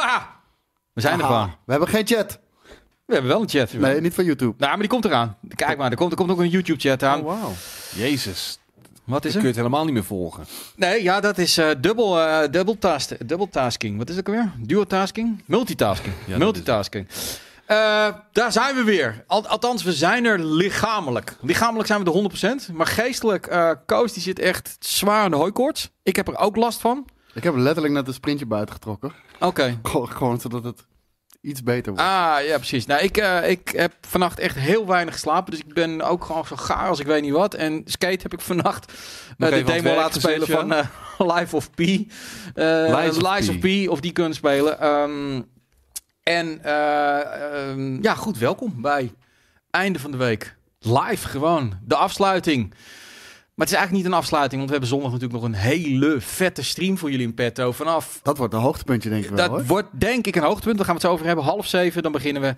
Ha! We zijn er gewoon. We hebben geen chat. We hebben wel een chat. Nee, niet van YouTube. Nou, maar die komt eraan. Kijk maar, er komt, er komt ook een YouTube-chat aan. Oh, wauw. Jezus. Wat is Dan kun er? je het helemaal niet meer volgen. Nee, ja, dat is eh dubbel, eh dubbel, task, dubbel tasking. Wat is het ook alweer? Duotasking? Multitasking. Ja, dat Multitasking. Eh, daar zijn we weer. Al- althans, we zijn er lichamelijk. Lichamelijk zijn we de 100%. Maar geestelijk, eh Koos die zit echt zwaar aan de hooikoorts. Ik heb er ook last van. Ik heb letterlijk net een sprintje buiten getrokken. Oké. Gewoon, gewoon zodat het iets beter wordt. Ah, ja, precies. Nou, ik, eh, ik heb vannacht echt heel weinig geslapen. Dus ik ben ook gewoon zo gaar als ik weet niet wat. En Skate heb ik vannacht Nog de demo laten spelen van eh, Life of P. Lies of Lies P. of P, of die kunnen spelen. Ehm, en eh, ehm, ja, goed, welkom bij einde van de week. Live gewoon, de afsluiting. Maar het is eigenlijk niet een afsluiting, want we hebben zondag natuurlijk nog een hele vette stream voor jullie in petto. Vanaf Dat wordt een hoogtepuntje, denk ik wel. dat hoor. wordt denk ik een hoogtepunt. Daar gaan we het zo over hebben. Half zeven, dan beginnen we.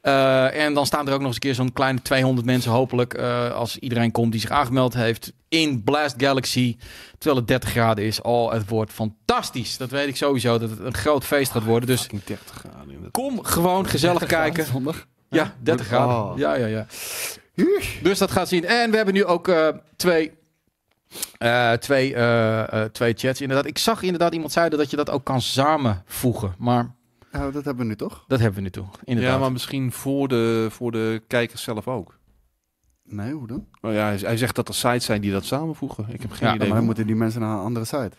Eh, en dan staan er ook nog eens een keer zo'n kleine 200 mensen hopelijk. eh, als iedereen komt die zich aangemeld heeft. In Blast Galaxy. Terwijl het 30 graden is. Oh, het wordt fantastisch. Dat weet ik sowieso. Dat het een groot feest gaat worden. Dus Fucking 30 graden. kom gewoon gezellig kijken. Zondag. Ja, 30 graden. Oh. Ja, ja, ja. Dus dat gaat zien. En we hebben nu ook eh, twee, eh, twee, eh, eh, twee chats. Inderdaad. Ik zag inderdaad iemand zeiden dat je dat ook kan samenvoegen. Maar Ja, dat hebben we nu toch? dat hebben we nu toe. Inderdaad. Ja, maar misschien voor de, voor de kijkers zelf ook. Nee, hoe dan? Oh ja, hij, hij zegt dat er sites zijn die dat samenvoegen. Ik heb geen Ja, idee. maar dan moeten die mensen naar een andere site.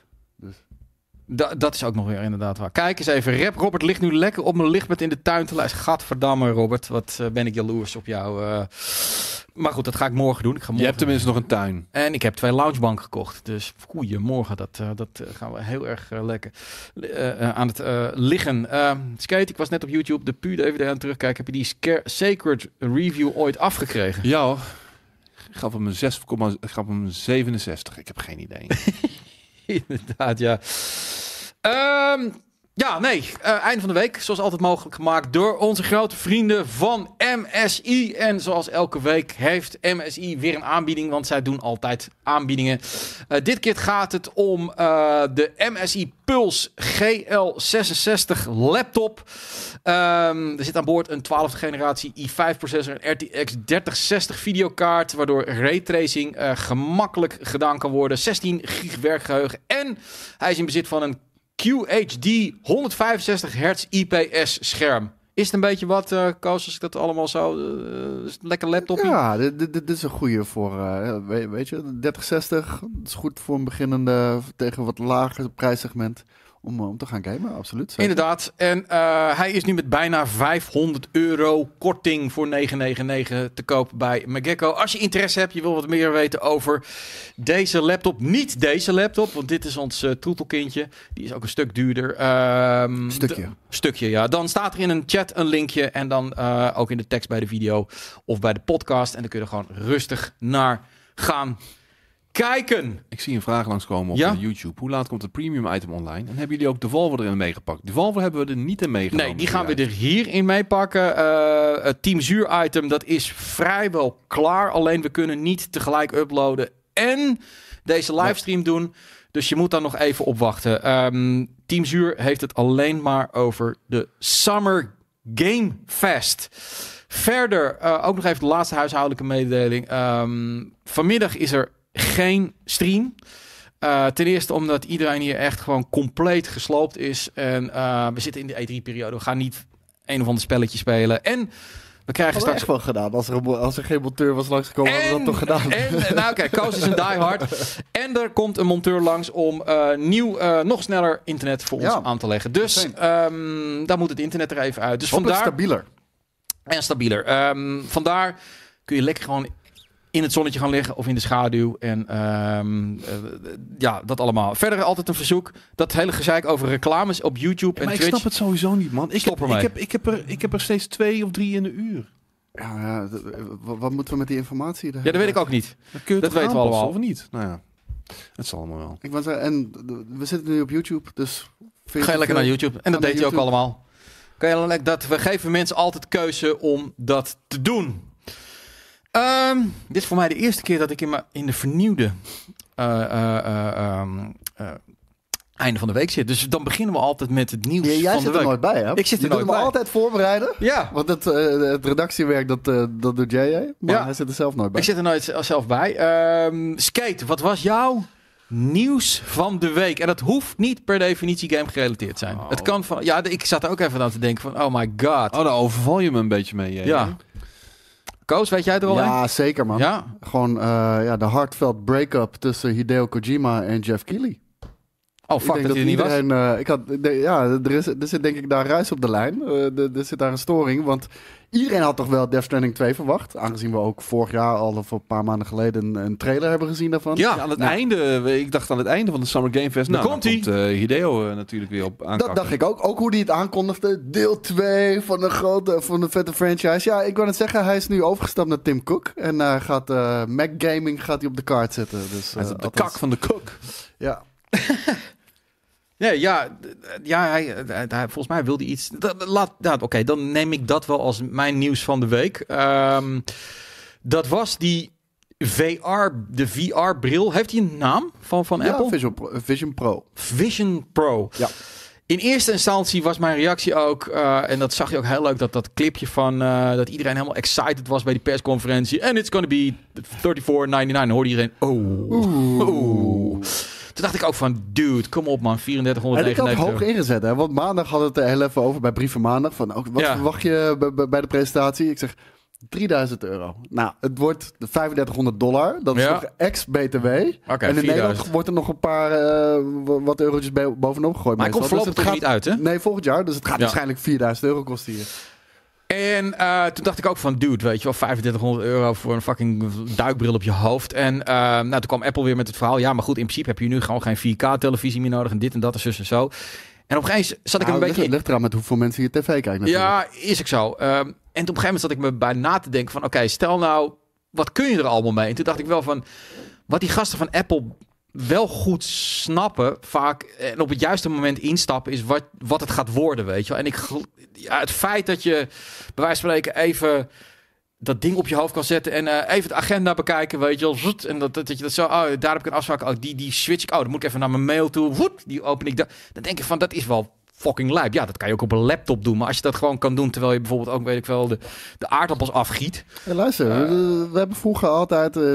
Da- dat is ook nog weer inderdaad waar. Kijk eens even. Rap Robert ligt nu lekker op mijn lichtbed in de tuin te luisteren. Gadverdamme Robert. Wat eh, ben ik jaloers op jou. eh. Maar goed, dat ga ik morgen doen. Ik ga Je morgen hebt tenminste nog een tuin. En ik heb twee loungebanken gekocht. Dus goeiemorgen. Dat, eh, dat gaan we heel erg lekker aan het liggen. Ehm, Skate, ik was net op YouTube de Pu DVD aan het terugkijken. Heb je die Sacred Review ooit afgekregen? Ja hoor. Ik gaf hem een 6, ik gaf hem een 67. Ik heb geen idee. Inderdaad, ja. Ja, nee. eh, einde van de week, zoals altijd mogelijk gemaakt door onze grote vrienden van MSI. En zoals elke week heeft MSI weer een aanbieding, want zij doen altijd aanbiedingen. Eh, dit keer gaat het om eh, de MSI Pulse GL66 laptop. Ehm, er zit aan boord een 12e generatie i5 processor, een RTX 3060 videokaart, waardoor raytracing gemakkelijk gedaan kan worden. 16 gig werkgeheugen en hij is in bezit van een QHD 165 Hz IPS scherm. Is het een beetje wat, eh Koos, als ik dat allemaal zo... eh, is het een lekker laptopje? Ja, dit, dit, is een goede voor, eh, weet, weet je, 3060. Dat is goed voor een beginnende, tegen wat lager prijssegment. Om, eh, om te gaan gamen, absoluut. zeker. Inderdaad. En eh, hij is nu met bijna 500 euro korting voor 999 te koop bij Magecco. Als je interesse hebt, je wil wat meer weten over deze laptop. Niet deze laptop, want dit is ons eh, troetelkindje. Die is ook een stuk duurder. Ehm, Stukje. stukje, ja. Dan staat er in een chat een linkje. En dan ook in de tekst bij de video of bij de podcast. En dan kun je er gewoon rustig naar gaan kijken. Ik zie een vraag langskomen op Ja? YouTube. Hoe laat komt het premium item online? En hebben jullie ook de Volvo erin meegepakt? De Volvo hebben we er niet in meegenomen. Nee, die gaan we er hierin mee pakken. Eh, het Team Zuur item, dat is vrijwel klaar. Alleen we kunnen niet tegelijk uploaden en deze livestream doen. Dus je moet dan nog even opwachten. Ehm Team Zuur heeft het alleen maar over de Summer Game Fest. Verder, eh, ook nog even de laatste huishoudelijke mededeling. Ehm, vanmiddag is er geen stream. Eh, ten eerste omdat iedereen hier echt gewoon compleet gesloopt is. En eh, we zitten in de E3-periode. We gaan niet een of ander spelletje spelen. En we krijgen straks... wel gedaan. Als er, als er geen monteur was langsgekomen, hadden we dat toch gedaan. En, nou kijk, Koos is een diehard. En er komt een monteur langs om eh, nieuw, nog sneller internet voor ons aan te leggen. Dus Meteen. ehm daar moet het internet er even uit. Dus vandaar... stabieler. En stabieler. Ehm, vandaar kun je lekker gewoon in het zonnetje gaan liggen of in de schaduw. En ehm, eh, ja, dat allemaal. Verder altijd een verzoek. Dat hele gezeik over reclames op YouTube Maar en ik Twitch. snap het sowieso niet, man. Ik Stop heb, ermee. ik, heb, ik, heb er, ik heb er steeds twee of drie in de uur. Ja, eh, wat, moeten we met die informatie? Ja, dat weet ik ook niet. Dat, kun je Dat weten we allemaal. Of niet? Nou ja, het zal allemaal wel. Ik wou zeggen, en we zitten nu op YouTube, dus... Ga je lekker naar YouTube. En dat deed je ook allemaal. Kan je lekker- dat, we geven mensen altijd keuze om dat te doen. Ehm, dit is voor mij de eerste keer dat ik in, de vernieuwde eh, eh, eh, ehm, eh, einde van de week zit. Dus dan beginnen we altijd met het nieuws Ja, jij van zit de er nooit bij, hè? Ik zit er je nooit doet me bij. altijd voorbereiden. Ja, Want het, eh, het redactiewerk, dat, eh, dat doet jij, maar Ja. hij zit er zelf nooit bij. ik zit er nooit zelf bij. Ehm, Skate, wat was jouw nieuws van de week? En dat hoeft niet per definitie game gerelateerd te zijn. Oh. Het kan van... Ja, ik zat er ook even aan te denken van... Oh my god. Oh, daar overval je me een beetje mee. Ja. Koos, weet jij het er al een? Ja, zeker, man. Ja? Gewoon eh, ja, de heartfelt break-up tussen Hideo Kojima en Jeff Keighley. Oh, fuck, ik dat denk er niet was. iedereen, eh, ik had, de- ja, er, is, er zit denk ik daar ruis op de lijn. Eh, de- er zit daar een storing. Want iedereen had toch wel Death Stranding 2 verwacht. Aangezien we ook vorig jaar al of een paar maanden geleden een, een trailer hebben gezien daarvan. Ja, Ja, aan het Nou. einde, ik dacht aan het einde van de Summer Game Fest. Nou, komt-ie. dan eh, Hideo natuurlijk weer op aankakken. Dat dacht ik ook. Ook hoe hij het aankondigde. Deel 2 van een grote, van een vette franchise. Ja, ik wil het zeggen, hij is nu overgestapt naar Tim Cook. En hij gaat eh, Mac Gaming gaat hij op de kaart zetten. Dus, Hij is op de althans- kak van de cook. Ja. Ja, ja, ja hij, hij- hij- volgens mij wilde hij iets. Dat, dat- laat, ja, Oké, dan neem ik dat wel als mijn nieuws van de week. Ehm, dat was die VR, de VR-bril. Heeft hij een naam van, van Ja, Apple? Vision Pro. Vision Pro. Vision Pro. Ja. In eerste instantie was mijn reactie ook, eh, en dat zag je ook heel leuk, dat dat clipje van eh, dat iedereen helemaal excited was bij die persconferentie. En it's gonna be 34,99. Hoorde iedereen, oh. Oeh. Toen dacht ik ook van, dude, kom op man, En ik had 3499 hoog ingezet. Hè? Want maandag hadden we het er heel even over bij Brieven Maandag. Van, ook, wat Ja. verwacht je bij- de presentatie? Ik zeg 3000 euro. Nou, het wordt de 3500 dollar. Dat is Ja. nog ex-BTW. En in 4000. Nederland wordt er nog een paar eh, wat eurotjes bovenop gegooid. Maar komt meestal. voorlopig Dus toch het niet uit, hè? Nee, volgend jaar. Dus het gaat Ja. waarschijnlijk 4000 euro kosten hier. En eh, toen dacht ik ook van, dude, weet je wel, 3500 euro voor een fucking duikbril op je hoofd. En eh, nou, toen kwam Apple weer met het verhaal. Ja, maar goed, in principe heb je nu gewoon geen 4K-televisie meer nodig en dit en dat en zus en zo. En op een gegeven moment zat ik Nou, een ligt, beetje... ligt eraan met hoeveel mensen je tv kijken natuurlijk. Ja, is ik zo. Ehm, en op een gegeven moment zat ik me bij na te denken van... oké, stel nou, wat kun je er allemaal mee? En toen dacht ik wel van... wat die gasten van Apple wel goed snappen vaak... en op het juiste moment instappen... is wat, wat het gaat worden, weet je wel. En ik, ja, het feit dat je bij wijze van spreken even... dat ding op je hoofd kan zetten en eh, even de agenda bekijken, weet je wel. Zoet, en dat, dat, dat je dat zo, oh, daar heb ik een afspraak, oh, die, die switch ik, oh, dan moet ik even naar mijn mail toe, woep, die open ik. Dan denk ik van, dat is wel fucking lijp. Ja, dat kan je ook op een laptop doen, maar als je dat gewoon kan doen, terwijl je bijvoorbeeld ook, weet ik wel, de, de aardappels afgiet. Hey, luister, Eh. we, we hebben vroeger altijd eh,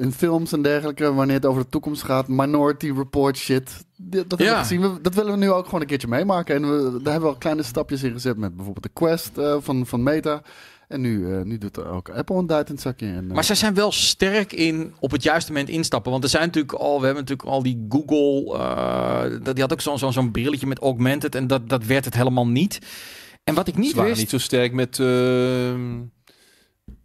in films en dergelijke, wanneer het over de toekomst gaat, Minority Report shit. Dat, hebben Ja. We- dat willen we nu ook gewoon een keertje meemaken. En we, daar hebben we al kleine stapjes in gezet met bijvoorbeeld de Quest eh, van, van Meta. En nu, eh, nu doet er ook Apple een duit in het zakje. En, eh, Maar zij zijn wel sterk in op het juiste moment instappen. Want er zijn natuurlijk al, we hebben natuurlijk al die Google, eh, dat- die had ook zo'n zo'n zo'n brilletje met augmented en dat, dat werd het helemaal niet. En wat ik niet Ze waren wist, niet zo sterk met, ehm,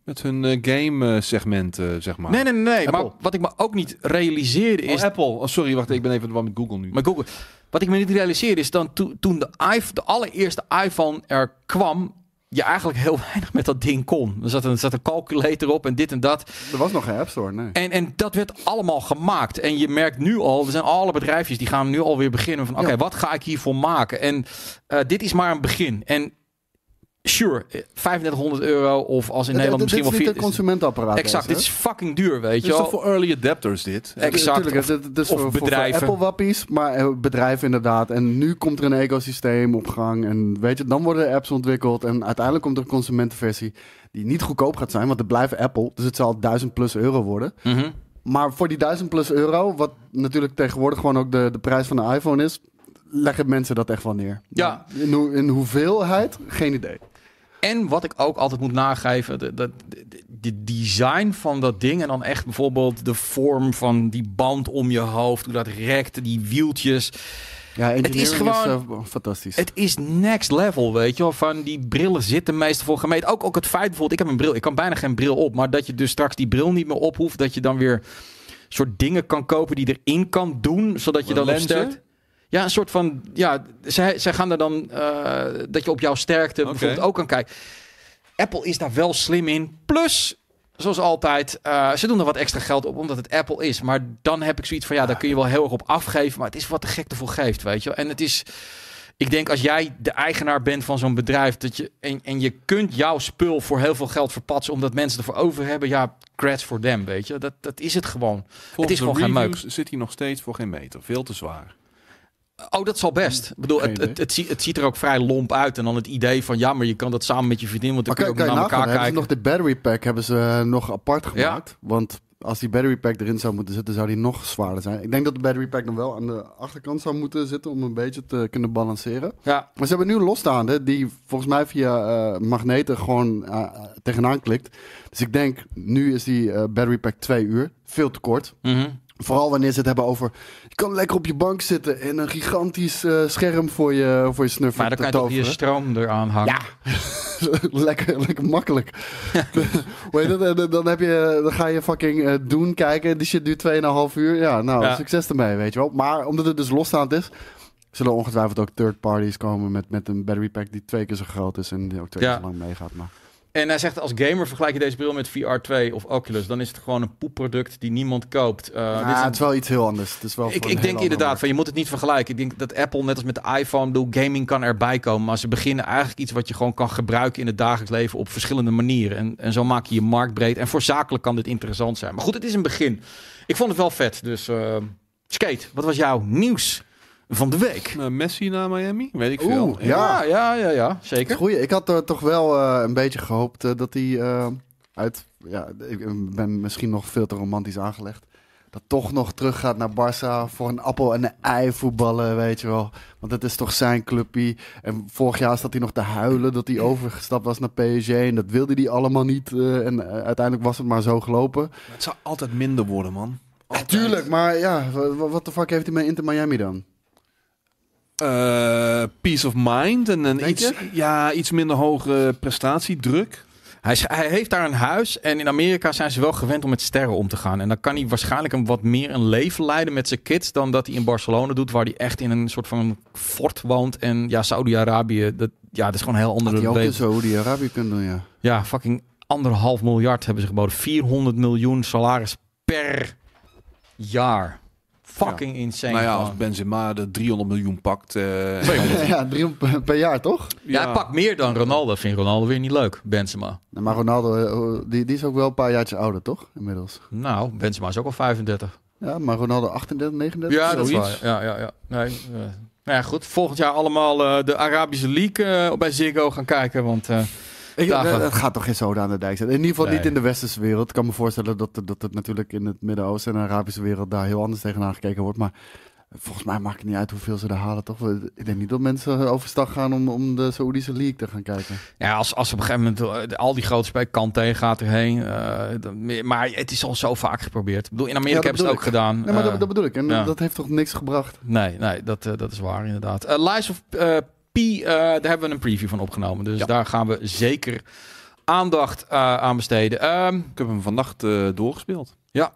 met hun game segment, zeg maar. nee, nee, nee, nee. maar wat ik me ook niet realiseerde is Oh, Apple. Oh, sorry, wacht. Ik ben even wat met Google nu. Maar Google, wat ik me niet realiseerde is dan to- toen de, iPhone, de allereerste iPhone er kwam, je eigenlijk heel weinig met dat ding kon. Er zat een, er zat een calculator op en dit en dat. er was nog geen App Store, nee. En, en dat werd allemaal gemaakt. En je merkt nu al, er zijn alle bedrijfjes die gaan nu alweer beginnen van, oké, Ja. wat ga ik hiervoor maken? En eh, dit is maar een begin. En sure, eh, 3500 euro of als in Nederland misschien wel dit is niet een consumentenapparaat. Exact, dit is fucking duur, weet Het je is wel. toch voor early adapters dit? exact, of- is bedrijven. Apple wappies, maar eh, bedrijven inderdaad. En nu komt er een ecosysteem op gang. En weet je, dan worden apps ontwikkeld. En uiteindelijk komt er een consumentenversie die niet goedkoop gaat zijn. Want het blijft Apple. Dus het zal 1000 plus euro worden. Mhm. Maar voor die 1000 plus euro, wat natuurlijk tegenwoordig gewoon ook de, de prijs van de iPhone is, leggen mensen dat echt wel neer. Ja. In, hoe- in hoeveelheid, geen idee. En wat ik ook altijd moet nageven, de, de, de, de design van dat ding en dan echt bijvoorbeeld de vorm van die band om je hoofd, hoe dat rekt, die wieltjes. Ja, engineering is gewoon- eh, fantastisch. Het is next level, weet je wel. Van die brillen zitten meestal voor gemeten. Ook, ook het feit bijvoorbeeld, ik heb een bril, ik kan bijna geen bril op, maar dat je dus straks die bril niet meer op hoeft, dat je dan weer soort dingen kan kopen die erin kan doen, zodat je dan op Lenzen? Ja, een soort van, ja, zij, zij gaan er dan, eh, dat je op jouw sterkte bijvoorbeeld ook kan kijken. Apple is daar wel slim in. Plus, zoals altijd, eh, ze doen er wat extra geld op omdat het Apple is. Maar dan heb ik zoiets van, ja, daar kun je wel heel erg op afgeven. Maar het is wat de gek ervoor geeft, weet je. En het is, ik denk als jij de eigenaar bent van zo'n bedrijf... Dat je, en, en je kunt jouw spul voor heel veel geld verpatsen... omdat mensen ervoor over hebben, ja, creds for them, weet je. Dat, dat is het gewoon. Volgens is gewoon geen reviews zit hij nog steeds voor geen meter. Veel te zwaar. Oh, dat zal best. Ik bedoel, het, het, het, ziet, het ziet er ook vrij lomp uit. En dan het idee van, ja, maar je kan dat samen met je vriendin, want dan kun je ook naar elkaar hebben ze kijken. nog de battery pack hebben ze eh, nog apart Ja. gemaakt. Want als die battery pack erin zou moeten zitten, zou die nog zwaarder zijn. Ik denk dat de battery pack nog wel aan de achterkant zou moeten zitten om een beetje te kunnen balanceren. Ja, Maar ze hebben nu een losstaande die volgens mij via eh, magneten gewoon eh, tegenaan klikt. Dus ik denk, nu is die battery pack twee uur. Veel te kort. mhm. Vooral wanneer ze het hebben over... Je kan lekker op je bank zitten en een gigantisch eh, scherm voor je, voor je snuffer maar dan kan je toch je stroom eraan hangen. Ja, lekker, lekker makkelijk. Heet het? En dan- Dan, heb je, dan ga je fucking eh, doen kijken. Die shit duurt 2,5 uur. Ja, nou, Ja. succes ermee, weet je wel. Maar omdat het dus losstaand is, zullen ongetwijfeld ook third parties komen met, met een battery pack die twee keer zo groot is en die ook twee Ja. keer zo lang meegaat. Maar En hij zegt, als gamer vergelijk je deze bril met VR2 of Oculus, dan is het gewoon een poepproduct die niemand koopt. Eh, Ja, dit is een- het is wel iets heel anders. Het is wel ik, ik denk inderdaad, markt. van, je moet het niet vergelijken. Ik denk dat Apple, net als met de iPhone, bedoel, gaming kan erbij komen. Maar ze beginnen eigenlijk iets wat je gewoon kan gebruiken in het dagelijks leven op verschillende manieren. En, en zo maak je je markt breed. En voor zakelijk kan dit interessant zijn. Maar goed, het is een begin. Ik vond het wel vet. Dus eh, Skate, wat was jouw nieuws van de week? Eh, Messi naar Miami? Weet ik veel. Oeh, ja. ja, ja, ja, zeker. Goeie. Ik had er toch wel eh, een beetje gehoopt eh, dat hij eh, uit... Ja, ik ben misschien nog veel te romantisch aangelegd. Dat toch nog terug gaat naar Barça voor een appel en een ei voetballen, weet je wel. Want het is toch zijn clubpie. En vorig jaar zat hij nog te huilen dat hij overgestapt was naar PSG. En dat wilde hij allemaal niet. eh, en eh, uiteindelijk was het maar zo gelopen. Het zou altijd minder worden, man. Altijd. Tuurlijk, maar ja, wa- wat de fuck heeft hij met Inter Miami dan? Eh, peace of mind en een iets, ja, iets minder hoge prestatiedruk. Hij, hij heeft daar een huis en in Amerika zijn ze wel gewend om met sterren om te gaan. En dan kan hij waarschijnlijk een wat meer een leven leiden met zijn kids dan dat hij in Barcelona doet, waar hij echt in een soort van fort woont. En ja, Saudi-Arabië, dat, ja, dat is gewoon een heel Dat ander hij ook in leven. Saudi-Arabië kunnen doen, ja. Ja, fucking anderhalf miljard hebben ze geboden. 400 miljoen salaris per jaar. Fucking insane. nou ja, als Benzema de 300 miljoen pakt. eh, Ja, drie per- per jaar, toch? ja, hij pakt meer dan Ronaldo. Vind Ronaldo weer niet leuk, Benzema. Nou, maar Ronaldo, eh, die, die is ook wel een paar jaartjes ouder, toch? Inmiddels. Nou, Benzema is ook al 35. Ja, maar Ronaldo 38, 39? Ja, dat is waar. Ja, ja, ja. Nee, eh, nou ja, goed. Volgend jaar allemaal eh, de Arabische League eh, bij Ziggo gaan kijken. Want eh, Ik, Dagen. eh, het gaat toch geen zoden aan de dijk zetten. In ieder geval Nee. niet in de westerse wereld. Ik kan me voorstellen dat, dat het natuurlijk in het Midden-Oosten en de Arabische wereld daar heel anders tegenaan gekeken wordt. Maar volgens mij maakt het niet uit hoeveel ze er halen, toch? Ik denk niet dat mensen overstag gaan om, om de Saoedische League te gaan kijken. ja, als, als op een gegeven moment eh, al die grote spelers, Kante gaat erheen. eh, maar het is al zo vaak geprobeerd. Ik bedoel, in Amerika Ja, hebben ze het ook gedaan. Nee, maar dat, dat bedoel ik. En ja. dat heeft toch niks gebracht? Nee, nee dat, dat is waar inderdaad. Lies of eh, daar hebben we een preview van opgenomen. Dus Ja. daar gaan we zeker aandacht eh, aan besteden. Ehm, Ik heb hem vannacht eh, doorgespeeld. Ja.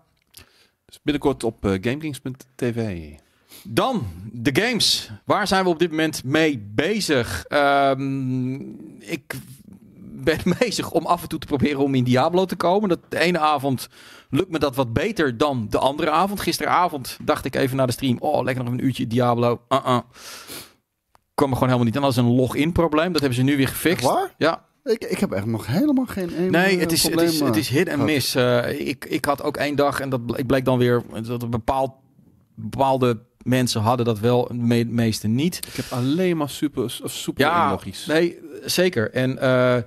Dus binnenkort op uh, GameKings.tv. Dan de games. Waar zijn we op dit moment mee bezig? Ehm, ik ben bezig om af en toe te proberen om in Diablo te komen. Dat de ene avond lukt me dat wat beter dan de andere avond. Gisteravond dacht ik even naar de stream. Oh, lekker nog een uurtje Diablo. Uh-uh. Kwam er gewoon helemaal niet aan. Dat is een login probleem. Dat hebben ze nu weer gefixt. Waar? Ja, Ik, ik heb echt nog helemaal geen ene Nee, eh, het is, het is, het eh, is hit en gehad. miss. Eh, ik, ik had ook één dag en dat ik bleek dan weer dat een bepaald, bepaalde mensen hadden dat wel, de me- meeste niet. Ik heb alleen maar super, of super Ja, logisch. nee, zeker. En eh,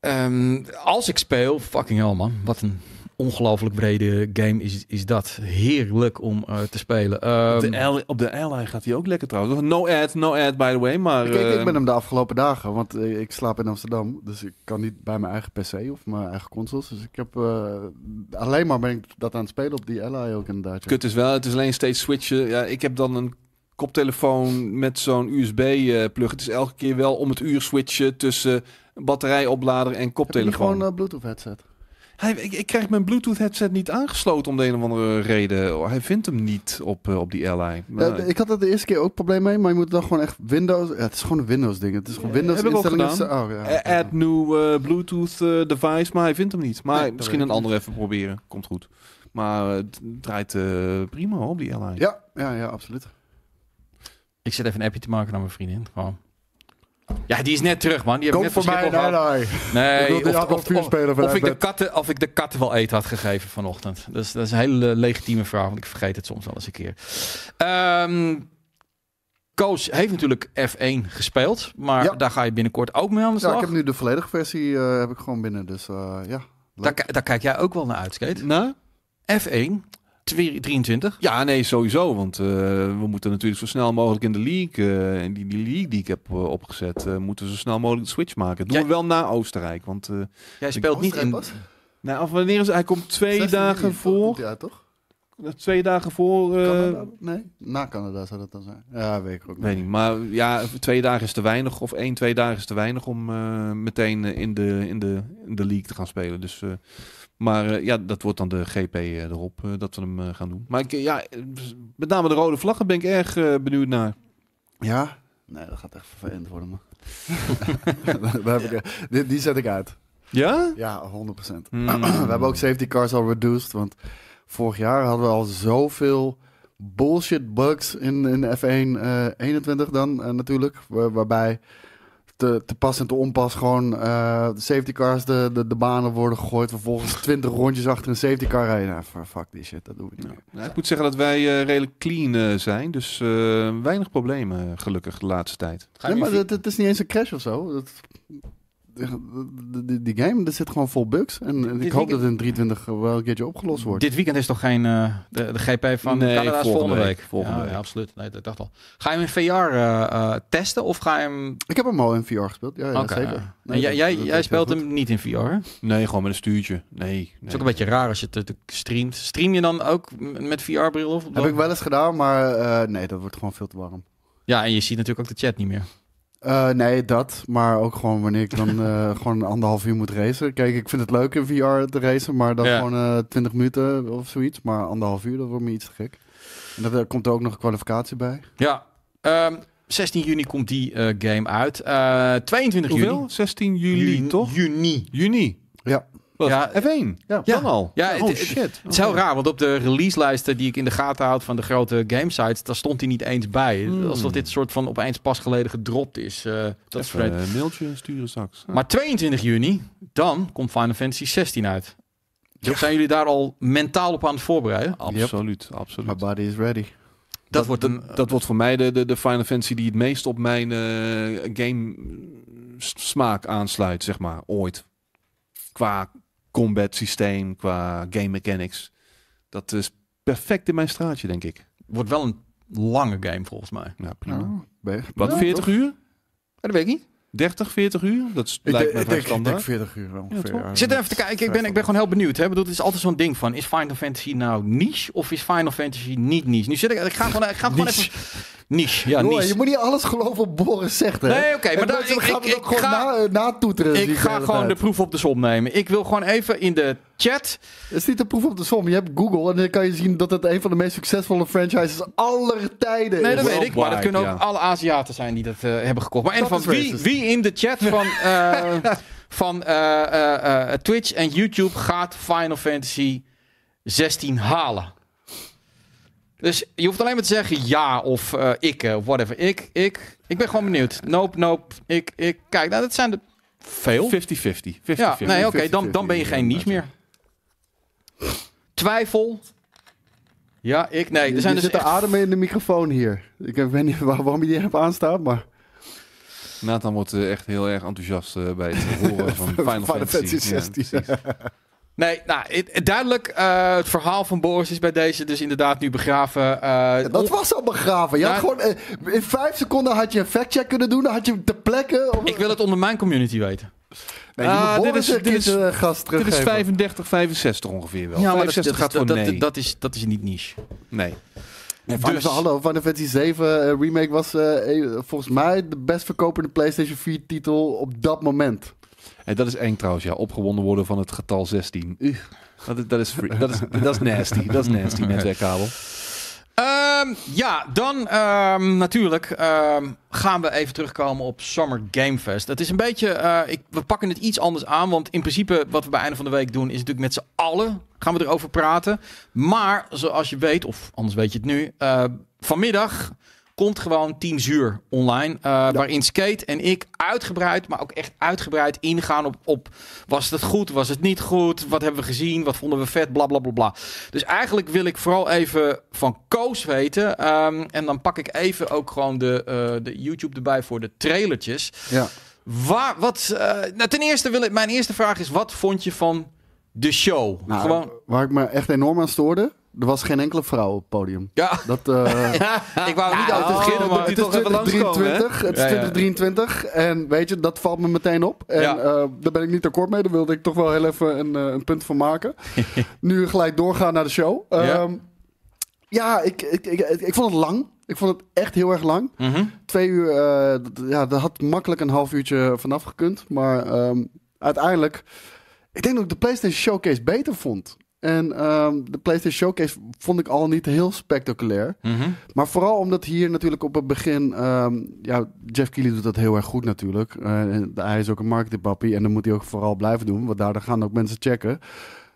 ehm, als ik speel, fucking hell man, wat een ongelooflijk brede game is, is dat. Heerlijk om eh, te spelen. Ehm, op, de de Ally gaat hij ook lekker trouwens. No ad, no ad by the way. Maar Ik, ik, ik ben hem de afgelopen dagen, want eh, ik slaap in Amsterdam. Dus ik kan niet bij mijn eigen PC of mijn eigen consoles. Dus ik heb eh, alleen maar ben ik dat aan het spelen op die Ally ook inderdaad. kut is wel, het is alleen steeds switchen. Ja, ik heb dan een koptelefoon met zo'n USB-plug. Het is elke keer wel om het uur switchen tussen batterijoplader en Heb je koptelefoon. gewoon een Bluetooth headset? Hij, ik, ik krijg mijn Bluetooth headset niet aangesloten om de een of andere reden. Hij vindt hem niet op, eh, op die. Maar- Ja, ik had er de eerste keer ook probleem mee, maar je moet dan gewoon echt Windows... Ja, het is gewoon een Windows ding. Het is gewoon Windows heb ik ook instellingen. gedaan. Oh, ja. Add new eh, Bluetooth eh, device, maar hij vindt hem niet. Maar Nee, dat misschien een ik andere even proberen. Komt goed. Maar het draait prima op die Ally. Ja, ja, ja, absoluut. ik zit even een appje te maken naar mijn vriendin. Gewoon. Ja, die is net terug, man. Die heb Kom ik net voor mij. Nee, Ik wil die of, of, of- spelen of ik de katten, of ik de katten wel eten had gegeven vanochtend. Dus dat is een hele legitieme vraag, want ik vergeet het soms wel eens een keer. Ehm, Koos heeft natuurlijk F1 gespeeld, maar Ja. daar ga je binnenkort ook mee aan de Ja, slag. ik heb nu de volledige versie eh, heb ik gewoon binnen. Dus eh, ja. daar, daar kijk jij ook wel naar uit, Skate. Nou? F1 twee- 23. Ja, nee, sowieso. Want eh, we moeten natuurlijk zo snel mogelijk in de league, eh, en die, die league die ik heb eh, opgezet, eh, moeten we zo snel mogelijk de switch maken. Dat doen Jij- we wel na Oostenrijk. Want uh, Jij speelt niet in. nou, of wanneer is hij komt twee 16 dagen voor. uit, toch? Twee dagen voor. eh, Canada? Nee, na Canada zou dat dan zijn. Ja, weet ik ook Weet niet, maar ja, twee dagen is te weinig. Of één, twee dagen is te weinig om eh, meteen in de, in, de, in de league te gaan spelen. Dus, eh, maar eh, ja, dat wordt dan de GP eh, erop eh, dat we hem gaan doen. Maar ik, ja, met name de rode vlaggen ben ik erg benieuwd naar. Ja? Nee, dat gaat echt vervelend worden, man. Die, die zet ik uit. Ja? Ja, 100%. Hmm. we hebben ook safety cars al reduced, want vorig jaar hadden we al zoveel bullshit bugs in, in F1 eh 21 dan natuurlijk, waar- waarbij te, te pas en te onpas gewoon eh, de safety cars de, de, de banen worden gegooid, vervolgens 20 rondjes achter een safety car rijden. Nou, fuck die shit, dat doen we niet meer. Nou, ik moet zeggen dat wij eh, redelijk clean eh, zijn. Dus eh, weinig problemen, gelukkig, de laatste tijd. Ga je Nee, maar het is niet eens een crash of zo. Dat, die game, er zit gewoon vol bugs. En en ik hoop weekend- dat het in 23 wel een keertje opgelost wordt. Dit weekend is toch geen eh, de, de GP van Nee, Canada volgende volgende week. week. Volgende ja, week. ja, absoluut. Nee, dat dacht al. Ga je hem in VR eh, eh, testen of ga je hem? Ik heb hem al in VR gespeeld. Ja, ja Oké. zeker. En jij, dat- jij, dat speelt hem niet in VR. hè? Het Nee, gewoon met een stuurtje. Nee. nee. is ook een beetje raar als je het streamt. Stream je dan ook met VR-bril. Heb ik wel eens gedaan, maar eh, nee, dat wordt gewoon veel te warm. Ja, en je ziet natuurlijk ook de chat niet meer. Eh, nee, dat. Maar ook gewoon wanneer ik dan eh, gewoon anderhalf uur moet racen. Kijk, ik vind het leuk in VR te racen, maar dan Ja. gewoon eh 20 minuten of zoiets. Maar anderhalf uur, dat wordt me iets te gek. En dat, er komt er ook nog een kwalificatie bij. Ja. Ehm, 16 juni komt die eh, game uit. Eh 22 Hoeveel? juni. 16 juli, toch? Juni. Juni. Ja. Wat? Ja. F1. Ja. Dan al. Ja, oh het- het- shit. Het is heel raar, want op de releaselijsten die ik in de gaten houd van de grote gamesites, daar stond hij niet eens bij. Hmm. Alsof dit soort van opeens pas geleden gedropt is. eh, dat is vreemd. een mailtje sturen straks. Maar 22 juni, dan komt Final Fantasy 16 uit. Zijn jullie daar al mentaal op aan het voorbereiden? absoluut, absoluut. My body is ready. Dat, wordt een... dat wordt voor mij de, de, de Final Fantasy die het meest op mijn eh, game smaak aansluit, zeg maar, ooit. Qua combat systeem, qua game mechanics. Dat is perfect in mijn straatje, denk ik. wordt wel een lange game volgens mij. Ja, prima. Oh, ben je- Wat, Ja, 40 toch? uur? dat weet ik niet. 30, 40 uur? Dat is, Ik, lijkt me denk, ik denk standaard. 40 uur ongeveer. ja. Ik zit even te kijken, ik ben, ik ben gewoon heel benieuwd. Hè? Ik bedoel, het is altijd zo'n ding van, is Final Fantasy nou niche of is Final Fantasy niet niche? Nu zit ik, ik ga gewoon, ik ga gewoon even... Niche, ja, niche. je moet niet alles geloven wat Boris zegt, hè? Nee, oké, maar mensen ik- gaan ik- het ook ik gewoon ga- na, natoeteren. zie Ik ga gewoon de proef op de som nemen. Ik wil gewoon even in de chat. Het is niet de proef op de som. Je hebt Google en dan kan je zien dat het een van de meest succesvolle franchises aller tijden Nee, is. dat weet ik. Maar dat kunnen ook ja. alle Aziaten zijn die dat eh, hebben gekocht. Maar in Dat ieder geval, is wie, wie in de chat van, eh, van eh, Twitch en YouTube gaat Final Fantasy 16 halen? Dus je hoeft alleen maar te zeggen ja of eh, ik, eh, whatever. Ik, ik, ik ben gewoon benieuwd. Nope, nope. Ik, ik. Kijk, nou, dat zijn er veel. 50-50. 50-50. Ja, nee, oké, 50-50, dan, dan ben je geen niche meer. Twijfel. Ja, ik. Nee, er zijn dus zit echt ademen in de microfoon hier. Ik weet niet waar- waarom je die hebt aanstaan, maar... Nathan wordt eh, echt heel erg enthousiast eh, bij het horen van Final, Final Fantasy. Fantasy Ja, 16. precies. Nee, nou, het- duidelijk. eh, het verhaal van Boris is bij deze dus inderdaad nu begraven. eh, Dat was al begraven. Je had Ja. gewoon, eh, in vijf seconden had je een factcheck kunnen doen. Dan had je hem ter plekke... Of, ik wil het onder mijn community weten. nee, dit Boris is- een dit is- Dit is teruggeven. 35, 65 ongeveer wel. Ja, maar dat, 65 gaat dat, voor dat, nee. dat, dat is, dat is niet niche. nee. Nee, Final, Dus- Hallo, Final Fantasy 7 eh, Remake was volgens mij de best verkopende PlayStation 4 titel op dat moment. En dat is eng trouwens, ja. Opgewonden worden van het getal 16. Ugh. Dat is, dat, is, free- dat, is, dat is nasty. Dat is nasty, netwerkkabel. Ehm, ja, dan ehm, natuurlijk ehm, gaan we even terugkomen op Summer Game Fest. Het is een beetje, eh, ik, we pakken het iets anders aan, want in principe wat we bij einde van de week doen is natuurlijk met z'n allen gaan we erover praten. Maar zoals je weet, of anders weet je het nu, eh, vanmiddag komt gewoon Team Zuur online. eh, Waarin Skate en ik uitgebreid, maar ook echt uitgebreid ingaan op, op... Was het goed? Was het niet goed? Wat hebben we gezien? Wat vonden we vet? Bla, bla, bla, bla. Dus eigenlijk wil ik vooral even van Koos weten. ehm, en dan pak ik even ook gewoon de, eh, de YouTube erbij voor de trailertjes. Ja. Waar, wat, eh, nou, ten eerste wil ik, mijn eerste vraag is, wat vond je van de show? Nou, Gewoon, Waar ik me echt enorm aan stoorde, er was geen enkele vrouw op het podium. ja, Dat, eh, ik wou niet Nou, beginnen, moet maar... die het is toch even langskomen, 2023. Het is Ja, ja. 2023. En weet je, dat valt me meteen op. En Ja. eh, daar ben ik niet akkoord mee. Daar wilde ik toch wel heel even een, eh, een punt van maken. nu gelijk doorgaan naar de show. Ja. Ehm, ja, ik, ik, ik, ik vond het lang. Ik vond het echt heel erg lang. Mhm. Twee uur, eh, ja, daar had makkelijk een half uurtje vanaf gekund. Maar ehm, uiteindelijk, ik denk dat ik de PlayStation Showcase beter vond. En ehm, de PlayStation Showcase vond ik al niet heel spectaculair. Mhm. Maar vooral omdat hier natuurlijk op het begin... ehm, ja, Jeff Keighley doet dat heel erg goed natuurlijk. Eh, en hij is ook een marketingpappie en dat moet hij ook vooral blijven doen. Want daar gaan ook mensen checken.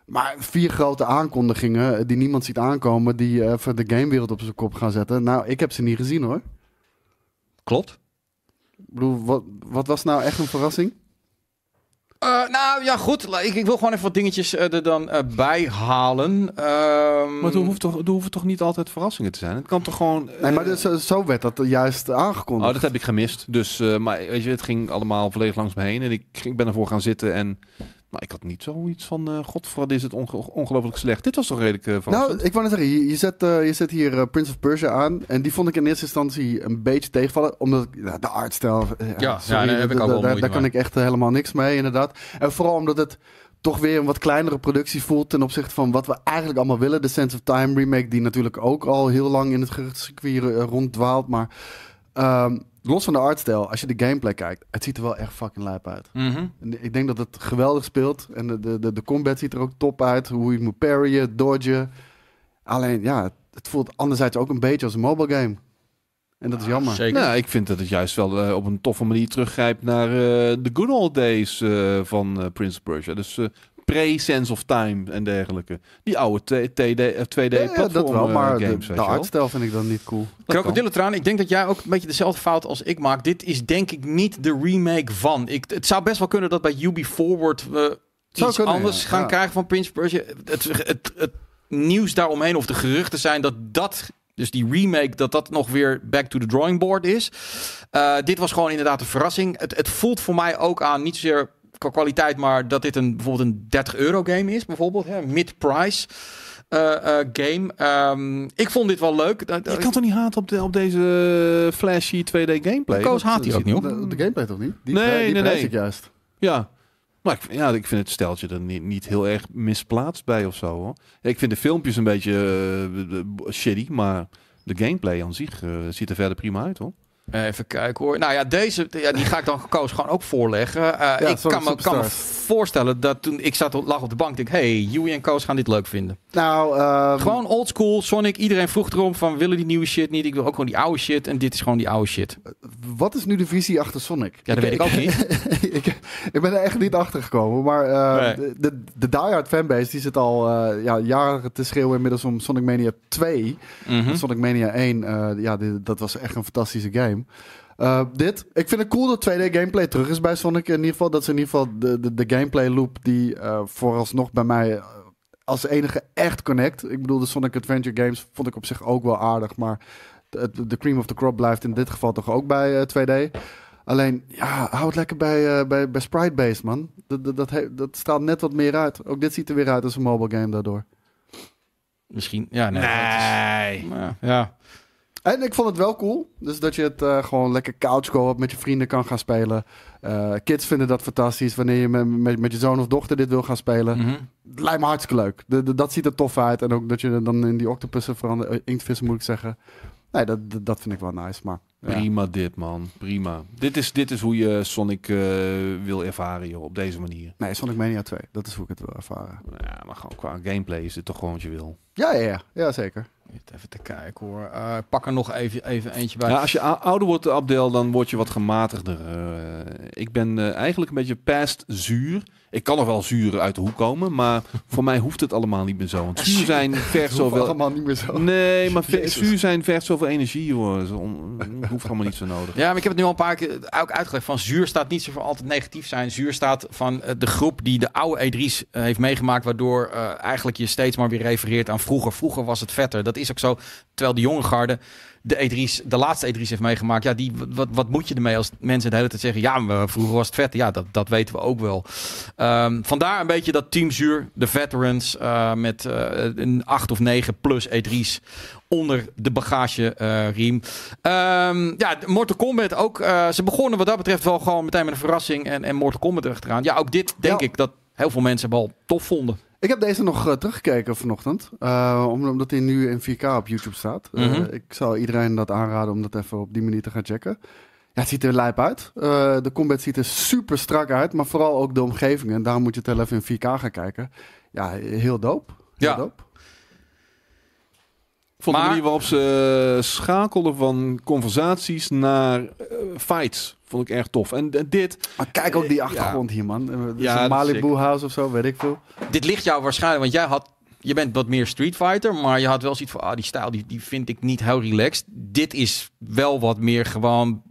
Maar vier grote aankondigingen die niemand ziet aankomen... die eh, even de gamewereld op zijn kop gaan zetten. Nou, ik heb ze niet gezien hoor. Klopt. Ik bedoel, wat, wat was nou echt een verrassing? Eh, nou ja, goed. Ik, ik wil gewoon even wat dingetjes eh, er dan eh, bij halen. Ehm, Maar er hoeft, toch, er hoeven toch niet altijd verrassingen te zijn? Het kan toch gewoon... Nee, maar dus, zo werd dat juist aangekondigd. Oh, dat heb ik gemist. Dus, eh, maar weet je, het ging allemaal volledig langs me heen. En ik, ging- ik ben ervoor gaan zitten en... Maar ik had niet zoiets van, eh god, wat is het onge- ongelooflijk slecht. Dit was toch redelijk eh verrassend? Nou, ik wou net zeggen, je, je, zet, eh, je zet hier eh, Prince of Persia aan. En die vond ik in eerste instantie een beetje tegenvallen. Omdat ja, de artstijl... eh, Ja, sorry, ja, daar heb ik wel moeite Daar kan ik echt eh, helemaal niks mee, inderdaad. En vooral omdat het toch weer een wat kleinere productie voelt... ten opzichte van wat we eigenlijk allemaal willen. De Sense of Time remake, die natuurlijk ook al heel lang in het geruchtcircuit eh, ronddwaalt. Maar ehm, los van de artstijl, als je de gameplay kijkt... het ziet er wel echt fucking lijp uit. mhm. Ik denk dat het geweldig speelt. En de, de, de, de combat ziet er ook top uit. Hoe je moet parryen, dodgen. Alleen, ja, het, voelt anderzijds ook een beetje als een mobile game. En dat is jammer. Zeker. Nou, ik vind dat het juist wel eh, op een toffe manier teruggrijpt naar eh, de good old days eh, van eh, Prince of Persia. Dus eh, pre-Sense of Time en dergelijke. Die oude 2D, eh, 2D Ja, dat wel, eh, maar games, de, de artstijl vind ik dan niet cool. Krokodillentraan, ik denk dat jij ook een beetje dezelfde fout als ik maak. Dit is denk ik niet de remake van. Ik, het zou best wel kunnen dat bij Ubi Forward we Zou iets kunnen, anders ja. gaan Ja. krijgen van Prince Persia. Het, het, het, nieuws daaromheen of de geruchten zijn dat dat... Dus die remake, dat dat nog weer back to the drawing board is. Eh, dit was gewoon inderdaad een verrassing. Het, het voelt voor mij ook aan, niet zozeer qua kwaliteit, maar dat dit een, bijvoorbeeld een 30 euro game is. Bijvoorbeeld, hè, mid-price eh, eh, game. Ehm, ik vond dit wel leuk. Dat- Je kan toch niet haten op, de, op deze flashy 2D gameplay? Koos haat die dat ook niet, hoor. De, de gameplay toch niet? Die, Nee, nee, die nee, prijs nee. ik juist. Ja. Maar ik, vind- ja, ik vind het steltje er niet, niet heel erg misplaatst bij of zo. Hoor. Ik vind de filmpjes een beetje eh, shitty, maar de gameplay aan zich ziet er verder prima uit hoor. Even kijken hoor. Nou ja, deze ja, die ga ik dan Koos gewoon ook voorleggen. Eh, ik kan me, kan me voorstellen dat toen ik zat lag op de bank, denk ik, hey, Joey en Koos gaan dit leuk vinden. Nou, ehm, Gewoon oldschool Sonic. Iedereen vroeg erom van, willen die nieuwe shit niet? Ik wil ook gewoon die oude shit. En dit is gewoon die oude shit. wat is nu de visie achter Sonic? Ja, dat weet ik ook niet. ik, ik ben er echt niet achter gekomen. Maar eh, Nee. de, de, de diehard fanbase die zit al eh, ja, jaren te schreeuwen inmiddels om Sonic Mania 2. Mhm. Sonic Mania 1, eh, ja, dit- dat was echt een fantastische game. Eh, dit, ik vind het cool dat 2D gameplay terug is bij Sonic. In ieder geval, dat is in ieder geval de, de, de gameplay loop die eh, vooralsnog bij mij eh, als enige echt connect. Ik bedoel, de Sonic Adventure games vond ik op zich ook wel aardig. Maar de, de cream of the crop blijft in dit geval toch ook bij eh, 2D. Alleen, ja, hou het lekker bij, eh, bij, bij sprite-based, man. Dat, dat, dat, he- dat straalt net wat meer uit. Ook dit ziet er weer uit als een mobile game daardoor. Misschien, ja, nee. is- maar ja. En ik vond het wel cool. Dus dat je het eh, gewoon lekker couch co-op met je vrienden kan gaan spelen. Eh, kids vinden dat fantastisch. Wanneer je met, met, met je zoon of dochter dit wil gaan spelen. Mhm. Lijkt me hartstikke leuk. De, de- dat ziet er tof uit. En ook dat je dan in die octopussen verandert. eh, Inktvissen moet ik zeggen. Nee, dat, dat, vind ik wel nice. Maar ja. Prima dit man, prima. Dit is, dit is hoe je Sonic wil ervaren joh, op deze manier. Nee, Sonic Mania 2. Dat is hoe ik het wil ervaren. Ja, maar gewoon qua gameplay is dit toch gewoon wat je wil. Ja, ja, ja. Ja, zeker. Even te kijken hoor. Eh, pak er nog even, even eentje bij. Ja, als je ouder wordt, Abdel, dan word je wat gematigder. Eh, ik ben eh, eigenlijk een beetje past zuur. Ik kan nog wel zuur uit de hoek komen, maar voor mij hoeft het allemaal niet meer zo. Want zuur zijn vergt zoveel... allemaal niet meer zo. Nee, maar ver- zuur zijn vergt zoveel energie, hoor. Dat hoeft allemaal niet zo nodig. Ja, maar ik heb het nu al een paar keer ook uitgelegd. Van zuur staat niet zo voor altijd negatief zijn. Zuur staat van eh, de groep die de oude E3's eh, heeft meegemaakt. Waardoor eh, eigenlijk je steeds maar weer refereert aan vroeger. Vroeger was het vetter. Dat is ook zo. Terwijl de jonge garde de E3's, de laatste E3's heeft meegemaakt. Ja, die, wat, wat moet je ermee als mensen de hele tijd zeggen... ja, maar vroeger was het vetter. Ja, dat, dat weten we ook wel. Ehm, vandaar een beetje dat Team Zuur, de veterans... eh, met eh, een acht of negen plus E3's onder de bagageriem. Ehm ja, Mortal Kombat ook. eh, ze begonnen wat dat betreft wel gewoon meteen met een verrassing en, en Mortal Kombat erachteraan. Ja, ook dit denk Ja. ik dat heel veel mensen wel tof vonden. Ik heb deze nog eh, teruggekeken vanochtend. eh, om- omdat hij nu in 4K op YouTube staat. Eh, Mhm. ik zou iedereen dat aanraden om dat even op die manier te gaan checken. Ja, het ziet er lijp uit. De combat ziet er super strak uit. Maar vooral ook de omgeving. En daarom moet je het even in 4K gaan kijken. Ja, heel dope. Heel Ja. dope. Ik vond Maar- de manier waarop ze eh, schakelden van conversaties naar eh, fights, vond ik erg tof. En eh, dit, Maar kijk ook die Ja. achtergrond hier, man. Ja, dat Malibu House of zo, weet ik veel. Dit ligt jou waarschijnlijk, want jij had... Je bent wat meer Street Fighter, maar je had wel zoiets van... Ah, die stijl die, die vind ik niet heel relaxed. Dit is wel wat meer gewoon...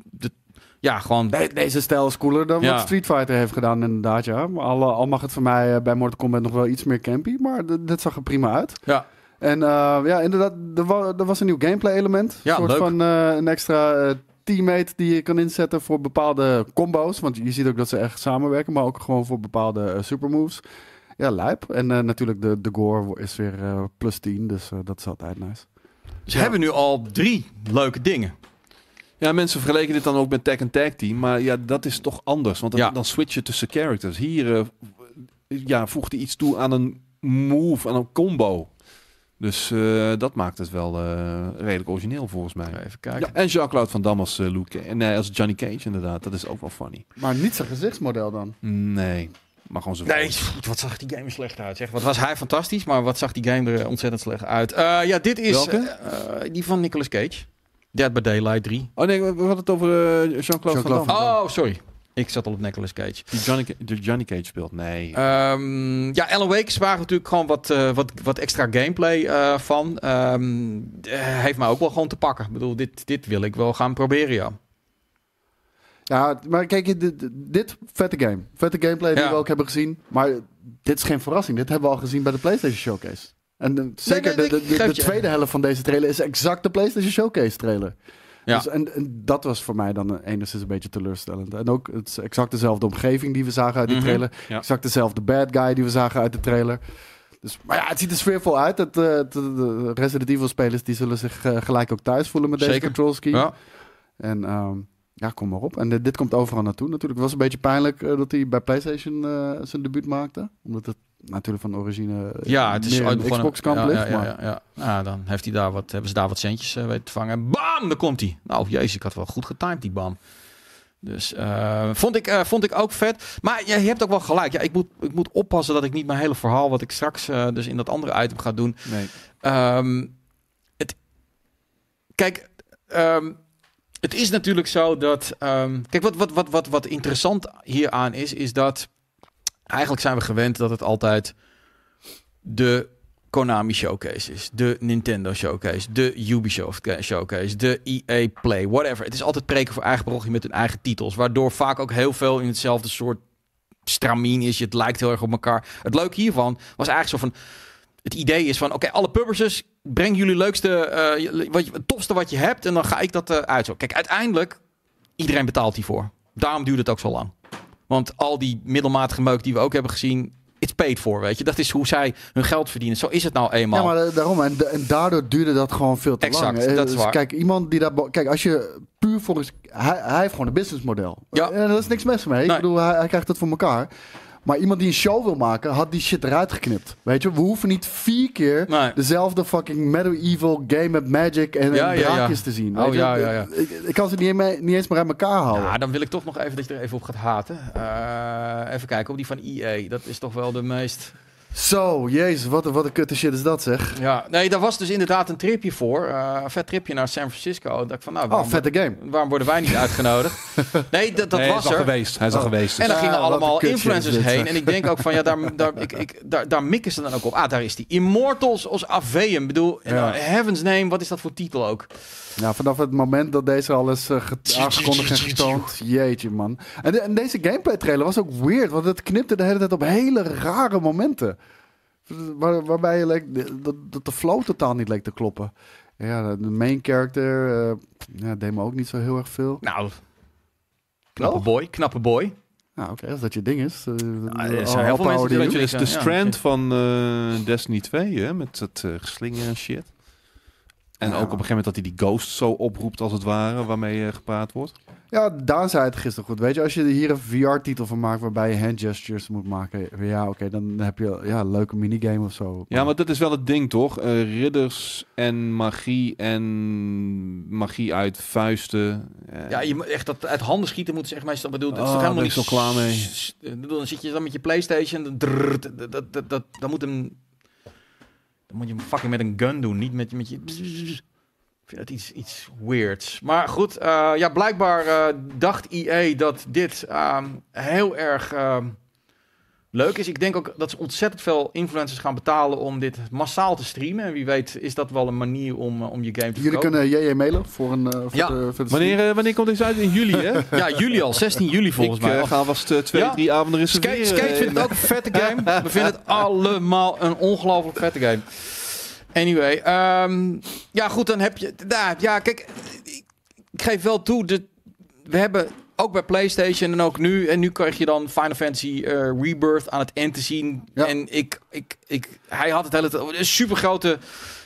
Ja, gewoon... De- deze stijl is cooler dan Ja. wat Street Fighter heeft gedaan, inderdaad, ja. Maar al, al mag het voor mij eh, bij Mortal Kombat nog wel iets meer campy. Maar d- dit zag er prima uit. Ja. En eh, ja, inderdaad, er, wa- er was een nieuw gameplay element. Ja, een soort leuk. van eh, een extra eh, teammate die je kan inzetten voor bepaalde combo's. Want je ziet ook dat ze echt samenwerken, maar ook gewoon voor bepaalde supermoves. Ja, lijp. En eh, natuurlijk de, de gore is weer eh, plus 10, dus eh, dat is altijd nice. Ze hebben nu al drie leuke dingen. ja, mensen vergeleken dit dan ook met Tekken Tag Team, maar ja, dat is toch anders. Want dan, Ja. dan switch je tussen characters. Hier ja, voegt hij iets toe aan een move, aan een combo. Dus eh, dat maakt het wel eh, redelijk origineel volgens mij. Even kijken. Ja, en Jean-Claude Van Damme als, eh, Luke, en, eh, als Johnny Cage inderdaad. Dat is ook wel funny. Maar niet zijn gezichtsmodel dan. Nee, maar gewoon zo. Nee, pff, wat zag die game er slecht uit. Zeg. Wat was hij fantastisch, maar wat zag die game er ontzettend slecht uit. Eh, ja, dit is Welke? eh, die van Nicolas Cage. Dead by Daylight 3. Oh nee, we hadden het over Jean-Claude Van Damme. Oh, sorry. Ik zat al op Nicolas Cage. Die Johnny, de Johnny Cage speelt. Nee. Ehm, ja, Alan Wake waren natuurlijk gewoon wat, eh, wat, wat extra gameplay eh, van. Ehm, eh, heeft mij ook wel gewoon te pakken. Ik bedoel, dit, dit wil ik wel gaan proberen, ja. Ja, maar kijk, je, dit, dit vette game. Vette gameplay die Ja. we ook hebben gezien. Maar dit is geen verrassing. Dit hebben we al gezien bij de PlayStation Showcase. En zeker nee, de, de, de, tweede helft van deze trailer is exact de PlayStation Showcase trailer. Ja. Dus, en, en dat was voor mij dan eh, enigszins een beetje teleurstellend. En ook het is exact dezelfde omgeving die we zagen uit die Mhm. trailer. Ja. Exact dezelfde bad guy die we zagen uit de trailer. Dus, maar ja, het ziet er sfeervol uit. Het, eh, de, de Resident Evil spelers die zullen zich eh, gelijk ook thuis voelen met deze control scheme. ja. En ehm, ja, kom maar op. En dit, dit komt overal naartoe. Natuurlijk het was een beetje pijnlijk eh, dat hij bij PlayStation eh, zijn debuut maakte. Omdat het natuurlijk van origine eh, Ja, het is begonnen- Xbox kant ja, ligt. Ja, ja, maar ja, ja. Ja, dan heeft hij daar wat, hebben ze daar wat centjes eh, weten te vangen. En bam, daar komt hij. Nou, jezus, ik had wel goed getimed, die bam. Dus eh, vond, ik, vond ik ook vet. Maar je, hebt ook wel gelijk. Ja, ik, moet, ik moet oppassen dat ik niet mijn hele verhaal... wat ik straks dus in dat andere item ga doen... Nee. Ehm, het, kijk, ehm, het is natuurlijk zo dat. ehm, kijk, wat, wat, wat, wat, wat interessant hieraan is, is dat. Eigenlijk zijn we gewend dat het altijd de Konami Showcase is, de Nintendo Showcase, de Ubisoft Showcase, de EA Play, whatever. Het is altijd preken voor eigen parochie met hun eigen titels, waardoor vaak ook heel veel in hetzelfde soort stramien is. Het lijkt heel erg op elkaar. Het leuke hiervan was eigenlijk zo van het idee is van, oké, alle publishers, breng jullie leukste, eh, wat het tofste wat je hebt en dan ga ik dat eh uitzoeken. Kijk, uiteindelijk, iedereen betaalt hiervoor. Daarom duurt het ook zo lang. Want al die middelmatige meuk die we ook hebben gezien, it's paid for, weet je. Dat is hoe zij hun geld verdienen. Zo is het nou eenmaal. Ja, maar eh, daarom. En, en daardoor duurde dat gewoon veel te Exact, lang. Eh, dat is dus waar. Kijk, iemand die daar... Kijk, als je puur volgens... Hij, hij heeft gewoon een businessmodel. Ja. En daar is niks mis mee. Nee. Ik bedoel, hij, hij krijgt het voor elkaar. Maar iemand die een show wil maken, had die shit eruit geknipt. Weet je, we hoeven niet vier keer Nee. dezelfde fucking medieval game met magic en, Ja, en ja, ja. draakjes te zien. Oh, ja, ja, ja. Ik, ik kan ze niet, mee- niet eens meer uit elkaar houden. Ja, dan wil ik toch nog even dat je er even op gaat haten. Eh, even kijken, op die van EA. Dat is toch wel de meest... Zo, jezus, wat, een- wat een kutte shit is dat zeg. Ja, nee, daar was dus inderdaad een tripje voor. eh, een vet tripje naar San Francisco. Dat ik van, nou, Oh, waarom, vette game. waarom worden wij niet uitgenodigd? Nee, dat, dat Nee, hij was al er. geweest. Hij is al Oh. geweest. En dus- dan gingen Ah, allemaal influencers dit, heen. zeg. En ik denk ook van, ja, daar, daar, ik, ik, daar, daar mikken ze dan ook op. Ah, daar is die. Immortals als Aveum. Ik bedoel, en Ja. Heaven's Name, wat is dat voor titel ook? Ja, vanaf het moment dat deze al is eh, ge- aangekondigd en getoond. Jeetje, man. En, de- en deze gameplay trailer was ook weird, want het knipte de hele tijd op hele rare momenten. Waar, waarbij je leek, dat, dat de flow totaal niet leek te kloppen. Ja, de main character eh, ja, deed me ook niet zo heel erg veel. Nou, knappe boy, knappe boy. Nou, oké, als dat je ding is. eh, er zijn heel veel power mensen die dat je- is de strand ja. van eh, Destiny 2, hè? Met het eh, geslinger en shit. En Ja. ook op een gegeven moment dat hij die ghost zo oproept, als het ware, waarmee eh, gepraat wordt. Ja, Daan zei het gisteren goed. Weet je, als je hier een VR-titel van maakt waarbij je hand gestures moet maken. Ja, oké, dan heb je ja, een leuke minigame of zo. Ja, maar dat is wel het ding, toch? Eh, ridders en magie en magie uit vuisten. eh, Ja, je moet echt dat uit handen schieten moeten ze echt meestal bedoel. Dat is Oh, toch helemaal niet zo klaar mee. Dan zit je dan met je PlayStation. Dat, dat, dat, dat, dan moet hem. Dan moet je hem fucking met een gun doen, niet met, met je. Ik vind het iets, iets weirds. Maar goed, eh, ja, blijkbaar eh, dacht EA dat dit ehm, heel erg ehm, leuk is. Ik denk ook dat ze ontzettend veel influencers gaan betalen om dit massaal te streamen. En wie weet is dat wel een manier om, eh, om je game te Jullie verkopen. kunnen JJ mailen voor een... eh, voor Ja. de, voor de Wanneer, eh, wanneer komt deze uit? In juli, hè? Ja, juli al, 16 juli volgens ik mij. eh, ga vast twee, Ja. drie avonden reserveren. Skate, Skate vindt het ook een vette game. We vinden het allemaal een ongelooflijk vette game. Anyway, ehm, ja goed, dan heb je... Nou, ja, kijk, ik, ik geef wel toe, de, we hebben ook bij PlayStation en ook nu... En nu krijg je dan Final Fantasy eh, Rebirth aan het eind te zien. Ja. En ik, ik, ik, hij had het hele tijd... Een super grote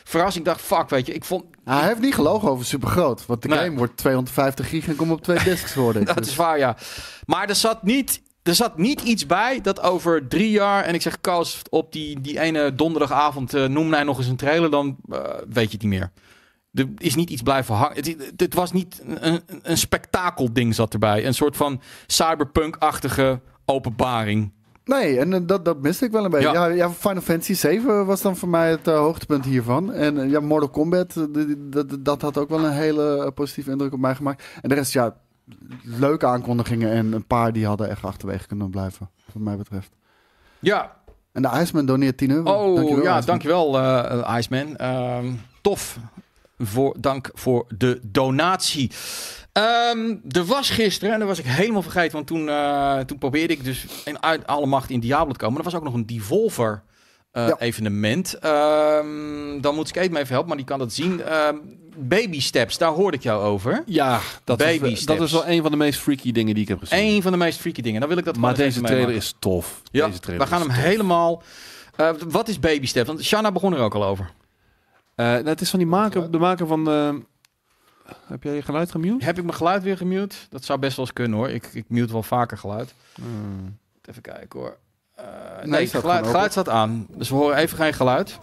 verrassing. Ik dacht, fuck, weet je, ik vond... Hij heeft niet gelogen over super groot. Want de Nee. game wordt 250 gig en komt op twee discs worden. Dat is waar, ja. Maar er zat niet, er zat niet iets bij dat over drie jaar... En ik zeg, Koos, op die, die ene donderdagavond... eh noem mij nog eens een trailer, dan eh, weet je het niet meer. Er is niet iets blijven hangen. Het, het was niet een, een, spektakelding zat erbij. Een soort van cyberpunk-achtige openbaring. Nee, en eh, dat, dat miste ik wel een beetje. Ja. Ja. Ja, Final Fantasy 7 was dan voor mij het eh, hoogtepunt hiervan. En eh, ja, Mortal Kombat, dat, had ook wel een hele positieve indruk op mij gemaakt. En de rest, ja, leuke aankondigingen. En een paar die hadden echt achterwege kunnen blijven, wat mij betreft. Ja, En de Iceman doneert 10 euro. Oh Dankjewel, ja, Iceman. dankjewel eh Iceman. Ehm, tof. Voor, dank voor de donatie. Ehm, er was gisteren, en dat was ik helemaal vergeten, want toen, eh, toen probeerde ik dus in uit alle macht in Diablo te komen. Maar er was ook nog een Devolver eh, Ja. evenement. Ehm, dan moet ik even even helpen, maar die kan dat zien. Ehm, baby Steps, daar hoorde ik jou over. Ja, dat, Baby is, dat is wel een van de meest freaky dingen die ik heb gezien. Eén van de meest freaky dingen. Dan wil ik dat maar deze trailer is tof. Ja, deze trailer we gaan hem tof. helemaal... Eh, wat is Baby Steps? Want Shanna begon er ook al over. Eh, nou, het is van die maker, de maker van... eh, heb jij je geluid gemute? Heb ik mijn geluid weer gemute? Dat zou best wel eens kunnen hoor. Ik, ik mute wel vaker geluid. Hmm. Even kijken hoor. Eh, Nee, nee, staat geluid, geluid staat aan. Dus we horen even geen geluid.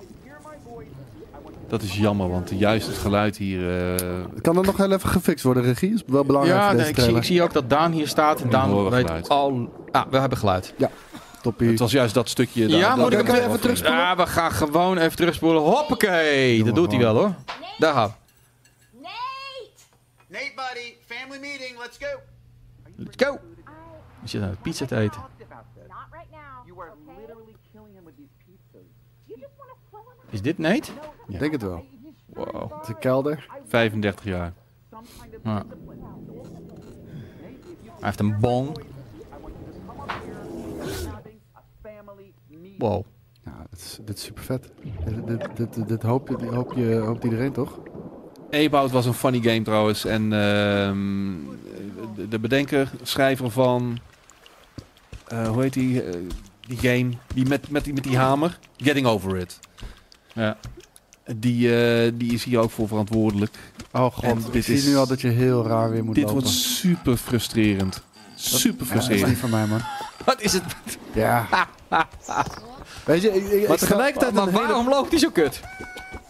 Dat is jammer, want juist het geluid hier... eh, Kan dat nog heel even gefixt worden, regie? Is wel belangrijk ja, voor nee, deze ik, zie, ik zie ook dat Daan hier staat. En Daan weet geluid. al... Ah, we hebben geluid. Toppie. het was juist dat stukje... daar- ja, moet ik hem even terugspoelen? Ja, we gaan gewoon even terugspoelen. Hoppakee. Dat doet hij wel hoor. Daar! Nate, buddy, family meeting. Let's go. Let's go. We zitten aan pizza te eten. Not right now. You are okay? literally killing him with these pizzas. You just want to throw him Is dit Nate? Ik denk het wel. Wow. Het is een kelder. 35 jaar. Ja. Hij heeft een bon. I want you to just come up here. We're having a family meeting. Wow. Ja, dit is, dit is super vet. Dit, dit, dit, dit, dit hoop, je, hoop, je, hoopt iedereen toch? Ape was een funny game trouwens. En ehm, de, de bedenker, schrijver van... eh, hoe heet die, eh, die game? Die met, met, die met die hamer. Getting Over It. Ja. Die, eh, die is hier ook voor verantwoordelijk. Oh En god, ik dit zie is- nu al dat je heel raar weer moet Dit lopen. wordt super frustrerend. Super Ja, dat is frustrerend. niet van mij, man. Wat is het? Ja. Weet je, ik, Maar tegelijkertijd Maar een hele... waarom loopt hij zo kut?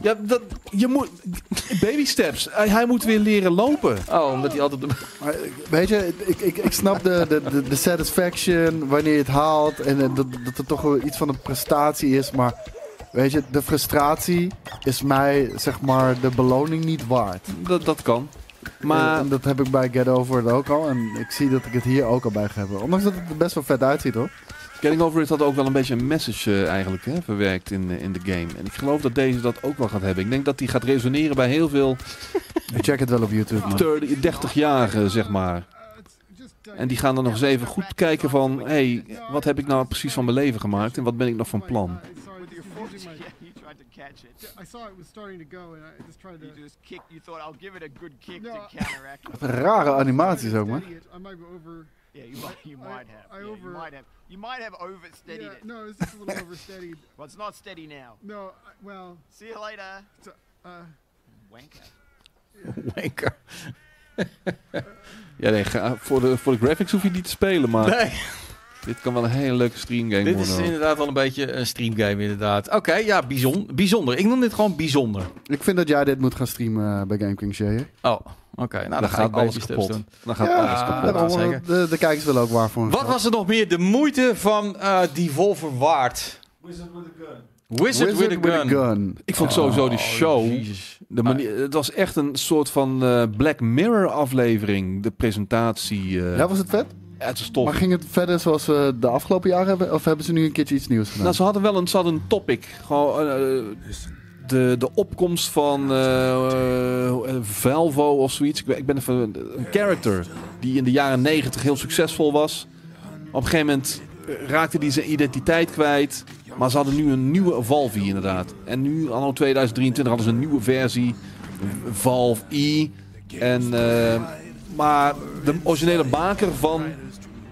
Ja, dat, je moet... Baby steps. Hij, hij moet weer leren lopen. Oh, omdat hij altijd... Maar, Weet je, ik, ik, ik snap de, de, de, de satisfaction wanneer je het haalt. En eh, dat, dat er toch wel iets van een prestatie is. Maar weet je, de frustratie is mij zeg maar de beloning niet waard. Dat, dat kan. Maar En dat heb ik bij Get Over It ook al. En ik zie dat ik het hier ook al bij ga hebben. Ondanks dat het er best wel vet uitziet hoor. Getting Over It had ook wel een beetje een message eh, eigenlijk hè, verwerkt in, eh, in de game. En ik geloof dat deze dat ook wel gaat hebben. Ik denk dat die gaat resoneren bij heel veel Ik check het wel op YouTube. Maar. 30, 30-jarigen, zeg maar. En die gaan dan nog eens even goed kijken van... Hé, hey, wat heb ik nou precies van mijn leven gemaakt? En wat ben ik nog van plan? Yeah, you tried to catch it. I saw it was starting to go, and I just tried to. You just kicked. You thought I'll give it a good kick No, to I- counteract. it. Rare animaties ook man. I might over. Yeah, you might, you I- might have. I yeah, over- you might have. You might have oversteadied Yeah, it. no, it's just a little oversteadied. Well, it's not steady now. No, I, well, See you later, uh, wanker. Wanker. Ja, nee, ga- voor, de, voor de graphics hoef je niet te spelen, maar Nee, dit kan wel een hele leuke streamgame dit worden. is hoor. inderdaad wel een beetje een streamgame inderdaad. Oké, ja, bijzon, bijzonder. Ik noem dit gewoon bijzonder. Ik vind dat jij dit moet gaan streamen eh, bij Game King Shay. Oh, oké. Nou, dan, Dan ga gaat ik alles kapot. doen. Dan gaat Ja, alles Ah, kapot. Eh, de, de kijkers willen ook waar voor. Wat was er nog meer de moeite van eh Devolver waard? Wizard with a gun. gun. Ik vond sowieso die Oh, show... Jezus. De manier, het was echt een soort van eh, Black Mirror aflevering. De presentatie. eh, Ja, was het vet? Het is tof. Maar ging het verder zoals we de afgelopen jaren hebben? Of hebben ze nu een keertje iets nieuws gedaan? Nou, ze hadden wel een, ze hadden een topic. Gewoon eh, de, de opkomst van eh, eh, Valvo of zoiets. Ik ben, ik ben een character die in de jaren negentig heel succesvol was. Op een gegeven moment eh, raakte hij zijn identiteit kwijt. Maar ze hadden nu een nieuwe Valve inderdaad. En nu, anno 2023, hadden ze een nieuwe versie. Valve E. En, maar de originele maker van,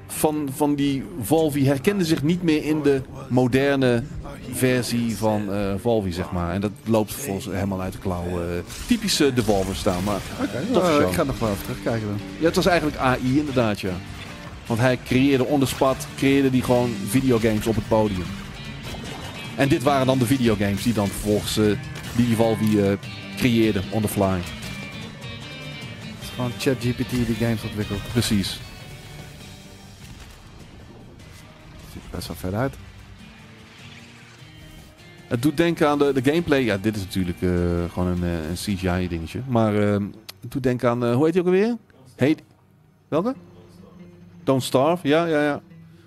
van, van die Valve herkende zich niet meer in de moderne versie van eh Valve, zeg maar. En dat loopt volgens helemaal uit de klauw. eh, typische Devolver staan, maar Oké, Tof nou, ik ga nog wel even terugkijken dan. ja, het was eigenlijk AI inderdaad, ja. Want hij creëerde on the spot, creëerde die gewoon videogames op het podium. En dit waren dan de videogames die dan vervolgens eh die Valve eh, creëerde on the fly. Het is gewoon ChatGPT die games ontwikkelt. Precies. Ziet er best wel vet uit. Het doet denken aan de, de gameplay. Ja, dit is natuurlijk eh, gewoon een, eh, een CGI dingetje. Maar eh, het doet denken aan, eh, hoe heet die ook alweer? Heet, welke? Don't Starve, ja, ja, ja.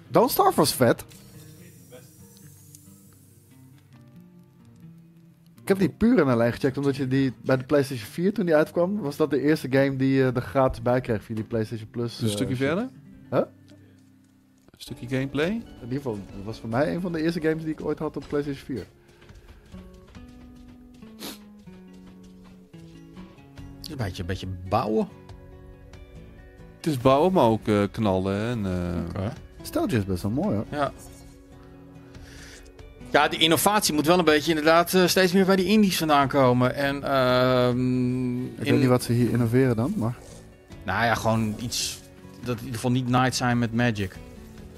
Don't Starve was vet. Ik heb die puur en alleen gecheckt, omdat je die bij de PlayStation 4 toen die uitkwam, was dat de eerste game die je er gratis bij kreeg via die PlayStation Plus. Dus een stukje verder. Huh? Een stukje gameplay. In ieder geval, dat was voor mij een van de eerste games die ik ooit had op PlayStation 4. Een beetje, een beetje bouwen. Het is bouwen, maar ook eh, knallen. En, eh, Steltje is best wel mooi hoor. Ja. Ja, die innovatie moet wel een beetje inderdaad eh, steeds meer bij die indies vandaan komen. En ehm, Ik in- weet niet wat ze hier innoveren dan, maar... Nou ja, gewoon iets dat in ieder geval niet night zijn met Magic.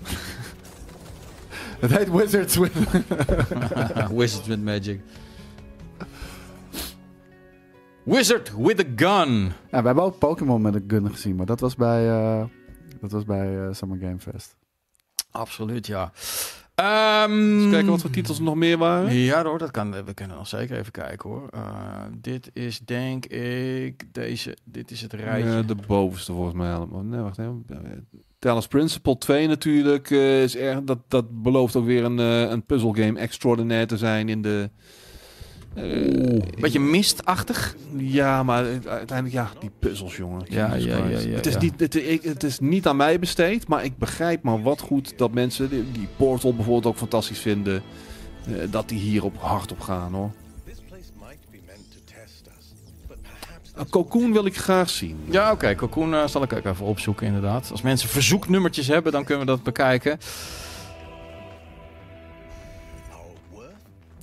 Het heet Wizards with... Wizard with Magic. Wizard with a gun. Ja, we hebben ook Pokémon met een gun gezien, maar dat was bij, eh, dat was bij eh, Summer Game Fest. Absoluut, ja. Ehm, eens kijken wat voor titels er nog meer waren. Ja hoor, dat kan, we kunnen nog zeker even kijken hoor. Eh, dit is denk ik deze, dit is het rijtje. De bovenste volgens mij allemaal. Nee, wacht even. Talos Principle 2 natuurlijk. eh, is erg, dat, dat belooft ook weer een, eh, een puzzelgame extraordinaire te zijn in de... eh, Beetje mistachtig. Ja, maar uiteindelijk, ja, die puzzels, jongen. Ja, ja, ja, ja, het, is. Niet, het, het is niet aan mij besteed, maar ik begrijp maar wat goed dat mensen die, die Portal bijvoorbeeld ook fantastisch vinden. eh, dat die hier op hard op gaan, hoor. Een Cocoon wil ik graag zien. Ja, oké. Cocoon eh, zal ik ook even opzoeken inderdaad. Als mensen verzoeknummertjes hebben, dan kunnen we dat bekijken.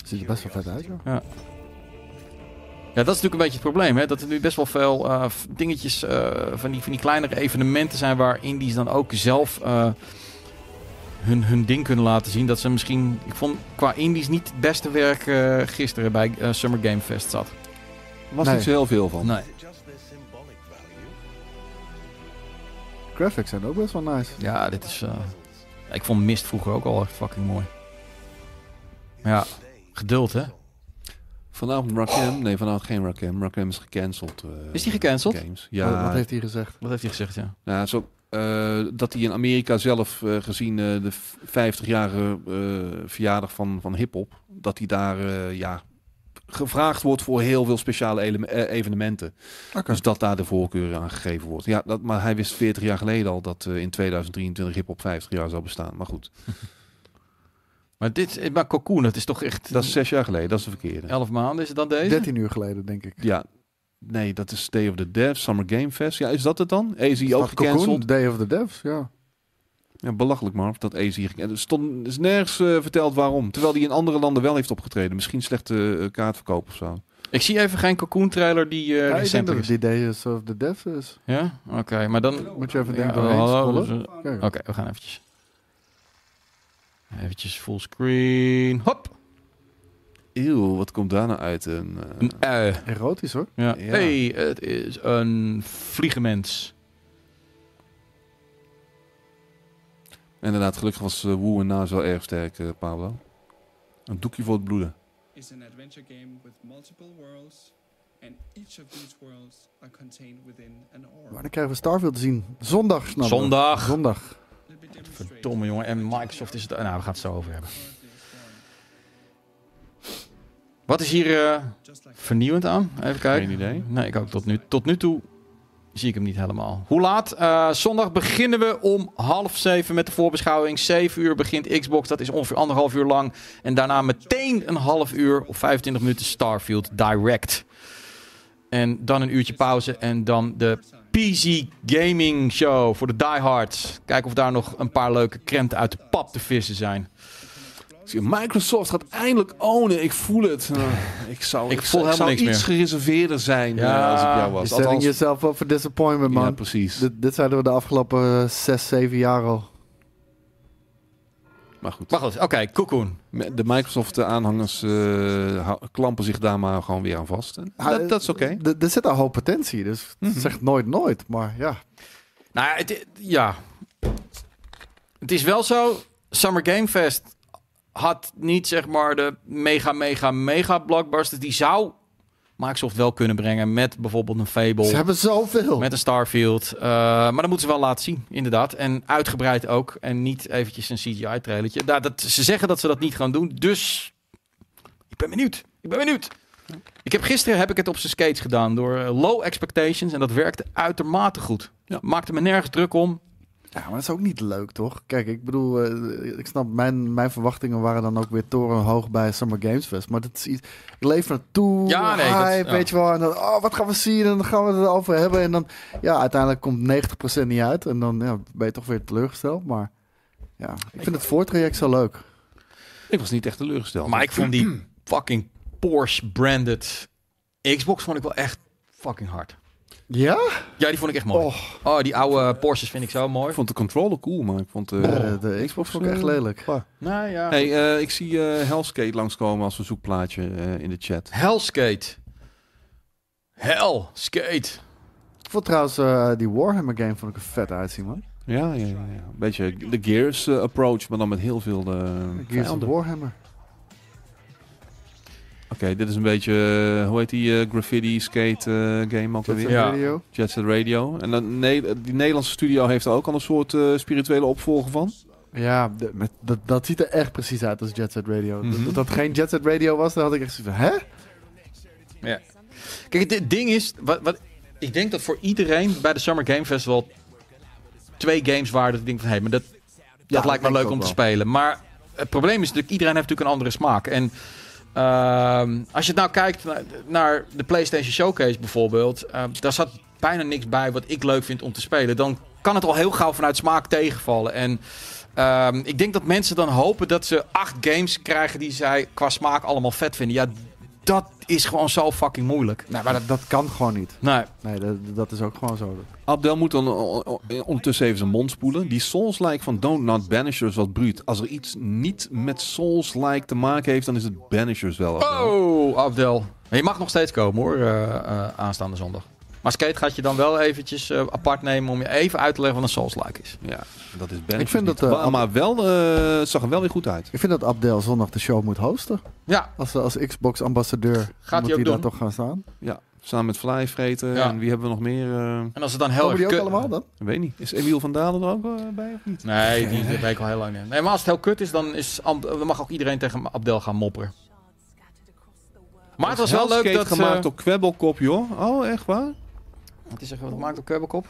Ziet er best wel vet uit, joh. Ja, dat is natuurlijk een beetje het probleem. Hè? Dat er nu best wel veel eh, dingetjes eh, van, die, van die kleinere evenementen zijn waar indies dan ook zelf eh, hun, hun ding kunnen laten zien. Dat ze misschien, ik vond qua indies niet het beste werk eh, gisteren bij Summer Game Fest zat. Er was Nee. niet zo heel veel van. Nee. Graphics zijn ook best wel nice. Ja, dit is. eh, ik vond Mist vroeger ook al echt fucking mooi. Maar ja, geduld hè. Vanavond Rakim? Nee, vanavond geen Rakim. Rakim is gecanceld. eh, Is die gecanceld? Games. Ja. Wat heeft hij gezegd? Wat heeft hij gezegd, ja? Nou, zo, eh, dat hij in Amerika zelf, eh, gezien eh, de 50-jarige eh, verjaardag van, van hip-hop, dat hij daar eh, ja, gevraagd wordt voor heel veel speciale evenementen. Dus dat daar de voorkeur aan gegeven wordt. Ja, dat, maar hij wist 40 jaar geleden al dat eh, in 2023 hip-hop 50 jaar zou bestaan. Maar goed, Maar dit, maar Cocoon, dat is toch echt dat is zes jaar geleden. Dat is de verkeerde. 11 maanden, is het dan deze? 13 uur geleden, denk ik. Ja, nee, dat is Day of the Devs, Summer Game Fest. Ja, is dat het dan? AZ ook gecanceld? Day of the Devs, ja. Ja, belachelijk maar dat AZ gecanceld Er stond is nergens eh, verteld waarom. Terwijl hij in andere landen wel heeft opgetreden. Misschien slechte eh, kaartverkoop of zo. Ik zie even geen Cocoon trailer die eh ja ik denk recent dat is. het die Day of the Devs is. Ja? Oké, maar dan... Moet je even Ja, denken scrollen. dus, eh, Kijk. Oké, we gaan eventjes. Eventjes fullscreen. Hop! Eeuw, wat komt daar nou uit? Een, eh, Een ui. Erotisch hoor. Ja. Ja. Hey, het is een vliegenmens. Inderdaad, gelukkig was uh, Woe en Naas wel erg sterk, eh, Pablo. Een doekje voor het bloeden. is an adventure game with multiple worlds, and each of these worlds are contained within an orb. Maar dan krijgen we Starfield te zien. Zondag, snap? Zondag. Zondag. Verdomme jongen, en Microsoft is het... Nou, we gaan het zo over hebben. Wat is hier like vernieuwend aan? Even kijken. Geen idee. Nee, ik ook tot nu, tot nu toe zie ik hem niet helemaal. Hoe laat? Eh, zondag beginnen we om half zeven met de voorbeschouwing. Zeven uur begint Xbox, dat is ongeveer anderhalf uur lang. En daarna meteen een half uur of 25 minuten Starfield Direct. En dan een uurtje pauze en dan de PC Gaming Show voor de diehards. Kijken of daar nog een paar leuke krenten uit de pap te vissen zijn. Je, Microsoft gaat eindelijk ownen. Ik voel het. Eh, ik zou, Ik voel ik helemaal zou niks iets gereserveerder zijn Ja, eh, als ik jou Je was. setting Althans, jezelf up voor disappointment, man. ja, precies. dit, dit zeiden we de afgelopen zes, zeven jaar al. Maar goed, Maar goed, oké, Cocoon. de Microsoft-aanhangers eh, hou- klampen zich daar maar gewoon weer aan vast. En dat, dat is oké. D- Er zit een hoop potentie, dus Mhm. zeg nooit nooit. Maar ja, Nou, ja, het, ja. Het is wel zo. Summer Game Fest had niet zeg maar de mega, mega, mega blockbusters. Die zou Microsoft wel kunnen brengen met bijvoorbeeld een Fable. ze hebben zoveel. Met een Starfield. Eh, maar dat moeten ze wel laten zien, inderdaad. En uitgebreid ook. En niet eventjes een CGI-trailertje. Daar, dat, ze zeggen dat ze dat niet gaan doen. Dus ik ben benieuwd. Ik ben benieuwd. Ik heb gisteren heb ik het op zijn skates gedaan door eh, low expectations. En dat werkte uitermate goed. Ja. Maakte me nergens druk om. Ja, maar dat is ook niet leuk, toch? Kijk, ik bedoel, eh, ik snap, mijn, mijn verwachtingen waren dan ook weer torenhoog bij Summer Games Fest. Maar dat is iets, ik leef naartoe, Ja, nee, dat- hype, ja. weet je wel. En dan, oh, wat gaan we zien? En dan gaan we het erover hebben. En dan, ja, uiteindelijk komt 90% niet uit. En dan ja, ben je toch weer teleurgesteld. Maar ja, ik vind het voortraject zo leuk. Ik was niet echt teleurgesteld. Maar ik vond die fucking Porsche-branded Xbox vond ik wel echt fucking hard. Ja? Ja, die vond ik echt mooi. Oh, Oh, die oude Porsches vind ik zo mooi. Ik vond de controller cool, maar ik vond... eh, de, de Xbox vond ik echt lelijk. Nou ja. Hey, eh, ik zie eh Hellskate langskomen als verzoekplaatje eh, in de chat. Hellskate. Hellskate. Ik vond trouwens eh, die Warhammer game vond ik er vet uitzien, man. Ja, ja, ja. ja. Een beetje de Gears approach, maar dan met heel veel eh Gears. Warhammer. Oké, dit is een beetje, eh, hoe heet die eh, graffiti skate eh, game ook Jet alweer? Set Ja. Radio. Jet Set Radio. En dan, nee, die Nederlandse studio heeft er ook al een soort eh, spirituele opvolger van. Ja, de- met, dat, dat ziet er echt precies uit als Jet Set Radio. Dat- Mhm. Dat dat geen Jet Set Radio was, dan had ik echt zoiets van, hè? Kijk, het ding is, wat, wat, ik denk dat voor iedereen bij de Summer Game Festival twee games waren dat ik denk van, hé, hey, maar dat, dat lijkt me leuk om te spelen. Maar het probleem is natuurlijk, iedereen heeft natuurlijk een andere smaak. En ehm, als je nou kijkt naar, de PlayStation Showcase bijvoorbeeld, eh, daar zat bijna niks bij wat ik leuk vind om te spelen. Dan kan het al heel gauw vanuit smaak tegenvallen. En ehm, ik denk dat mensen dan hopen dat ze acht games krijgen die zij qua smaak allemaal vet vinden. Ja, dat is gewoon zo fucking moeilijk. Nee, maar dat, dat kan gewoon niet. Nee, Nee, dat, dat is ook gewoon zo. Abdel moet dan o- o- ondertussen even zijn mond spoelen. Die Souls-like van Don't Not Banishers was bruut. Als er iets niet met Souls-like te maken heeft, dan is het Banishers wel. Abdel. Oh, Abdel. Je mag nog steeds komen hoor, eh, eh, aanstaande zondag. Maar Skate gaat je dan wel eventjes eh, apart nemen om je even uit te leggen wat een Souls-like is. Ja, dat is Ben. Ik vind dat, eh, Wel, maar wel, eh, het zag er wel weer goed uit. Ik vind dat Abdel zondag de show moet hosten. Ja, Als, als Xbox-ambassadeur Gaat moet hij ook daar toch gaan staan. Ja, samen met Fly vreten. Ja. En wie hebben we nog meer? eh, en als het dan heel Komen erg die ook kut- allemaal dan? ik weet niet. Is Emiel van Dalen er ook bij of niet? Nee, die weet ik al heel lang niet. Nee, maar als het heel kut is, dan, is, dan mag ook iedereen tegen Abdel gaan mopperen. Maar het was wel leuk dat... gemaakt eh, door Kwebbelkop, joh. Oh, echt waar? Wat is er gemaakt door Kerbelkop?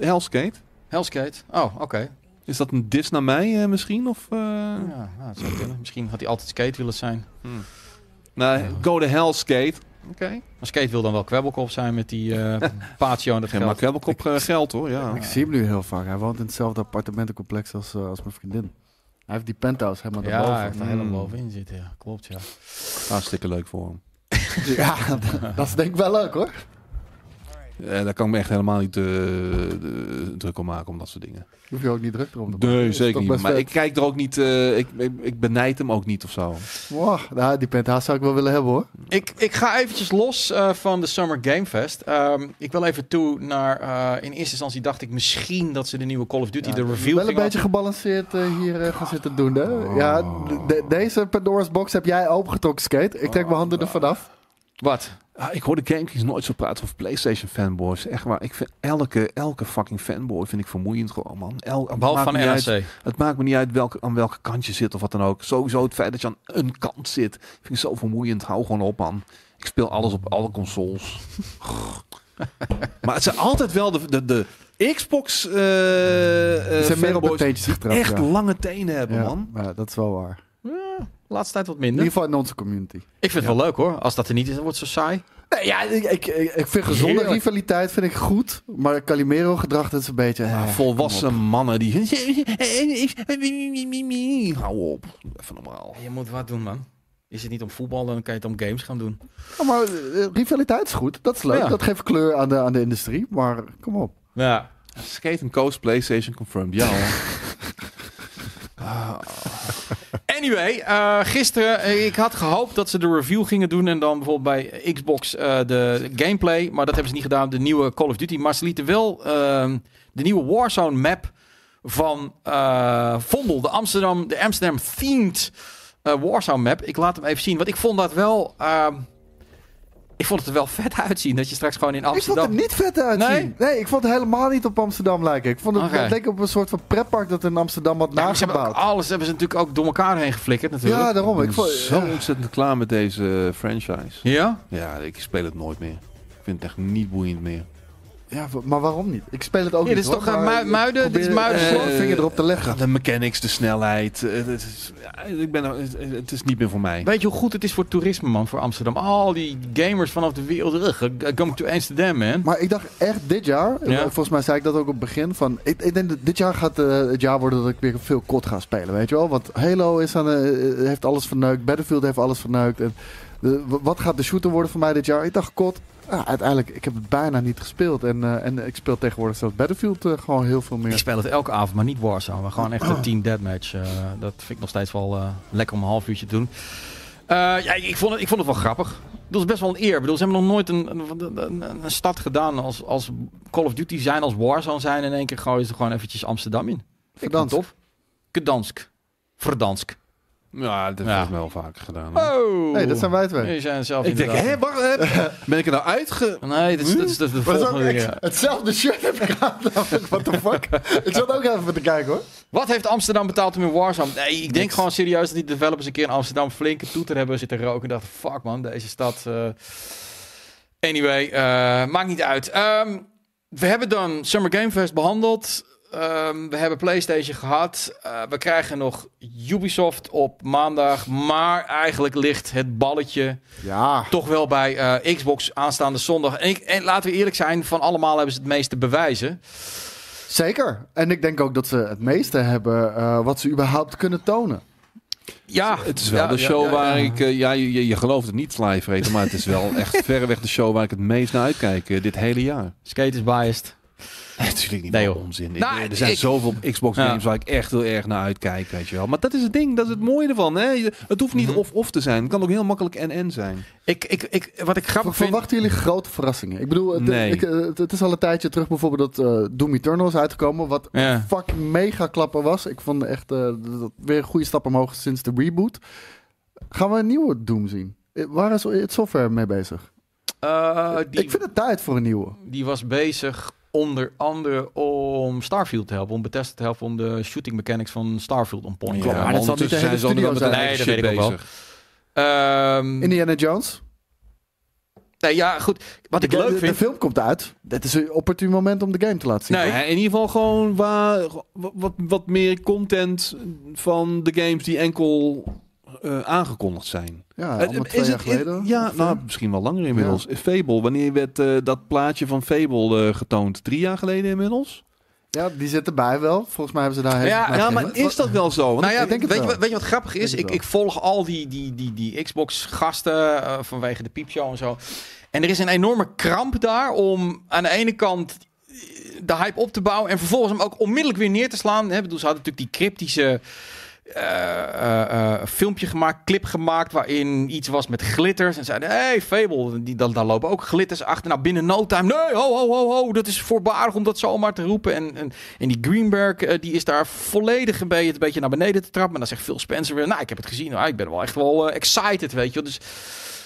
Hellskate? Hellskate. Oh, oké. Is dat een dis naar mij eh, misschien? Of, eh, Ja, nou, dat zou kunnen. Misschien had hij altijd skate willen zijn. Nou, go to Hellskate. Oké. Maar skate wil dan wel Kwebbelkop zijn met die eh patio en dat Geen maar geld. Kwebbelkop geld hoor, ja. Ik zie hem nu heel vaak. Hij woont in hetzelfde appartementencomplex als, eh, als mijn vriendin. Hij heeft die penthouse helemaal Ja, daarboven. hij heeft er helemaal Mm. bovenin zitten. Ja, klopt, ja. Hartstikke leuk voor hem. Ja, dat is denk ik wel leuk hoor. Eh, daar kan ik me echt helemaal niet eh, de- druk om maken om dat soort dingen. Hoef je ook niet druk erom te maken. Nee, zeker niet. Maar vet. ik kijk er ook niet, eh, ik, ik, ik benijd hem ook niet of zo. Wow, nou, die penthouse zou ik wel willen hebben hoor. Ik, ik ga eventjes los eh, van de Summer Game Fest. Ehm, ik wil even toe naar... eh, in eerste instantie dacht ik misschien dat ze de nieuwe Call of Duty, de review wel een beetje gebalanceerd hier eh, gaan zitten doen. Hè? Ja, de- de- deze Pandora's box heb jij opengetrokken, Skate. Ik trek mijn handen er vanaf. Wat? Ah, ik hoor de GameKings nooit zo praten over PlayStation fanboys. Echt waar. Ik vind elke, elke fucking fanboy vind ik vermoeiend gewoon, man. El, het Behalve maakt van me niet NRC. uit- Het maakt me niet uit welke, aan welke kant je zit of wat dan ook. Sowieso het feit dat je aan een kant zit. Vind ik zo vermoeiend. Hou gewoon op, man. Ik speel alles op alle consoles. maar het zijn altijd wel de, de, de Xbox eh Ze eh zijn meer op getrapt. echt ja. lange tenen hebben, Ja, man. ja, dat is wel waar. Laatste tijd wat In minder. ieder geval in onze community. Ik vind het wel leuk hoor. Als dat er niet is, dan wordt het zo saai. Nee, ja, ik, ik, vind gezonde Heerlijk. rivaliteit vind ik goed. Maar Calimero gedrag dat is een beetje... eh, Ja, volwassen mannen die... Hou op. Even normaal. Je moet wat doen, man. Is het niet om voetbal, dan kan je het om games gaan doen. Ja, maar eh, rivaliteit is goed. Dat is leuk. Ja. Dat geeft kleur aan de, aan de industrie. Maar kom op. Ja. Skate and Coast PlayStation confirmed. Ja. Anyway, eh, gisteren, eh, ik had gehoopt dat ze de review gingen doen en dan bijvoorbeeld bij Xbox eh, de gameplay, maar dat hebben ze niet gedaan, de nieuwe Call of Duty. Maar ze lieten wel ehm, de nieuwe Warzone map van Vondel, de Amsterdam, de Amsterdam themed Warzone map. Ik laat hem even zien, want ik vond dat wel, ehm, ik vond het er wel vet uitzien dat je straks gewoon in Ik vond Amsterdam... het niet vet uitzien. Nee? ik vond het helemaal niet op Amsterdam lijken. Ik vond het leek op een soort van pretpark dat in Amsterdam had Ja, maar ze hebben nagebouwd. alles hebben ze natuurlijk ook door elkaar heen geflikkerd natuurlijk. Ja, daarom. Ik Ik vond, ben zo ja. ontzettend klaar met deze franchise. Ja? Ja, ik speel het nooit meer. Ik vind het echt niet boeiend meer. Ja, maar waarom niet? Ik speel het ook Ja, niet. dit is hoor, toch, eh, maar Muiden? Dit is Muiden eh, vinger erop te leggen. De mechanics, de snelheid. eh, Het is, ja, ik ben, het- is niet meer voor mij. Weet je hoe goed het is voor toerisme, man, voor Amsterdam? Al die gamers vanaf de wereld. Ugh, Come to Amsterdam, man. Maar ik dacht echt dit jaar, Ja. eh, volgens mij zei ik dat ook op het begin, van ik, ik denk dat dit jaar gaat eh, het jaar worden dat ik weer veel kot ga spelen, weet je wel? Want Halo is aan, eh, heeft alles verneukt, Battlefield heeft alles verneukt. En, eh, wat gaat de shooter worden voor mij dit jaar? Ik dacht kot, ja, uiteindelijk, ik heb het bijna niet gespeeld. En, eh, en ik speel tegenwoordig zelfs Battlefield eh, gewoon heel veel Ik meer. speel het elke avond, maar niet Warzone. Maar gewoon echt een team deathmatch. Eh, dat vind ik nog steeds wel lekker om een half uurtje te doen. Ja, ik vond, het, ik vond het wel grappig. Dat is best wel een eer. Ik bedoel, ze hebben nog nooit een, een, een, een stad gedaan als, als Call of Duty zijn, als Warzone zijn. In één keer gooien ze er gewoon eventjes Amsterdam in. Ik vind het Verdansk. tof. Gdansk. Verdansk. Ja, dat ik wel vaker gedaan. hoor. Oh! Nee, dat zijn wij twee. Die zijn zelf Ik denk, inderdaad- hé, wacht, hè, ben ik er nou uitge... Nee, dat is, dat is, dat is de Maar dat is ook volgende. ja. hetzelfde shirt heb ik aan. What the fuck? ik zat ook even te kijken hoor. Wat heeft Amsterdam betaald om in Warzone? Nee, ik denk gewoon serieus dat die developers een keer in Amsterdam flinke toeter hebben zitten roken. En dachten, fuck man, deze stad. eh. Anyway, eh, maakt niet uit. Ehm, we hebben dan Summer Game Fest behandeld. Ehm, we hebben PlayStation gehad. Eh, we krijgen nog Ubisoft op maandag. Maar eigenlijk ligt het balletje Ja. toch wel bij eh, Xbox aanstaande zondag. En, ik, en laten we eerlijk zijn, van allemaal hebben ze het meeste bewijzen. Zeker. En ik denk ook dat ze het meeste hebben eh, wat ze überhaupt kunnen tonen. Ja, Het is wel ja, de show ja, waar ja. ik... eh, ja, je, je gelooft het niet, Slijvreten, maar het is wel echt verreweg de show waar ik het meest naar uitkijk dit hele jaar. Skate is biased. Natuurlijk niet Nee, joh. onzin. Ik- Nou, er zijn ik- zoveel Xbox Ja. games waar ik echt heel erg naar uitkijk, weet je wel. Maar dat is het ding, dat is het mooie ervan. Hè? Het hoeft niet Mhm. of-of te zijn. Het kan ook heel makkelijk en-en zijn. Ik, ik, ik, wat ik grappig vind... Verwachten jullie grote verrassingen? Ik bedoel, het, Nee. ik, eh, het, het is al een tijdje terug bijvoorbeeld dat eh, Doom Eternal is uitgekomen. Wat Ja. een fucking mega klapper was. Ik vond echt eh, dat weer een goede stap omhoog sinds de reboot. Gaan we een nieuwe Doom zien? Waar is het software mee bezig? Eh, die, Ik vind het tijd voor een nieuwe. die was bezig onder andere om Starfield te helpen. Om Bethesda te helpen om de shooting mechanics van Starfield on point te maar dat zal niet de hele studio zijn Nee, dat weet ik ook wel. bezig. Ehm, Indiana Jones. nee, ja, goed. Wat ik leuk de- vind... De film komt uit. Dit is een opportun moment om de game te laten zien. Nee. Ja, in ieder geval gewoon waar, wat, wat meer content van de games die enkel eh, aangekondigd zijn. Ja, Eh, allemaal twee is jaar het- geleden. Ja, ongeveer. nou, misschien wel langer inmiddels. Fable, wanneer werd eh, dat plaatje van Fable eh, getoond? Drie jaar geleden inmiddels? ja, die zit erbij wel. Volgens mij hebben ze daar... Ja, Ja, maar is dat wel zo? Want Nou ja, ik denk het weet, je, wel. wat- weet je wat grappig is? Ik, ik volg al die, die, die, die Xbox-gasten eh, vanwege de piepshow en zo. En er is een enorme kramp daar om aan de ene kant de hype op te bouwen en vervolgens hem ook onmiddellijk weer neer te slaan. Hè, bedoel, ze hadden natuurlijk die cryptische eh, eh, eh, filmpje gemaakt, clip gemaakt, waarin iets was met glitters. En zeiden, hey, Fable, die, dan, daar lopen ook glitters achter. Nou, binnen no time, nee, ho, ho, ho, ho, dat is voorbarig om dat zomaar te roepen. En, en, en die Greenberg, die is daar volledig een beetje, een beetje naar beneden te trappen. Maar dan zegt Phil Spencer weer, nou, ik heb het gezien, nou, ik ben wel echt wel excited, weet je. Dus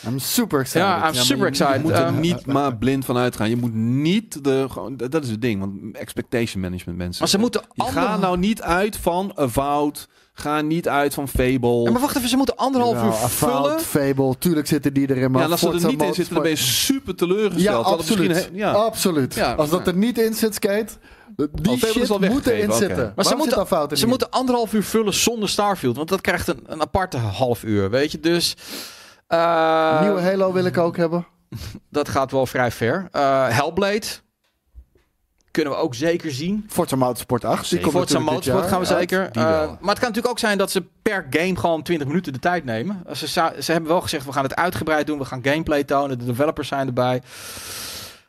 I'm super excited. ja, I'm super excited. Je moet er niet maar blind van uitgaan. Je moet niet de... Gewoon, dat is het ding, want expectation management mensen. maar ze moeten Je gaat nou niet uit van Avowed. Ga niet uit van Fable. Ja, maar wacht even, ze moeten anderhalf Ja, uur vullen. Fable, tuurlijk zitten die erin. Maar ja, en als ze er niet in zitten, dan ben je super teleurgesteld. Ja, absoluut. ja. Absoluut. Ja, Als dat ja. er niet in zit, Skate, die Fable is shit al moet weggegeven, erin oké. zitten. Maar ze moeten, ze moeten anderhalf uur vullen zonder Starfield. Want dat krijgt een, een aparte half uur, weet je. Dus eh, in? Nieuwe Halo wil ik ook hebben. dat gaat wel vrij ver. Eh, Hellblade kunnen we ook zeker zien. Forza Motorsport 8. Die komt Forza Motorsport gaan we zeker. Eh, maar het kan natuurlijk ook zijn dat ze per game gewoon 20 minuten de tijd nemen. Ze, ze hebben wel gezegd, we gaan het uitgebreid doen. We gaan gameplay tonen. De developers zijn erbij.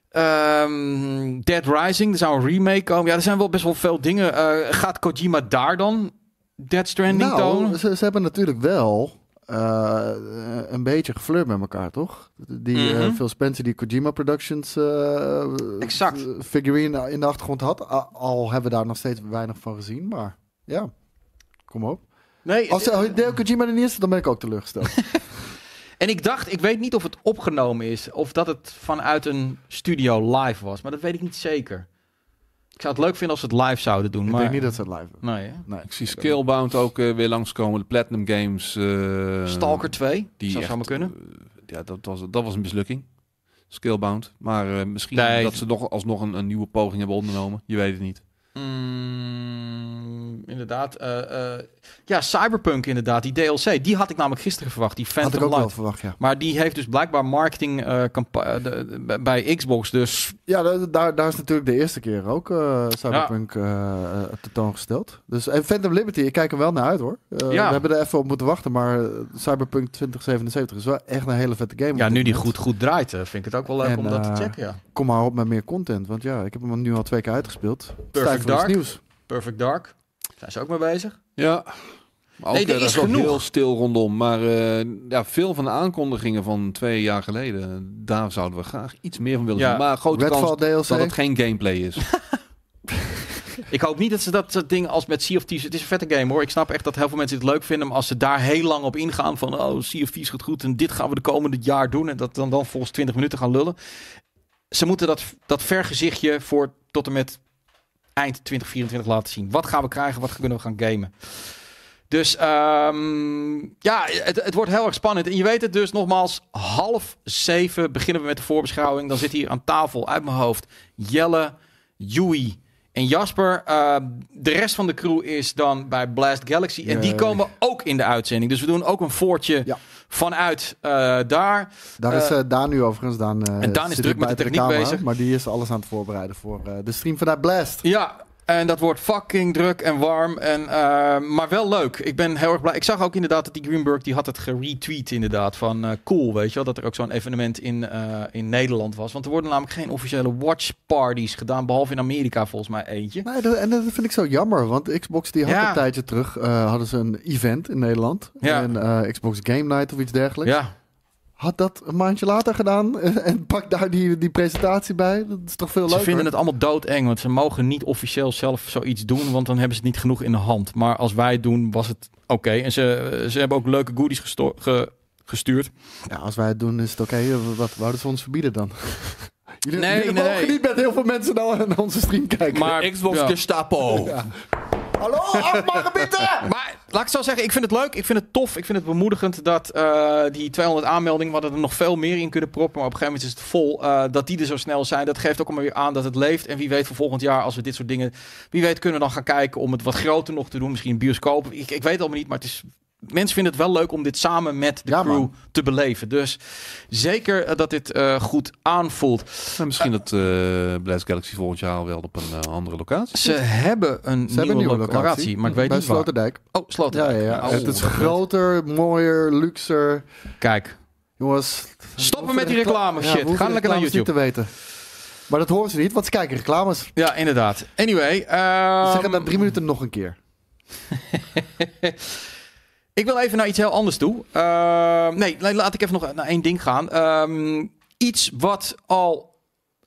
Ehm, Dead Rising, er zou een remake komen. Ja, er zijn wel best wel veel dingen. Eh, gaat Kojima daar dan Dead Stranding tonen? Nou, ze, ze hebben natuurlijk wel eh, een beetje geflirt met elkaar, toch? Die eh, Mhm. Phil Spencer, die Kojima Productions eh, Exact. figurine in de achtergrond had. Al hebben we daar nog steeds weinig van gezien, maar ja, kom op. Nee, Als Hideo Kojima er niet is, dan ben ik ook teleurgesteld. En ik dacht, ik weet niet of het opgenomen is of dat het vanuit een studio live was, maar dat weet ik niet zeker. Ik zou het leuk vinden als we het live zouden doen, ik maar denk niet dat ze het live doen. nee. Nee. Ik zie Scalebound ook eh, weer langskomen. De Platinum Games. eh, Stalker 2, Die zou zomaar kunnen. eh, ja, dat was, dat was een mislukking. Scalebound. Maar eh, misschien Nee. dat ze nog alsnog een, een nieuwe poging hebben ondernomen. Je weet het niet. Mm, inderdaad. eh, eh, ja, Cyberpunk inderdaad, die DLC, die had ik namelijk gisteren verwacht, die Had Phantom ik ook wel Light. verwacht, ja. Maar die heeft dus blijkbaar marketing de- de- bij Xbox, dus Ja, da- daar, daar is natuurlijk de eerste keer ook Cyberpunk eh, tentoongesteld. Dus en Phantom Liberty, ik kijk er wel naar uit hoor. Ja. We hebben er even op moeten wachten, maar Cyberpunk 2077 is wel echt een hele vette game. ja, nu die moment. goed, goed draait, vind ik het ook wel leuk En, om dat te checken, ja. Kom maar op met meer content, want ja, ik heb hem nu al twee keer uitgespeeld. Perfect Dark. nieuws. Perfect Dark, zijn ze ook mee bezig? Ja. Maar ook, Nee, er eh, dat is ook genoeg. heel stil rondom. Maar eh, ja, veel van de aankondigingen van twee jaar geleden, daar zouden we graag iets meer van willen Ja. zien. Maar grote Redfall kans DLC. dat het geen gameplay is. Ik hoop niet dat ze dat soort dingen als met Sea of Thieves... Het is een vette game hoor. Ik snap echt dat heel veel mensen het leuk vinden. Maar als ze daar heel lang op ingaan van... Oh, Sea of Thieves gaat goed en dit gaan we de komende jaar doen. En dat dan, dan volgens 20 minuten gaan lullen. Ze moeten dat, dat vergezichtje voor tot en met eind 2024 laten zien. Wat gaan we krijgen? Wat kunnen we gaan gamen? Dus ehm, ja, het, het wordt heel erg spannend. En je weet het dus nogmaals, half zeven beginnen we met de voorbeschouwing. Dan zit hier aan tafel uit mijn hoofd Jelle, Joey en Jasper. Uh, de rest van de crew is dan bij Blast Galaxy. En die komen ook in de uitzending. Dus we doen ook een voortje Ja. Vanuit eh, daar. Daar is eh, Daan nu overigens. Daan, en Daan is druk met de techniek camera, bezig. Maar die is alles aan het voorbereiden voor de stream vanuit Blast. Ja, En dat wordt fucking druk en warm. En, eh, maar wel leuk. Ik ben heel erg blij. Ik zag ook inderdaad dat die Greenberg die had het geretweet inderdaad. Van eh, cool, weet je wel. Dat er ook zo'n evenement in, eh, in Nederland was. Want er worden namelijk geen officiële watch parties gedaan. Behalve in Amerika volgens mij eentje. Nee, dat, en dat vind ik zo jammer, want Xbox die had Ja. een tijdje terug hadden ze een event in Nederland. Ja. En Xbox Game Night of iets dergelijks. Ja, Had dat een maandje later gedaan en pak daar die, die presentatie bij. Dat is toch veel ze leuker. vinden het allemaal doodeng. Want ze mogen niet officieel zelf zoiets doen. Want dan hebben ze het niet genoeg in de hand. Maar als wij het doen, was het oké. En ze, ze hebben ook leuke goodies gesto- ge- gestuurd. Ja, als wij het doen is het oké. Wat wouden ze ons verbieden dan? Jullie, Nee, jullie nee, mogen nee. niet met heel veel mensen naar, naar onze stream kijken. Maar Xbox ja. Gestapo. Hallo, afmagebieden! Maar laat ik zo zeggen, ik vind het leuk, ik vind het tof, ik vind het bemoedigend dat eh, die 200 aanmeldingen, we er nog veel meer in kunnen proppen, maar op een gegeven moment is het vol, eh, dat die er zo snel zijn. Dat geeft ook allemaal weer aan dat het leeft. En wie weet voor volgend jaar, als we dit soort dingen, wie weet kunnen we dan gaan kijken om het wat groter nog te doen, misschien een bioscoop. Ik, ik weet het allemaal niet, maar het is... Mensen vinden het wel leuk om dit samen met de Ja, crew man. te beleven. Dus zeker eh, dat dit eh, goed aanvoelt. En misschien dat eh Blast Galaxy volgend jaar wel op een andere locatie. Ze hebben een, Ze nieuwe, hebben een nieuwe locatie, locatie. maar ik weet bij niet waar. Sloterdijk. Oh, Sloterdijk. Ja, ja, ja. Oh, het is groter, mooier, luxer. Kijk, Jongens. Stoppen met die reclame shit. we hoeven Ga lekker naar YouTube. te weten. Maar dat horen ze niet, want ze kijken reclames. Ja, inderdaad. Anyway. Ze ehm, zeggen na drie minuten nog een keer. ik wil even naar iets heel anders toe. Ehm, nee, la- laat ik even nog naar één ding gaan. Ehm, iets wat al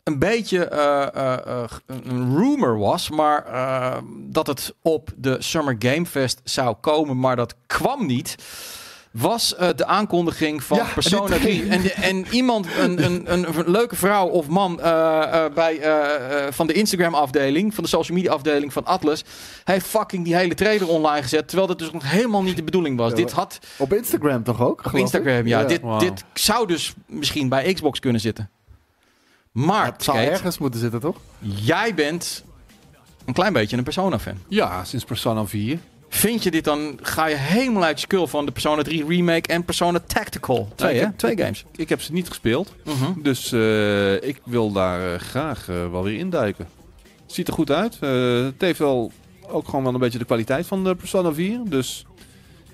een beetje eh, eh, eh, een rumor was, maar eh, dat het op de Summer Game Fest zou komen, maar dat kwam niet. Was eh, de aankondiging van Ja, Persona dit- 3. En, en iemand, een, een, een, een leuke vrouw of man eh, eh, bij, eh, eh, van de Instagram-afdeling, van de social media-afdeling van Atlas, heeft fucking die hele trailer online gezet. Terwijl dat dus nog helemaal niet de bedoeling was. Ja, Dit had Op Instagram toch ook? op ik? Instagram, ja. Dit, dit zou dus misschien bij Xbox kunnen zitten. Maar, Het zou ergens moeten zitten, toch? jij bent een klein beetje een Persona-fan. Ja, sinds Persona 4. Vind je dit dan, ga je helemaal uit je skul van de Persona 3 Remake en Persona Tactical? Twee, hè? heb- Twee games. Ik heb ze niet gespeeld. Mhm. Dus eh, ik wil daar eh, graag eh, wel weer induiken. Ziet er goed uit. Het heeft wel ook gewoon wel een beetje de kwaliteit van de Persona 4. Dus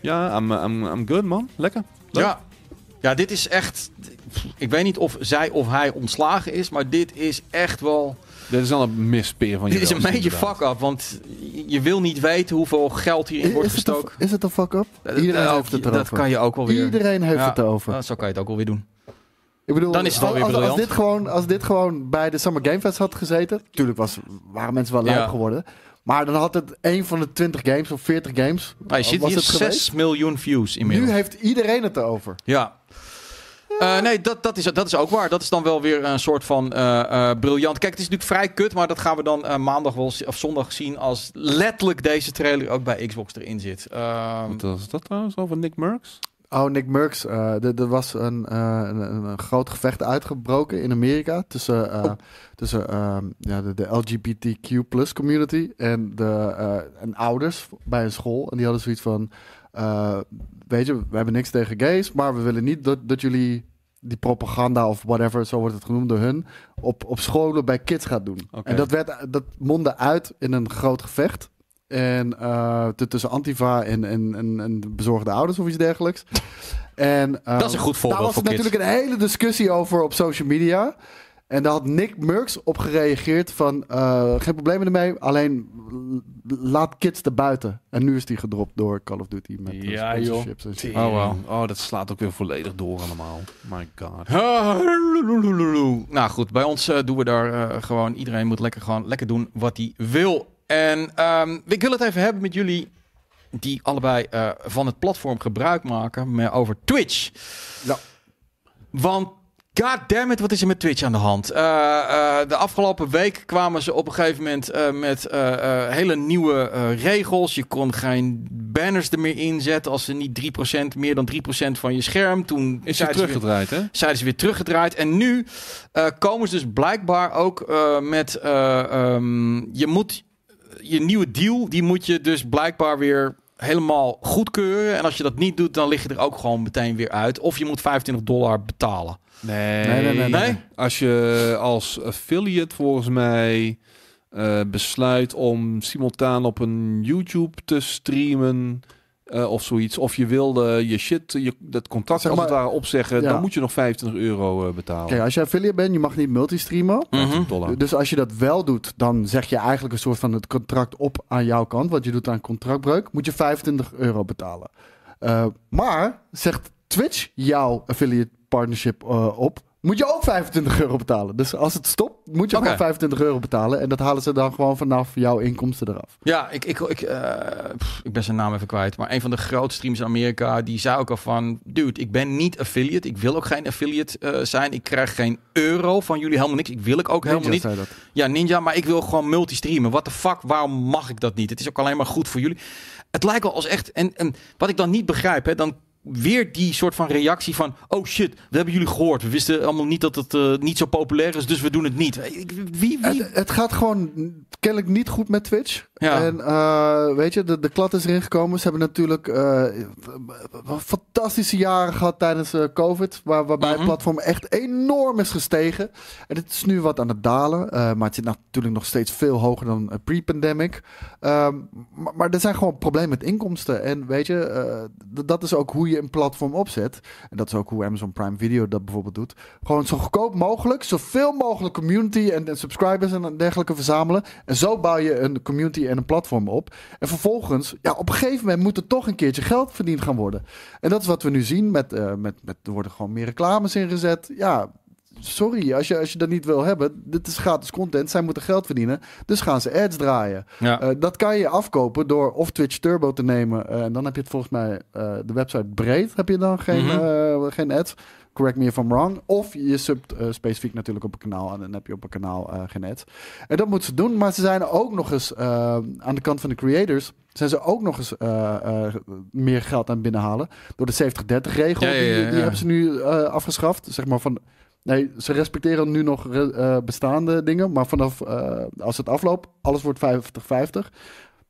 ja, I'm, I'm, I'm good man. Lekker. Leuk. Ja. ja, dit is echt... Ik weet niet of zij of hij ontslagen is, maar dit is echt wel... Dit is dan een mispeer van je. Dit is een beetje inderdaad. fuck up, want je wil niet weten hoeveel geld hierin wordt is, het een, gestoken. is het een fuck-up? Dat- Iedereen dat- heeft het dat erover. kan je ook wel weer... Iedereen heeft Ja. het erover. Ja, zo kan je het ook wel weer doen. Ik bedoel, Dan is het wel weer als, als, dit gewoon, als dit gewoon bij de Summer Game Fest had gezeten... Tuurlijk was, waren mensen wel Ja. lijp geworden. Maar dan had het een van de 20 games of 40 games... Maar je ziet hier het 6 geweest. miljoen views inmiddels. Nu heeft iedereen het erover. Ja. Eh, nee, dat, dat, is, dat is ook waar. Dat is dan wel weer een soort van eh, eh, briljant. Kijk, het is natuurlijk vrij kut, maar dat gaan we dan maandag wel, of zondag zien als letterlijk deze trailer ook bij Xbox erin zit. Ehm, Wat was dat trouwens over Nick Merckx? Oh, Nick Merckx. eh, er was een, eh, een, een, groot gevecht uitgebroken in Amerika tussen, eh, Oh. tussen ehm, ja, de, de LGBTQ plus community en, de, eh, en ouders bij een school. En die hadden zoiets van, eh, weet je, we hebben niks tegen gays, maar we willen niet dat, dat jullie die propaganda of whatever, zo wordt het genoemd door hun, op, op scholen bij kids gaat doen. En dat, werd, dat mondde uit in een groot gevecht. En eh, tussen Antifa en, en, en, en bezorgde ouders of iets dergelijks. En, eh, Dat is een goed voorbeeld Daar was voor kids. natuurlijk een hele discussie over op social media. En daar had Nick Merckx op gereageerd van... eh, geen problemen ermee, alleen laat kids er buiten. En nu is die gedropt door Call of Duty met eh, Ja, joh. sponsorships en shit. Oh, wow. Oh, dat slaat ook weer volledig door allemaal. My god. Nou goed, bij ons eh, doen we daar eh, gewoon. Iedereen moet lekker, gewoon, lekker doen wat hij wil. En ehm, ik wil het even hebben met jullie. Die allebei eh, van het platform gebruik maken. Maar over Twitch. Ja. Want. God damn it, wat is er met Twitch aan de hand? Eh, eh, de afgelopen week kwamen ze op een gegeven moment eh, met hele nieuwe regels. Je kon geen banners er meer inzetten als ze niet 3%, meer dan 3% van je scherm. Toen Is zeiden weer- teruggedraaid, hè? zijn ze weer teruggedraaid. En nu komen ze dus blijkbaar ook met... eh, ehm, je moet je nieuwe deal, die moet je dus blijkbaar weer helemaal goedkeuren. En als je dat niet doet, dan lig je er ook gewoon meteen weer uit. Of je moet 25 dollar betalen. Nee. Nee, nee, nee, Nee? Als je als affiliate volgens mij eh, besluit om simultaan op een YouTube te streamen eh, of zoiets. Of je wilde je shit, je, dat contract Zeg als het ware opzeggen, Ja. dan moet je nog 25 euro eh, betalen. Kijk, als je affiliate bent, je mag niet multistreamen. 50 dollar. Dus als je dat wel doet, dan zeg je eigenlijk een soort van het contract op aan jouw kant. Want je doet aan contractbreuk, moet je 25 euro betalen. Eh, maar zegt Twitch jouw affiliate partnership eh, op, moet je ook 25 euro betalen. Dus als het stopt, moet je Oké. gewoon 25 euro betalen. En dat halen ze dan gewoon vanaf jouw inkomsten eraf. Ja, ik, ik, ik, eh, pff, ik ben zijn naam even kwijt. Maar een van de grootste streams in Amerika, die zei ook al van... Dude, ik ben niet affiliate. Ik wil ook geen affiliate eh, zijn. Ik krijg geen euro van jullie, helemaal niks. Ik wil ik ook helemaal Ninja niet. zei dat. Ja, Ninja, maar ik wil gewoon multistreamen. What the fuck, waarom mag ik dat niet? Het is ook alleen maar goed voor jullie. Het lijkt wel als echt... En, en wat ik dan niet begrijp, hè, dan weer die soort van reactie van... Oh shit, we hebben jullie gehoord. We wisten allemaal niet dat het eh, niet zo populair is, dus we doen het niet. Wie, wie? Het, het gaat gewoon kennelijk niet goed met Twitch. Ja. En eh, weet je, de, de klad is erin gekomen. Ze hebben natuurlijk eh, fantastische jaren gehad tijdens eh, COVID. Waar, waarbij Mhm. het platform echt enorm is gestegen. En het is nu wat aan het dalen. maar het zit natuurlijk nog steeds veel hoger dan pre-pandemic. Ehm, maar, maar er zijn gewoon problemen met inkomsten. En weet je, dat is ook hoe je een platform opzet. En dat is ook hoe Amazon Prime Video dat bijvoorbeeld doet. Gewoon zo goedkoop mogelijk, zoveel mogelijk community en, en subscribers en dergelijke verzamelen. En zo bouw je een community en een platform op. En vervolgens, ja, op een gegeven moment moet er toch een keertje geld verdiend gaan worden. En dat is wat we nu zien met, eh, met, met er worden gewoon meer reclames ingezet. Ja, sorry, als je, als je dat niet wil hebben, dit is gratis content. Zij moeten geld verdienen, dus gaan ze ads draaien. Ja. Eh, dat kan je afkopen door of Twitch Turbo te nemen. eh, en dan heb je het volgens mij eh, de website breed. Heb je dan geen, Mhm. geen ads. Correct me if I'm wrong. Of je subt specifiek natuurlijk op een kanaal. En dan heb je op een kanaal geen ads. En dat moeten ze doen. Maar ze zijn ook nog eens aan de kant van de creators. Zijn ze ook nog eens meer geld aan het binnenhalen. Door de 70-30 regel. Ja, ja, ja, Die, die hebben ze nu afgeschaft. Zeg maar van. Nee, ze respecteren nu nog eh, bestaande dingen. Maar vanaf eh, als het afloopt, alles wordt 50-50.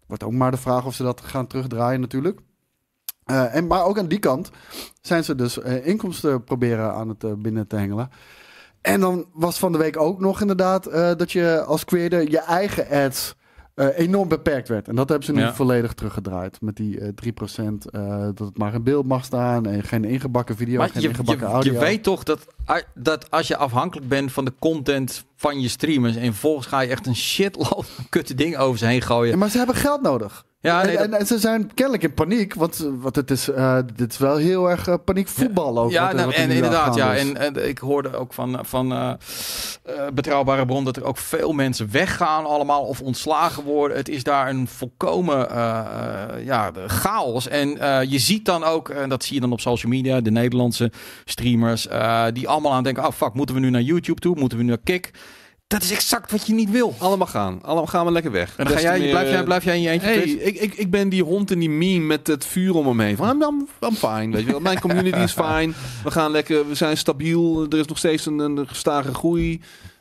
Wordt ook maar de vraag of ze dat gaan terugdraaien natuurlijk. Eh, en, maar ook aan die kant zijn ze dus inkomsten proberen aan het binnen te hengelen. En dan was van de week ook nog inderdaad dat je als creator je eigen ads enorm beperkt werd. En dat hebben ze nu Ja. volledig teruggedraaid. Met die eh 3% eh, dat het maar in beeld mag staan. En geen ingebakken video, Maar geen je, ingebakken je, audio. je weet toch dat, dat als je afhankelijk bent van de content van je streamers... en vervolgens ga je echt een shitload van kutte dingen over ze heen gooien. Ja, maar ze hebben geld nodig. Ja, nee, en, dat- en, en ze zijn kennelijk in paniek, want, want het is, eh, dit is wel heel erg eh, paniek voetbal. Ja, wat er- nou, wat er en inderdaad, ja. En, en ik hoorde ook van, van eh, eh, betrouwbare bron dat er ook veel mensen weggaan allemaal of ontslagen worden. Het is daar een volkomen ja, chaos. En je ziet dan ook, en dat zie je dan op social media, de Nederlandse streamers, die allemaal aan denken, oh fuck, moeten we nu naar YouTube toe? Moeten we nu naar Kik? Dat is exact wat je niet wil. Allemaal gaan. Allemaal gaan we lekker weg. En dan ga jij, meer, blijf, jij, blijf jij in je eentje Hey, ik, ik, ik ben die hond in die meme met het vuur om hem heen. Van, I'm, I'm, I'm fine, weet je wel. Mijn community is fine. We gaan lekker, we zijn stabiel. Er is nog steeds een, een gestage groei.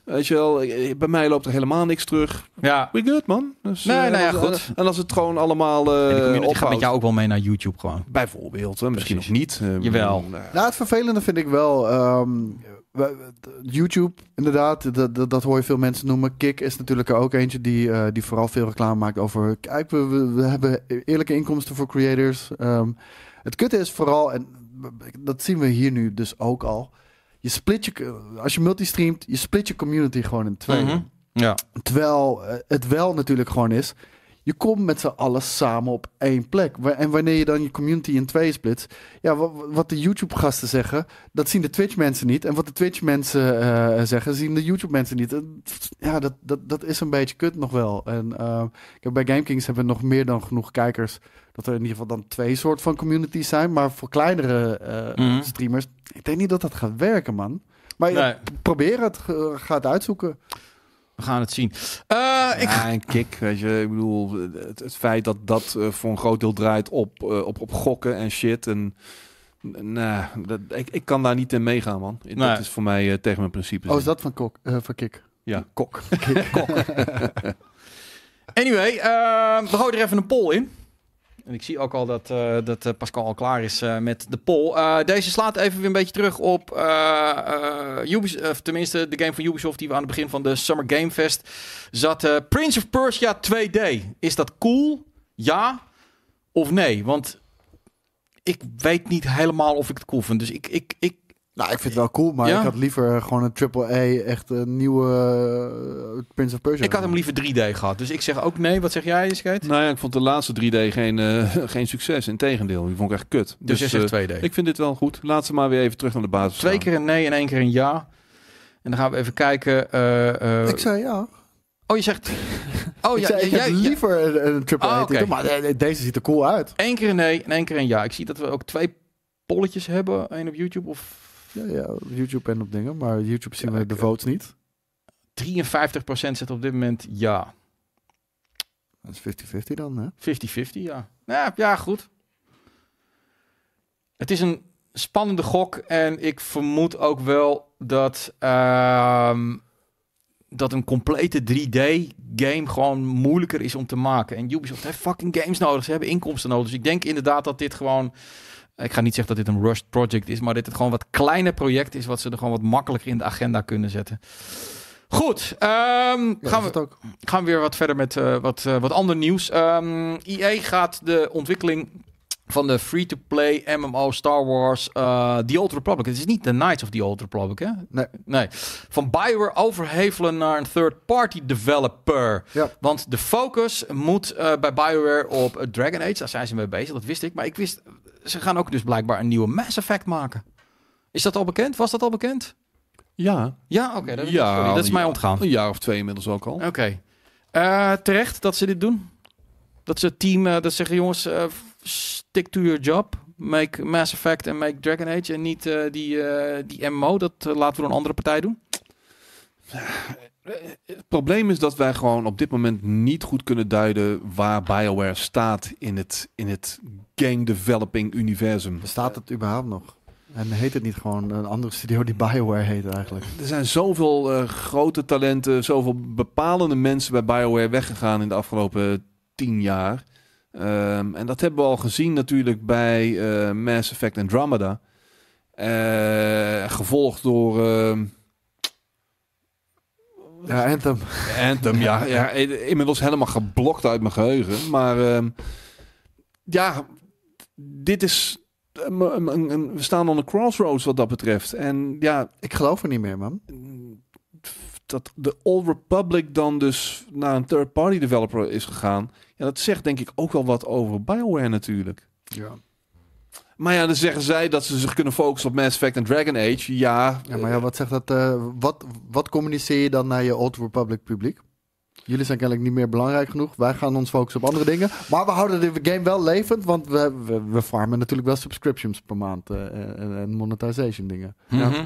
Weet je wel, eh, bij mij loopt er helemaal niks terug. Ja. We good, man. Dus, Nee, eh, nou ja, en- goed. En als het gewoon allemaal eh En de community gaat met jou ook wel mee naar YouTube gewoon. bijvoorbeeld, hè, misschien Precies. nog niet. eh, Jawel. nou, Nou, het vervelende vind ik wel. ehm, YouTube, inderdaad, dat, dat, dat hoor je veel mensen noemen. Kik is natuurlijk er ook eentje die, eh, die vooral veel reclame maakt over. Kijk, we, we, we hebben eerlijke inkomsten voor creators. Ehm, het kutte is vooral, en dat zien we hier nu dus ook al. Je split je, als je multistreamt, je split je community gewoon in twee. Mhm. Ja. Terwijl eh, het wel natuurlijk gewoon is. Je komt met z'n allen samen op één plek. En wanneer je dan je community in twee splitst. Ja, wa- wat de YouTube-gasten zeggen, dat zien de Twitch-mensen niet. En wat de Twitch-mensen eh, zeggen, zien de YouTube-mensen niet. En, Ja, dat, dat, dat is een beetje kut nog wel. En eh, kijk, bij GameKings hebben we nog meer dan genoeg kijkers. Dat er in ieder geval dan twee soort van communities zijn. Maar voor kleinere eh, Mhm. streamers, ik denk niet dat dat gaat werken, man. Maar Nee. probeer het. Ga het uitzoeken. We gaan het zien. Eh, ik Ja, een kick, weet je. Ik bedoel, het, het feit dat dat eh, voor een groot deel draait op, eh, op, op gokken en shit. En, nou, dat, ik, ik kan daar niet in meegaan, man. Nee. Dat is voor mij tegen mijn principes. Oh, is dat van, kok, eh, van Kik? Ja. Kok. Anyway, eh, we gooien er even een poll in. En ik zie ook al dat, eh, dat eh, Pascal al klaar is eh, met de poll. Deze slaat even weer een beetje terug op Ubisoft, of tenminste de game van Ubisoft die we aan het begin van de Summer Game Fest zat. Prince of Persia 2D. Is dat cool? Ja of nee? Want ik weet niet helemaal of ik het cool vind. Dus ik, ik, ik Nou, ik vind het wel cool, maar Ja? ik had liever gewoon een triple-A, echt een nieuwe eh, Prince of Persia. Ik had hem liever 3D gehad. Dus ik zeg ook nee. Wat zeg jij, Skate? Nou ja, ik vond de laatste 3D geen, eh, geen succes. Integendeel, die vond ik echt kut. Dus, jij eh, zegt 2D. ik vind dit wel goed. Laat ze maar weer even terug naar de basis Twee gaan. keer een nee en één keer een ja. En dan gaan we even kijken. eh, eh, Ik zei ja. oh, je zegt... Oh ik ja, zei, ik jij, heb ja. liever een, een triple-A Ah, maar de- de- deze ziet er cool uit. Eén keer een nee en één keer een ja. Ik zie dat we ook twee polletjes hebben. Eén op YouTube of... Ja, ja, YouTube en op dingen, maar YouTube zien we de ik- votes niet. 53% zit op dit moment ja. Dat is 50-50 dan, hè? 50-50, ja. ja. Ja, goed. Het is een spannende gok. En ik vermoed ook wel dat... ehm, dat een complete 3D-game gewoon moeilijker is om te maken. En Ubisoft heeft fucking games nodig. Ze hebben inkomsten nodig. Dus ik denk inderdaad dat dit gewoon... Ik ga niet zeggen dat dit een rushed project is, maar dit het gewoon wat kleiner project is, wat ze er gewoon wat makkelijker in de agenda kunnen zetten. Goed, Ja, gaan, we, het ook. gaan we weer wat verder met eh, wat, eh, wat ander nieuws. EA gaat de ontwikkeling van de free-to-play MMO Star Wars eh The Old Republic. Het is niet The Knights of the Old Republic, hè? Nee. Nee. Van Bioware overhevelen naar een third-party developer. Ja. Want de focus moet eh, bij Bioware op Dragon Age. Daar zijn ze mee bezig, dat wist ik. Maar ik wist, ze gaan ook dus blijkbaar een nieuwe Mass Effect maken. Is dat al bekend? Was dat al bekend? Ja, Ja, oké. dat, Ja, sorry, dat is ja. mij ontgaan. een jaar of twee inmiddels ook al. Oké. Eh, terecht dat ze dit doen. Dat ze het team, dat ze zeggen jongens, eh, stick to your job. Make Mass Effect en make Dragon Age. En niet eh, die, eh, die MMO. Dat eh, laten we door een andere partij doen. Het probleem is dat wij gewoon op dit moment niet goed kunnen duiden waar BioWare staat in het, in het game developing universum. Bestaat het überhaupt nog? En heet het niet gewoon een andere studio die Bioware heet eigenlijk? Er zijn zoveel eh, grote talenten, zoveel bepalende mensen bij BioWare weggegaan in de afgelopen tien jaar. Ehm, en dat hebben we al gezien natuurlijk bij eh, Mass Effect Andromeda. Eh, gevolgd door ehm, Ja, Anthem. Anthem. ja, ja, inmiddels helemaal geblokt uit mijn geheugen. Maar ehm, ja, dit is... een- een- een- we staan aan de crossroads wat dat betreft. En ja, Ik geloof er niet meer, man. dat de Old Republic dan dus naar een third-party developer is gegaan. Ja, dat zegt denk ik ook wel wat over BioWare natuurlijk. Ja. Maar ja, dan zeggen zij dat ze zich kunnen focussen op Mass Effect en Dragon Age. Ja, Ja, maar ja, wat zegt dat? eh, wat, wat communiceer je dan naar je Old Republic publiek? Jullie zijn kennelijk niet meer belangrijk genoeg. Wij gaan ons focussen op andere dingen. Maar we houden de game wel levend, want we, we, we farmen natuurlijk wel subscriptions per maand eh, en, en monetization dingen. Ja. Mhm.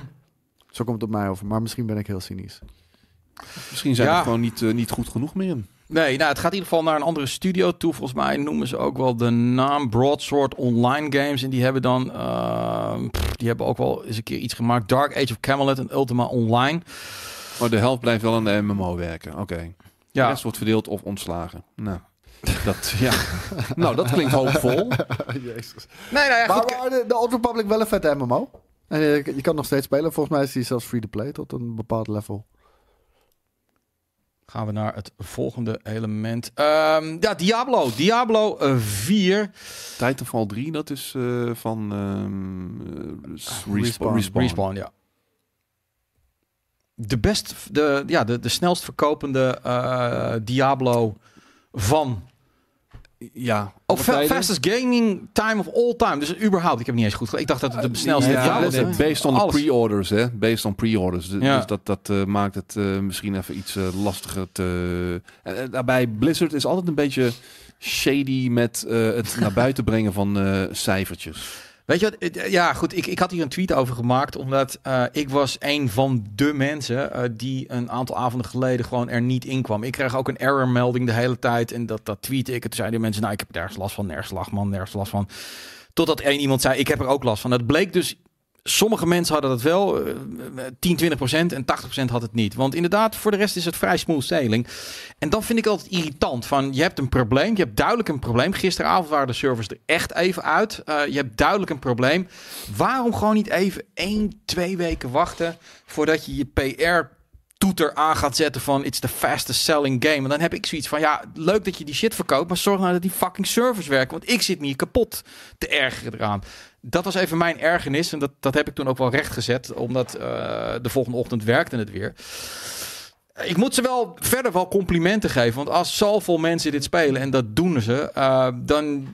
Zo komt het op mij over, maar misschien ben ik heel cynisch. misschien zijn Ja. we gewoon niet, eh, niet goed genoeg meer in. Nee, nou, het gaat in ieder geval naar een andere studio toe. Volgens mij noemen ze ook wel de naam Broadsword Online Games. En die hebben dan, eh, pff, die hebben ook wel eens een keer iets gemaakt. Dark Age of Camelot en Ultima Online. Maar de helft blijft wel aan de MMO werken. Oké. De Ja, rest wordt verdeeld of ontslagen. Nou, dat, ja. nou, dat klinkt hoopvol. Jezus. nee, nou ja, Maar, de, de Old Republic wel een vette MMO. En je, je kan nog steeds spelen. Volgens mij is die zelfs free-to-play tot een bepaald level. Gaan we naar het volgende element. Ehm, ja, Diablo. Diablo eh, 4. Titanfall 3, dat is eh, van eh, Respawn. Respawn. Respawn. Respawn, ja. De best, de, ja, de, de snelst verkopende eh, Diablo van. Ja. Fa- tijden. fastest gaming time of all time. Dus überhaupt, ik heb niet eens goed. Ik dacht dat het de snelste ja, dat was. based on pre-orders, hè? Based on pre-orders. Dus, Ja. dus dat, dat eh, maakt het eh, misschien even iets eh, lastiger te... En, daarbij, Blizzard is altijd een beetje shady met het naar buiten brengen van cijfertjes. Weet je wat? Het- Ja, goed. Ik, ik had hier een tweet over gemaakt. Omdat eh, ik was een van de mensen eh, die een aantal avonden geleden gewoon er niet in kwam. Ik kreeg ook een error melding de hele tijd. En dat, dat tweette ik. En toen zeiden mensen, nou ik heb er ergens last van. Nergens last man, nergens last van. Totdat één iemand zei, ik heb er ook last van. Dat bleek dus Sommige mensen hadden dat wel, eh, 10, 20 procent en 80 procent had het niet. Want inderdaad, voor de rest is het vrij smooth sailing. En dan vind ik altijd irritant van, je hebt een probleem, je hebt duidelijk een probleem. Gisteravond waren de servers er echt even uit. Eh, je hebt duidelijk een probleem. Waarom gewoon niet even 1, 2 weken wachten voordat je je PR toeter aan gaat zetten van it's the fastest selling game. En dan heb ik zoiets van ja, leuk dat je die shit verkoopt, maar zorg nou dat die fucking servers werken, want ik zit niet kapot te ergeren eraan. Dat was even mijn ergernis en dat, dat heb ik toen ook wel rechtgezet, omdat eh, de volgende ochtend werkte het weer. Ik moet ze wel verder wel complimenten geven, want als zoveel mensen dit spelen en dat doen ze, eh, dan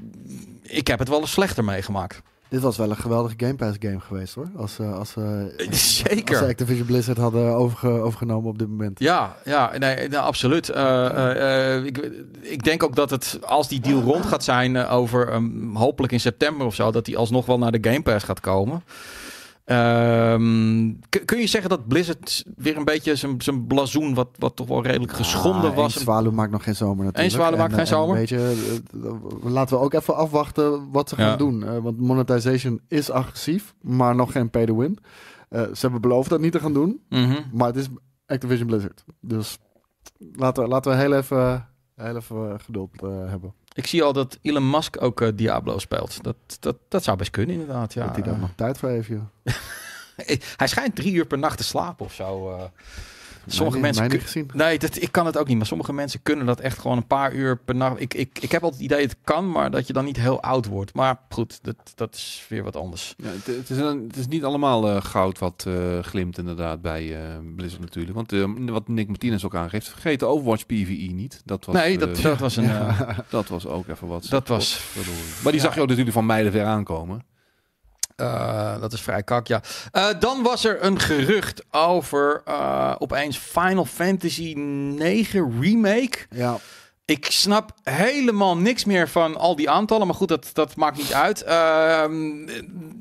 ik heb het wel eens slechter meegemaakt. Dit was wel een geweldige Game Pass game geweest hoor. Als, eh, als, eh, Zeker. als ze Activision Blizzard hadden overge- overgenomen op dit moment. Ja, ja nee, nee, absoluut. Eh, ik, ik denk ook dat het, als die deal rond gaat zijn over ehm, hopelijk in september of zo, dat die alsnog wel naar de Game Pass gaat komen. Ehm, kun- je zeggen dat Blizzard weer een beetje zijn blazoen, wat, wat toch wel redelijk geschonden Ah, was. één zwaluw maakt nog geen zomer natuurlijk. zwaluw maakt En, geen eh, en zomer. Weet je, eh, laten we ook even afwachten wat ze gaan doen. Eh, want monetization is agressief, maar nog geen pay to win. Ze hebben beloofd dat niet te gaan doen, Mhm. maar het is Activision Blizzard. Dus laten we, laten we heel even, heel even geduld hebben. Ik zie al dat Elon Musk ook eh, Diablo speelt. Dat, dat, dat zou best kunnen, inderdaad. Ja. dat hij daar nog tijd voor heeft, joh. Hij schijnt drie uur per nacht te slapen of zo. Sommige Mij mensen mij kun- niet gezien. Nee, dat, ik kan het ook niet. Maar sommige mensen kunnen dat echt gewoon een paar uur per nacht. Ik, ik, ik heb altijd het idee dat het kan, maar dat je dan niet heel oud wordt. Maar goed, dat, dat is weer wat anders. Ja, het, het is een, het is niet allemaal eh, goud wat eh, glimt inderdaad bij eh, Blizzard natuurlijk. Want eh, wat Nick Martinez ook aangeeft, vergeet de Overwatch PvE niet. Dat was, nee, dat, dat was een... dat was ook even wat. Dat was-. Maar die zag je ook natuurlijk van mijlenver aankomen. Eh, dat is vrij kak, ja. Eh, dan was er een gerucht over eh, opeens Final Fantasy 9 Remake. Ja, Ik snap helemaal niks meer van al die aantallen. Maar goed, dat, dat maakt niet uit. Ehm,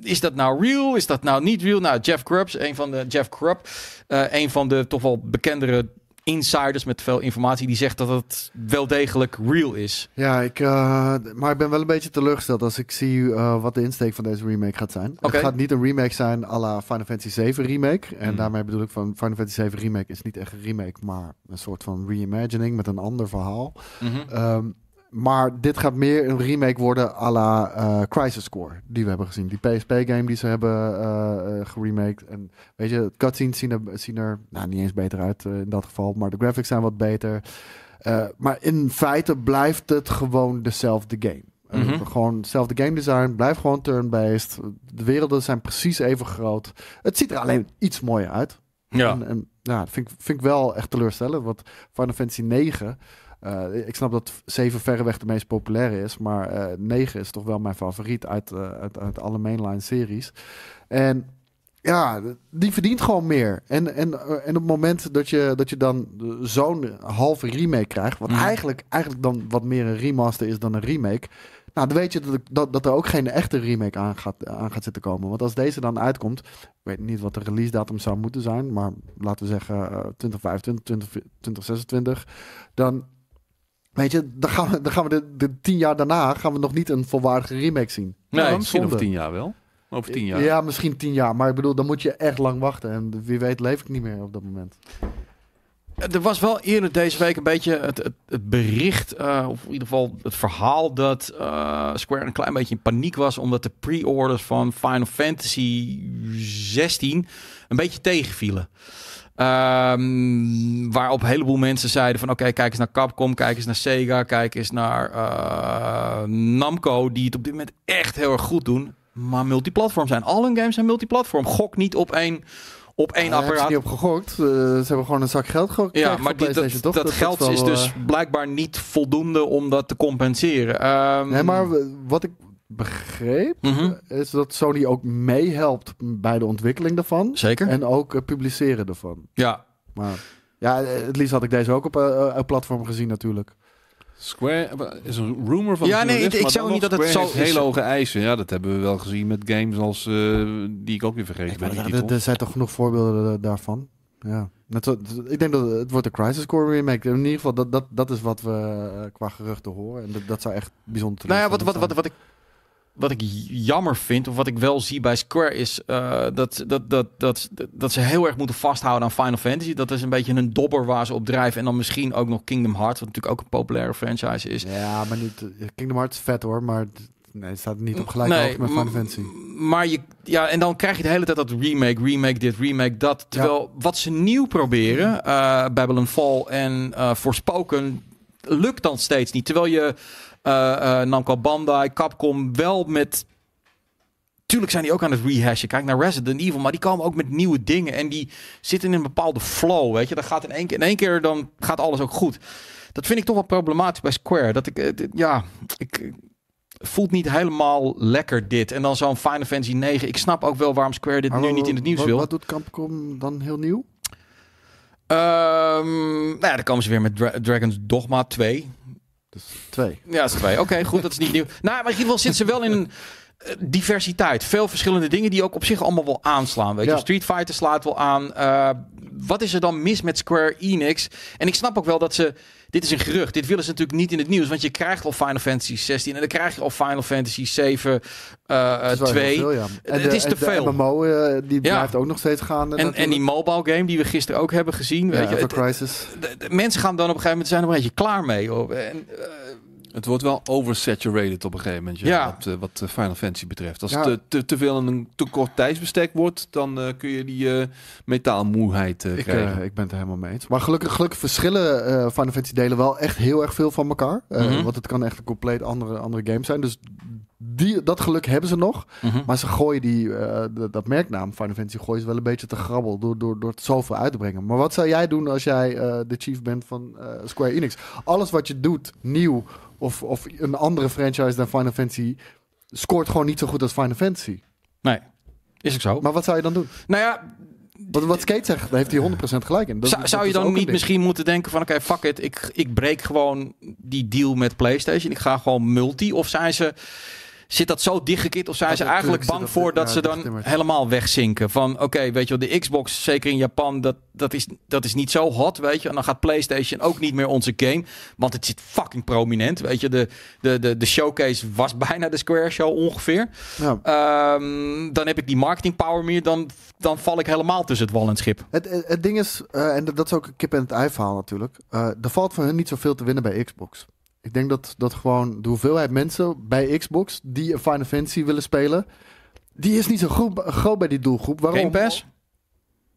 is dat nou real? Is dat nou niet real? Nou, Jeff Grubbs, een van de Jeff Grubb, een van de toch wel bekendere insiders met veel informatie, die zegt dat het wel degelijk real is. ja ik, eh, maar ik ben wel een beetje teleurgesteld als ik zie eh, wat de insteek van deze remake gaat zijn. Oké. Het gaat niet een remake zijn à la Final Fantasy 7 remake. En Hmm. daarmee bedoel ik van Final Fantasy 7 remake is niet echt een remake, maar een soort van reimagining met een ander verhaal. Ehm, maar dit gaat meer een remake worden à la eh, Crisis Core, die we hebben gezien. Die PSP-game die ze hebben eh, geremaked. En weet je, cutscenes zien er, zien er nou, niet eens beter uit in dat geval. Maar de graphics zijn wat beter. Maar in feite blijft het gewoon dezelfde game. Mhm. gewoon hetzelfde game design, blijft gewoon turn-based. De werelden zijn precies even groot. Het ziet er alleen iets mooier uit. Ja. En, en ja, dat vind ik, vind ik wel echt teleurstellend. Want Final Fantasy 9. Eh, ik snap dat 7 verreweg de meest populaire is. Maar eh 9 is toch wel mijn favoriet uit, eh, uit, uit alle mainline series. En ja, die verdient gewoon meer. En, en, en op het moment dat je, dat je dan zo'n halve remake krijgt. Wat Mhm. eigenlijk, eigenlijk dan wat meer een remaster is dan een remake. Nou, dan weet je dat, dat, dat er ook geen echte remake aan gaat, aan gaat zitten komen. Want als deze dan uitkomt, ik weet niet wat de release datum zou moeten zijn, maar laten we zeggen eh 2025, 20, 2026, dan weet je, dan gaan we, dan gaan we de, de tien jaar daarna gaan we nog niet een volwaardige remake zien. Nee, Misschien over tien jaar wel. Over tien jaar. Ja, misschien tien jaar, maar ik bedoel, dan moet je echt lang wachten en wie weet leef ik niet meer op dat moment. Er was wel eerder deze week een beetje het, het, het bericht, eh, of in ieder geval het verhaal, dat eh, Square een klein beetje in paniek was omdat de pre-orders van Final Fantasy 16 een beetje tegenvielen. Ehm, waarop een heleboel mensen zeiden van oké, kijk eens naar Capcom, kijk eens naar Sega, kijk eens naar eh, Namco, die het op dit moment echt heel erg goed doen. Maar multiplatform zijn. Al hun games zijn multiplatform. Gok niet op één, op één hebben ze apparaat. niet op gegokt. Eh, ze hebben gewoon een zak geld gekregen Ja, maar dat, dat geld is dus eh, blijkbaar niet voldoende om dat te compenseren. Ehm, Nee, maar wat ik begreep, mhm, is dat Sony ook meehelpt bij de ontwikkeling daarvan. Zeker. En ook eh, publiceren ervan. ja. Maar ja, het liefst had ik deze ook op eh, eh, platform gezien natuurlijk. Square is een rumor van Ja, de nee, ik zou niet dat het zo hele hoge eisen. Ja, dat hebben we wel gezien met games als eh, die ik ook weer vergeten ben. er, titel. er zijn toch genoeg voorbeelden daarvan. Ja. Net zo, ik denk dat het wordt een Crisis Core remake. In ieder geval, dat, dat, dat is wat we qua geruchten horen. En dat, dat zou echt bijzonder Nou ja, wat, wat, wat, wat ik wat ik jammer vind, of wat ik wel zie bij Square, is eh, dat, dat, dat, dat, dat ze heel erg moeten vasthouden aan Final Fantasy. Dat is een beetje een dobber waar ze op drijven. En dan misschien ook nog Kingdom Hearts, wat natuurlijk ook een populaire franchise is. Ja, maar niet... eh, Kingdom Hearts is vet hoor, maar... Nee, het staat niet op gelijke Nee, met Final Fantasy. Maar je, ja, en dan krijg je de hele tijd dat remake, remake dit, remake dat. Terwijl wat ze nieuw proberen, eh Babylon Fall en eh Forspoken, lukt dan steeds niet. Terwijl je eh eh Namco Bandai, Capcom wel met... Tuurlijk zijn die ook aan het rehashen. Kijk naar Resident Evil, maar die komen ook met nieuwe dingen. En die zitten in een bepaalde flow, weet je. Dat gaat in één keer, in één keer dan gaat alles ook goed. Dat vind ik toch wel problematisch bij Square. Dat ik, eh, ja, ik, voelt niet helemaal lekker dit. En dan zo'n Final Fantasy 9. Ik snap ook wel waarom Square dit nu niet in het nieuws wat, wil. Wat doet Capcom dan heel nieuw? Ehm, nou ja, dan komen ze weer met Dra- Dragon's Dogma 2. Dus twee. Ja, dat is 2. Oké, goed, dat is niet nieuw. Nou, maar in ieder geval zitten ze wel in een eh, diversiteit. Veel verschillende dingen die ook op zich allemaal wel aanslaan. Weet je, Ja. Street Fighter slaat wel aan. Eh, wat is er dan mis met Square Enix? En ik snap ook wel dat ze... Dit is een gerucht. Dit willen ze natuurlijk niet in het nieuws. Want je krijgt al Final Fantasy 16. En dan krijg je al Final Fantasy 7 eh, Dat is wel heel 2. veel, ja. En Het de, is te en de veel. MMO, eh, die Ja. blijft ook nog steeds gaan. En, en die mobile game die we gisteren ook hebben gezien. Weet ja, je, de, de mensen gaan dan op een gegeven moment zijn er een beetje klaar mee. Hoor. En, eh, Het wordt wel oversaturated op een gegeven moment, ja, Ja. wat, eh, wat eh, Final Fantasy betreft. Als Ja. het te, te, te veel in een te kort tijdsbestek wordt, dan eh, kun je die eh, metaalmoeheid eh, Ik, krijgen. eh, ik ben het er helemaal mee eens. Maar gelukkig, gelukkig verschillen eh Final Fantasy delen wel echt heel erg veel van elkaar. Eh, Mhm. Want het kan echt een compleet andere, andere game zijn. Dus die, dat geluk hebben ze nog. mhm. Maar ze gooien die, eh, dat merknaam Final Fantasy gooien ze wel een beetje te grabbel door, door, door het zoveel uit te brengen. Maar wat zou jij doen als jij eh, de chief bent van eh, Square Enix? Alles wat je doet, nieuw of, of een andere franchise dan Final Fantasy, scoort gewoon niet zo goed als Final Fantasy. Nee, is ook zo. Maar wat zou je dan doen? nou ja, Wat, wat Skate zegt, daar heeft hij 100% gelijk in. Dat- zou, dat zou je dan niet misschien moeten denken van... oké, fuck it, ik, ik breek gewoon die deal met PlayStation. Ik ga gewoon multi. Of zijn ze... Zit dat zo dichtgekit? Of zijn ze eigenlijk bang dat- voor dat ja, ze dan helemaal wegzinken? Van oké, weet je wel, de Xbox, zeker in Japan, dat, dat, is, dat is niet zo hot, weet je. En dan gaat PlayStation ook niet meer onze game. Want het zit fucking prominent, weet je. De, de, de, de showcase was bijna de Square Show ongeveer. Ja. Ehm, dan heb ik die marketing power meer. Dan, dan val ik helemaal tussen het wal en het schip. Het, het, het ding is, eh, en dat, is ook een kip en het ei verhaal natuurlijk. eh, er valt voor hun niet zoveel te winnen bij Xbox. Ik denk dat, dat gewoon de hoeveelheid mensen bij Xbox die een Final Fantasy willen spelen, die is niet zo groot, groot bij die doelgroep. Waarom? Game Pass?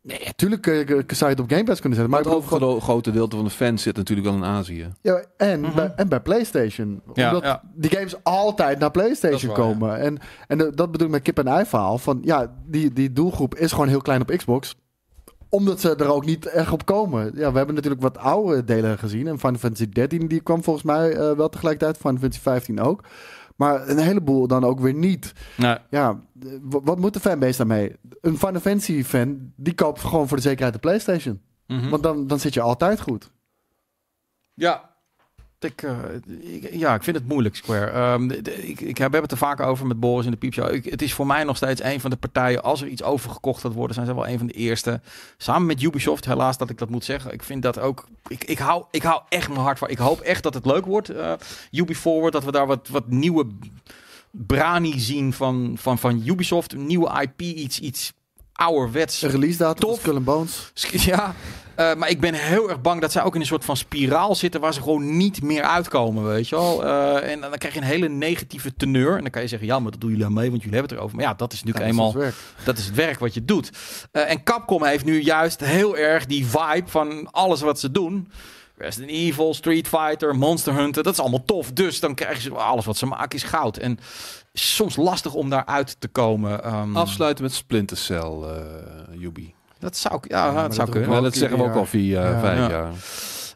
Nee, natuurlijk eh, eh, zou je het op Game Pass kunnen zetten. Maar het gewoon- overgrote deel van de fans zit natuurlijk wel in Azië. ja, en, Mhm. bij, en bij PlayStation. Ja, Omdat ja. die games altijd naar PlayStation Dat is waar, komen. En, en dat bedoel ik met kip en ei verhaal. Van ja, die, die doelgroep is gewoon heel klein op Xbox. Omdat ze er ook niet echt op komen. Ja, we hebben natuurlijk wat oude delen gezien. En Final Fantasy 13 die kwam volgens mij eh, wel tegelijkertijd. Final Fantasy 15 ook. Maar een heleboel dan ook weer niet. Nee. Ja, wat moet de fanbase daarmee? Een Final Fantasy fan, die koopt gewoon voor de zekerheid de PlayStation. Mhm. Want dan, dan zit je altijd goed. Ja. Ik, eh, ik- ja, ik vind het moeilijk, Square. Ehm, ik, heb het er vaak over met Boris in de piepshow. Ik, het is voor mij nog steeds een van de partijen. Als er iets overgekocht gaat worden, zijn ze wel een van de eerste. Samen met Ubisoft, helaas dat ik dat moet zeggen. Ik vind dat ook. Ik, ik, hou, ik hou echt mijn hart van. Ik hoop echt dat het leuk wordt. eh Ubi dat we daar wat, wat nieuwe brani zien van, van, van Ubisoft. Een nieuwe IP, iets, iets ouderwets. Een release datum Tof. Skull Bones. Ja, eh, maar ik ben heel erg bang dat zij ook in een soort van spiraal zitten waar ze gewoon niet meer uitkomen, weet je wel. Eh, en dan krijg je een hele negatieve teneur. En dan kan je zeggen, ja, maar dat doen jullie aan mee, want jullie hebben het erover. Maar ja, dat is natuurlijk Ja, dat is eenmaal, werk. dat is het werk wat je doet. Eh, en Capcom heeft nu juist heel erg die vibe van alles wat ze doen. Resident Evil, Street Fighter, Monster Hunter, dat is allemaal tof. Dus dan krijgen ze alles wat ze maken is goud. En soms lastig om daaruit te komen. Ehm, Afsluiten met Splinter Cell, eh Yubi. Dat zou, ik- ja, maar dat zou kunnen. Ja, dat zeggen we ook al vier, jaar, Ja. vijf Ja. jaar.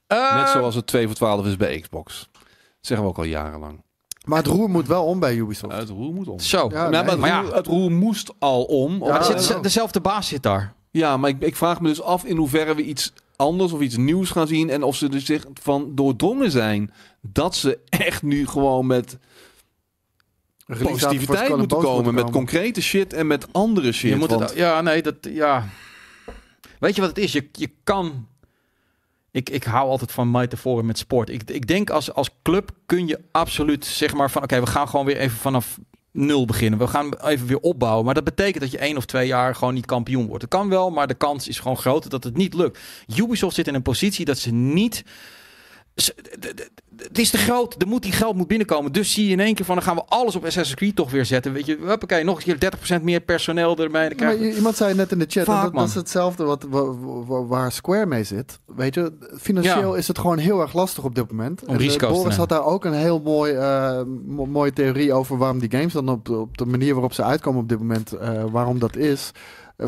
Eh, Net zoals het 2 voor 12 is bij Xbox. Dat zeggen we ook al jarenlang. Maar het roer moet wel om bij Ubisoft. Het roer moet om. Zo. Ja, Ja, nee, maar het, maar ja. roer, het roer moest al om. Ja, Maar er zit ja. de- dezelfde baas zit daar. Ja, maar ik, ik vraag me dus af in hoeverre we iets anders of iets nieuws gaan zien. En of ze er zich van doordrongen zijn dat ze echt nu gewoon met positiviteit moeten komen. Met concrete shit en met andere shit. je moet want- het, ja, nee, dat, ja. Weet je wat het is? Je, je kan. Ik, ik hou altijd van metaforen met sport. Ik, ik denk als, als club kun je absoluut zeg maar van oké, we gaan gewoon weer even vanaf nul beginnen. We gaan even weer opbouwen. Maar dat betekent dat je één of twee jaar gewoon niet kampioen wordt. Het kan wel, maar de kans is gewoon groter dat het niet lukt. Ubisoft zit in een positie dat ze niet... Het is te groot. Er moet die geld moet binnenkomen. Dus zie je in één keer van... dan gaan we alles op Assassin's Creed toch weer zetten. Weet je, hoppakee, nog een keer 30% meer personeel ermee. Dan maar iemand zei net in de chat, Vaak, dat, dat is hetzelfde wat, wa- wa- waar Square mee zit. Weet je, financieel Ja. is het gewoon heel erg lastig op dit moment. Om eh, risico's Boris had daar ook een heel mooi, eh, mo- mooie theorie over waarom die games dan op, de- op de manier waarop ze uitkomen op dit moment, eh, waarom dat is.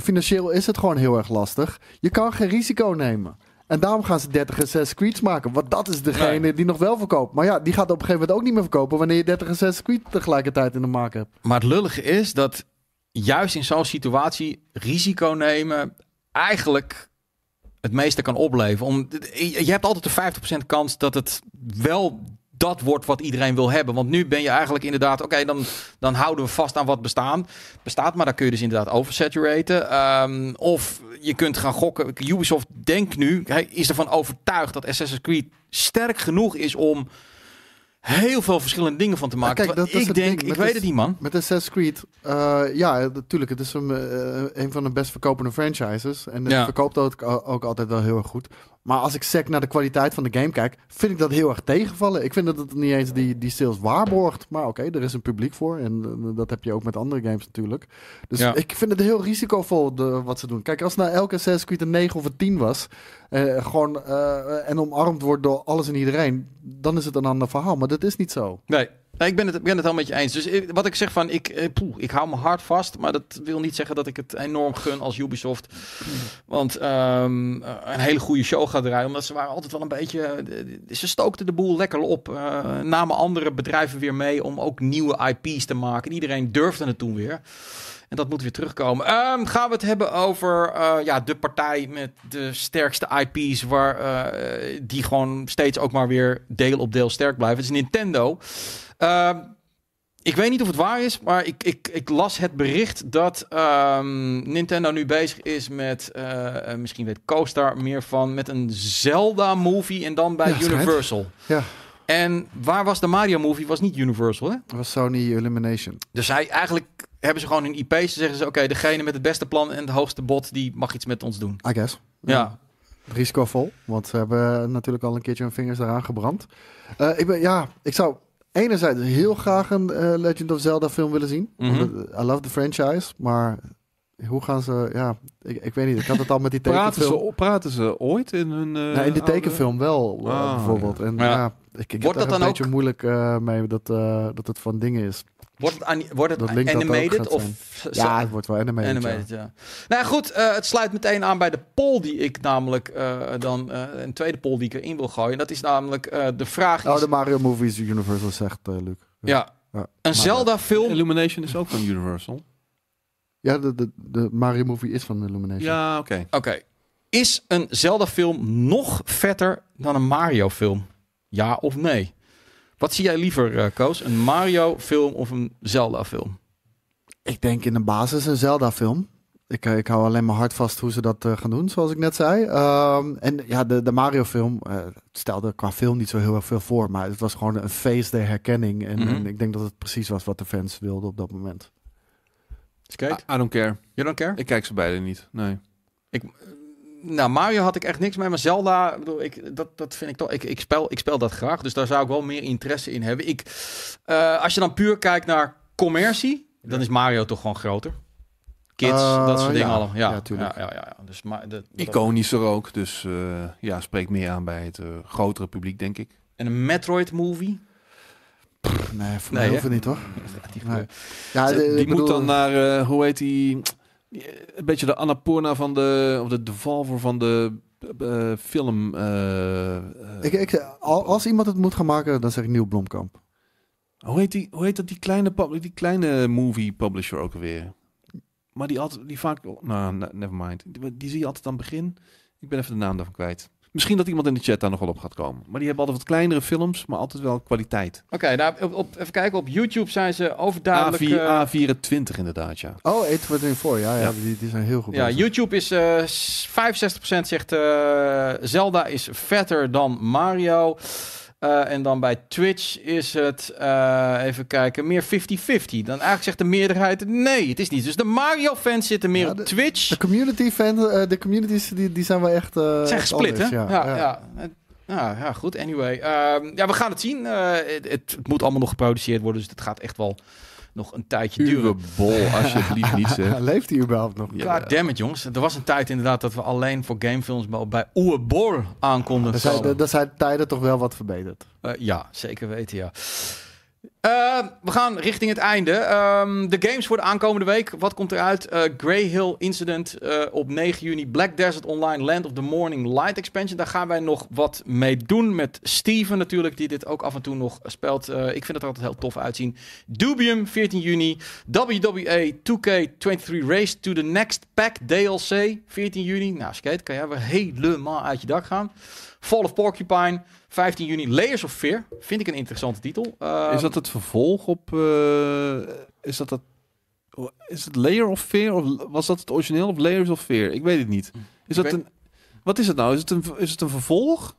Financieel is het gewoon heel erg lastig. Je kan geen risico nemen. En daarom gaan ze 30 Assassin's Creed's maken. Want dat is degene Nee. die nog wel verkoopt. Maar ja, die gaat op een gegeven moment ook niet meer verkopen... wanneer je 30 Assassin's Creed tegelijkertijd in de maak hebt. Maar het lullige is dat juist in zo'n situatie risico nemen eigenlijk het meeste kan opleveren. Om, je hebt altijd de 50% kans dat het wel dat wordt wat iedereen wil hebben. Want nu ben je eigenlijk inderdaad, oké, dan, dan houden we vast aan wat bestaan, bestaat. Maar dan kun je dus inderdaad oversaturaten. Ehm, of je kunt gaan gokken. Ubisoft denkt nu, hij is ervan overtuigd dat Assassin's Creed sterk genoeg is om heel veel verschillende dingen van te maken. kijk, dat ik denk, ik weet het niet, man. Met Assassin's Creed, eh, ja, natuurlijk. Het is een, eh, een van de best verkopende franchises. En het Ja. verkoopt ook, ook altijd wel heel erg goed. Maar als ik sec naar de kwaliteit van de game kijk, vind ik dat heel erg tegenvallen. Ik vind dat het niet eens die, die sales waarborgt. Maar oké, er is een publiek voor. En eh, dat heb je ook met andere games natuurlijk. Dus Ja. ik vind het heel risicovol de, wat ze doen. Kijk, als nou elke Assassin's Creed een 9 of een 10 was... eh, gewoon, eh, en omarmd wordt door alles en iedereen... dan is het een ander verhaal. Maar dat is niet zo. Nee. Nee, ik ben het, ik ben het wel met je eens. Dus wat ik zeg van, ik, eh, poeh, ik hou mijn hart vast. Maar dat wil niet zeggen dat ik het enorm gun als Ubisoft. Want ehm, eh, een hele goede show gaat draaien. Omdat ze waren altijd wel een beetje... eh, Ze stookten de boel lekker op. namen andere bedrijven weer mee om ook nieuwe IP's te maken. En iedereen durfde het toen weer. En dat moet weer terugkomen. Ehm, gaan we het hebben over ja, de partij met de sterkste IP's. Waar, die gewoon steeds ook maar weer deel op deel sterk blijven. Het is Nintendo. Ehm, ik weet niet of het waar is, maar ik, ik, ik las het bericht dat ehm, Nintendo nu bezig is met, eh, eh, misschien weet CoStar meer van, met een Zelda-movie en dan bij Ja, schijnt. Universal. Ja. En waar was de Mario-movie? Was niet Universal, hè? Dat was Sony Illumination. Dus hij, eigenlijk hebben ze gewoon hun IP's. Dan zeggen ze, oké, degene met het beste plan en het hoogste bod, die mag iets met ons doen. I guess. Ja, Risicovol, want ze hebben natuurlijk al een keertje hun vingers eraan gebrand. Eh, ik ben, ja, ik zou enerzijds heel graag een eh, Legend of Zelda film willen zien. Mhm. I love the franchise, maar hoe gaan ze, ja, ik, ik weet niet. Ik had het al met die Praten tekenfilm. ze, praten ze ooit in hun... eh, Nou, in de oude- tekenfilm wel, eh, Ah, bijvoorbeeld. En Ja. ja, ik, ik Wordt heb dat daar een dan beetje moeilijk eh, mee dat, eh, dat het van dingen is. Wordt het, wordt het Dat dat animated of... Ja, het wordt wel animated. Animated, ja. ja. Nou ja, goed, eh, het sluit meteen aan bij de poll die ik namelijk eh, dan, eh, een tweede poll die ik erin wil gooien. Dat is namelijk eh, de vraag Oh, is, de Mario movies Universal zegt, Luc. ja, Ja. een Zelda-film. Illumination is ook van Universal. Ja, de, de, de Mario movie is van Illumination. Ja, oké. Oké, is een Zelda-film nog vetter dan een Mario-film? Ja of nee? Wat zie jij liever, eh, Koos? Een Mario-film of een Zelda-film? Ik denk in de basis een Zelda-film. Ik, eh, ik hou alleen mijn hart vast hoe ze dat eh, gaan doen, zoals ik net zei. Ehm, en ja, de, de Mario-film eh, stelde qua film niet zo heel erg veel voor. Maar het was gewoon een feest der herkenning. En, Mhm. en ik denk dat het precies was wat de fans wilden op dat moment. Skate? I, I don't care. You don't care? Ik kijk ze beide niet. Nee. Nou, Mario had ik echt niks mee, maar Zelda, ik bedoel, ik, dat, dat vind ik toch. Ik, ik, speel, ik speel dat graag, dus daar zou ik wel meer interesse in hebben. Ik, eh, als je dan puur kijkt naar commercie, dan is Mario toch gewoon groter. Kids, Eh, dat soort dingen ja. allemaal. Ja, Ja. Ja, ja, ja, ja. Dus, maar, dat, Iconischer ook. Dus eh, ja, spreekt meer aan bij het grotere publiek, denk ik. En een Metroid-movie? Nee, voor Nee, mij hoeft het niet, hoor. Gaat die Nee. gebeuren. Ja, die moet dan naar, eh, hoe heet die? Een beetje de Annapurna van de, of de Devolver van de eh, film. eh, eh, Ik, ik, al- als iemand het moet gaan maken, dan zeg ik Nieuw Blomkamp. hoe, heet die, hoe heet dat, die kleine, die kleine movie publisher ook alweer? Maar die altijd, die vaak, nou, ne- never mind. Die, die zie je altijd aan het begin. Ik ben even de naam daarvan kwijt. Misschien dat iemand in de chat daar nog wel op gaat komen. Maar die hebben altijd wat kleinere films, maar altijd wel kwaliteit. Oké, nou, op, op, even kijken. Op YouTube zijn ze overduidelijk... A4, eh, A24 inderdaad, ja. Oh, 824, ja, ja, Ja. Die, die zijn heel goed Ja, bezig. YouTube is eh, s- 65% zegt eh, Zelda is vetter dan Mario. Eh, en dan bij Twitch is het, eh, even kijken, meer 50-50. Dan eigenlijk zegt de meerderheid, nee, het is niet. Dus de Mario-fans zitten meer Ja, op de- Twitch. De community fan, eh, de communities die, die zijn wel echt. zijn gesplit, hè? Ja, ja. Ja, ja, goed. Anyway. Ehm, ja, we gaan het zien. Het moet allemaal nog geproduceerd worden, dus het gaat echt wel nog een tijdje Uwe duren. bol, alsjeblieft niet zeg. Leeft hij überhaupt nog? Ja. God damn it, jongens. Er was een tijd inderdaad dat we alleen voor gamefilms bij- bij Oe Bor aankonden. Er zijn, er- er zijn tijden toch wel wat verbeterd. Eh, ja, zeker weten, ja. Eh, we gaan richting het einde. Ehm, de games voor de aankomende week. Wat komt eruit? Eh Grey Hill Incident eh, op 9 juni. Black Desert Online Land of the Morning Light Expansion. Daar gaan wij nog wat mee doen. Met Steven natuurlijk, die dit ook af en toe nog speelt. Eh, ik vind het er altijd heel tof uitzien. Dubium, 14 juni. WWE 2K23 Race to the Next Pack DLC, 14 juni. Nou, skate, kan jij weer helemaal uit je dak gaan. Fall of Porcupine, 15 juni. Layers of Fear, vind ik een interessante titel. Eh, Is dat het vervolg op... eh, is dat dat... Is het Layer of Fear? Of was dat het origineel? Of Layers of Fear? Ik weet het niet. Is dat weet- een... Wat is het nou? Is het een, is het een vervolg?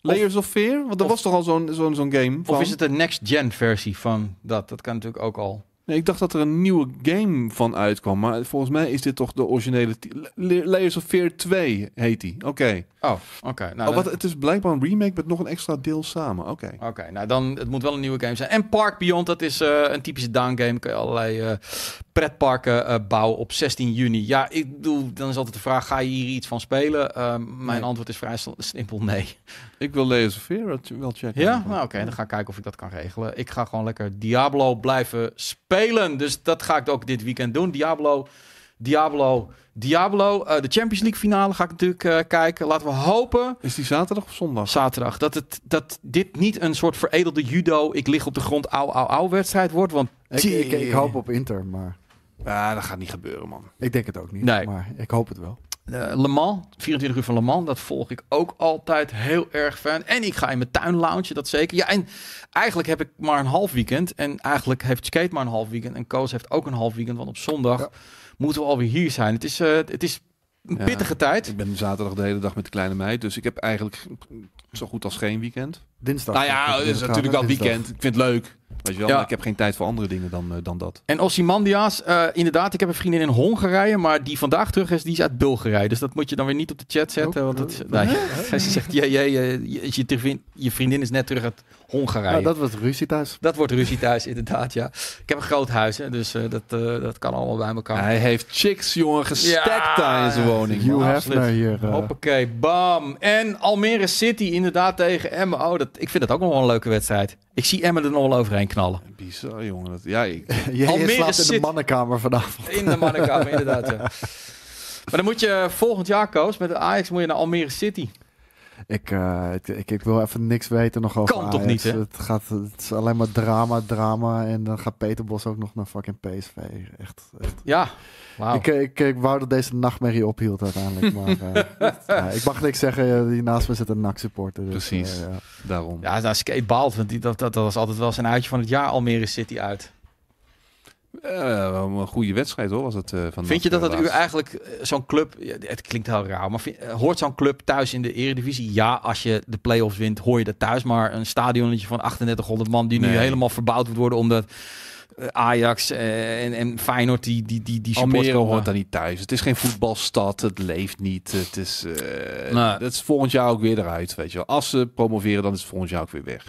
Layers of, Fear? Want er of- was toch al zo'n zo'n zo'n game van? Of is het een next-gen versie van dat? Dat kan natuurlijk ook al. Nee, ik dacht dat er een nieuwe game van uitkwam. Maar volgens mij is dit toch de originele... Layers of Fear 2 heet die. Oké. Oh, oké. Nou, oh, wat, het is blijkbaar een remake met nog een extra deel samen. Oké. Oké, nou dan, het moet wel een nieuwe game zijn. En Park Beyond, dat is eh, een typische down game. Kun je allerlei eh, pretparken eh, bouwen op 16 juni. Ja, ik bedoel, dan is altijd de vraag, ga je hier iets van spelen? Mijn Nee. antwoord is vrij simpel, nee. Ik wil Layers of Fear wel checken. Ja? Nou oké, dan ga ik kijken of ik dat kan regelen. Ik ga gewoon lekker Diablo blijven spelen. Dus dat ga ik ook dit weekend doen. Diablo, Diablo, Diablo. Eh, de Champions League finale ga ik natuurlijk eh, kijken. Laten we hopen Is die zaterdag of zondag? zaterdag. Dat, het, dat dit niet een soort veredelde judo, ik lig op de grond, au, au, au wedstrijd wordt. Want Ik, ik, ik hoop op Inter, maar Ja, dat gaat niet gebeuren, man. ik denk het ook niet. Nee. Maar ik hoop het wel. Eh, Le Mans, 24 uur van Le Mans, dat volg ik ook altijd heel erg fan. En ik ga in mijn tuin loungen, dat zeker. Ja, en eigenlijk heb ik maar een half weekend. En eigenlijk heeft Skate maar een half weekend. En Koos heeft ook een half weekend, want op zondag Ja. moeten we alweer hier zijn. Het is, eh, het is een Ja. pittige tijd. Ik ben zaterdag de hele dag met de kleine meid, dus ik heb eigenlijk zo goed als geen weekend. Dinsdag. nou ja, het is natuurlijk wel Dinsdag. weekend. Ik vind het leuk. Weet je wel, Ja. maar ik heb geen tijd voor andere dingen dan, eh, dan dat. En Ossimandias, eh inderdaad, ik heb een vriendin in Hongarije, maar die vandaag terug is, die is uit Bulgarije. Dus dat moet je dan weer niet op de chat zetten. Want dat, is- nee. Ze zegt, je, je, je, je, je, vriendin- je vriendin is net terug uit Hongarije. Nou, dat... dat was ruzie thuis. wordt ruzie thuis, inderdaad, ja. Ik heb een groot huis, hè, dus eh, dat, eh, dat kan allemaal bij elkaar. Hij heeft chicks, jongen, gestekt Ja, daar in zijn woning. Hefner absoluut. hier. Hoppakee, bam. En Almere City inderdaad tegen Emmen. Oh, dat, ik vind dat ook nog wel een leuke wedstrijd. Ik zie Emmen er nog wel overheen knallen. Bizar, jongen. Dat, ja, ik, Almere slaapt in de mannenkamer vanavond. In de mannenkamer, inderdaad, ja. Maar dan moet je volgend jaar, Koos, met de Ajax moet je naar Almere City. Ik, eh, ik, ik, ik wil even niks weten nog over Kan toch niet, hè? Het, gaat, het is alleen maar drama, drama. En dan gaat Peter Bos ook nog naar fucking PSV. Echt, echt. Ja, wauw. Ik, ik, ik wou dat deze nachtmerrie ophield uiteindelijk. Maar eh, ja, ik mag niks zeggen. Die naast me zit een NAC-supporter. Dus, Precies. eh, ja. daarom. Ja, nou, Skate baalt, want die, dat, dat, dat was altijd wel zijn uitje van het jaar, Almere City uit. Eh, een goede wedstrijd hoor, was het eh, van Vind je dat dat u laatst. eigenlijk eh, zo'n club, het klinkt heel raar, maar vind- eh, hoort zo'n club thuis in de eredivisie? Ja, als je de play-offs wint, hoor je dat thuis. Maar een stadionnetje van 3800 man die nu helemaal verbouwd wordt worden omdat eh, Ajax eh, en, en Feyenoord die, die, die, die Almere hoort daar niet thuis. Het is geen voetbalstad. Het leeft niet. Het is, eh, dat is volgend jaar ook weer eruit. Weet je wel. Als ze promoveren, dan is het volgend jaar ook weer weg.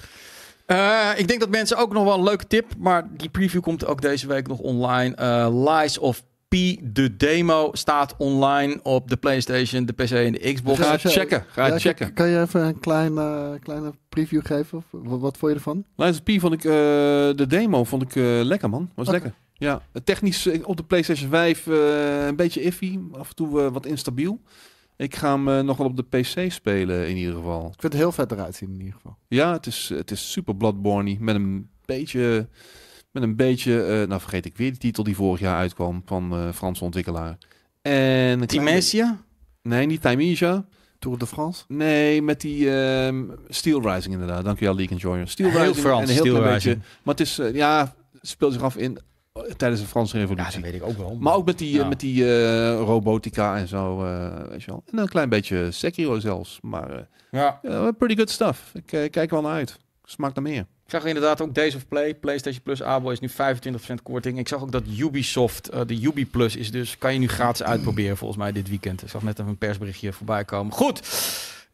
Eh, ik denk dat mensen ook nog wel een leuke tip, maar die preview komt ook deze week nog online. Eh, Lies of P, de demo, staat online op de PlayStation, de PC en de Xbox. Ga je- checken. Ga Ja, checken. Kan, je even een klein, eh, kleine preview geven? Of, wat, wat vond je ervan? Lies of P vond ik, eh, de demo vond ik eh, lekker man. Was lekker. Ja, technisch op de PlayStation 5 eh, een beetje iffy. Af en toe wat instabiel. Ik ga hem eh, nog wel op de PC spelen in ieder geval. Ik vind het heel vet eruit zien in ieder geval. Ja, het is, het is super Bloodborne met een beetje, met een beetje, eh, nou vergeet ik weer die titel die vorig jaar uitkwam van eh Franse ontwikkelaar. En Timesia? Nee, niet Timesia. Tour de France? Nee, met die ehm, Steel Rising inderdaad. Dankjewel, League Enjoyer. Steel Heel Rising Frans, en een heel Steel klein Rising. beetje. Maar het is, eh, ja, speelt zich af in eh, tijdens de Franse Ja, Revolutie. dat weet ik ook wel. maar ook met die, Ja. met die eh, robotica en zo, eh, weet je wel. En een klein beetje Sekiro zelfs. Maar eh, Ja. ja, pretty good stuff. Ik kijk er wel naar uit. Smaakt naar meer. Ik zag inderdaad ook Days of Play, PlayStation Plus Abo is nu 25% korting. Ik zag ook dat Ubisoft, de Ubi Plus is dus, kan je nu gratis uitproberen volgens mij dit weekend. Ik zag net even een persberichtje voorbij komen. Goed,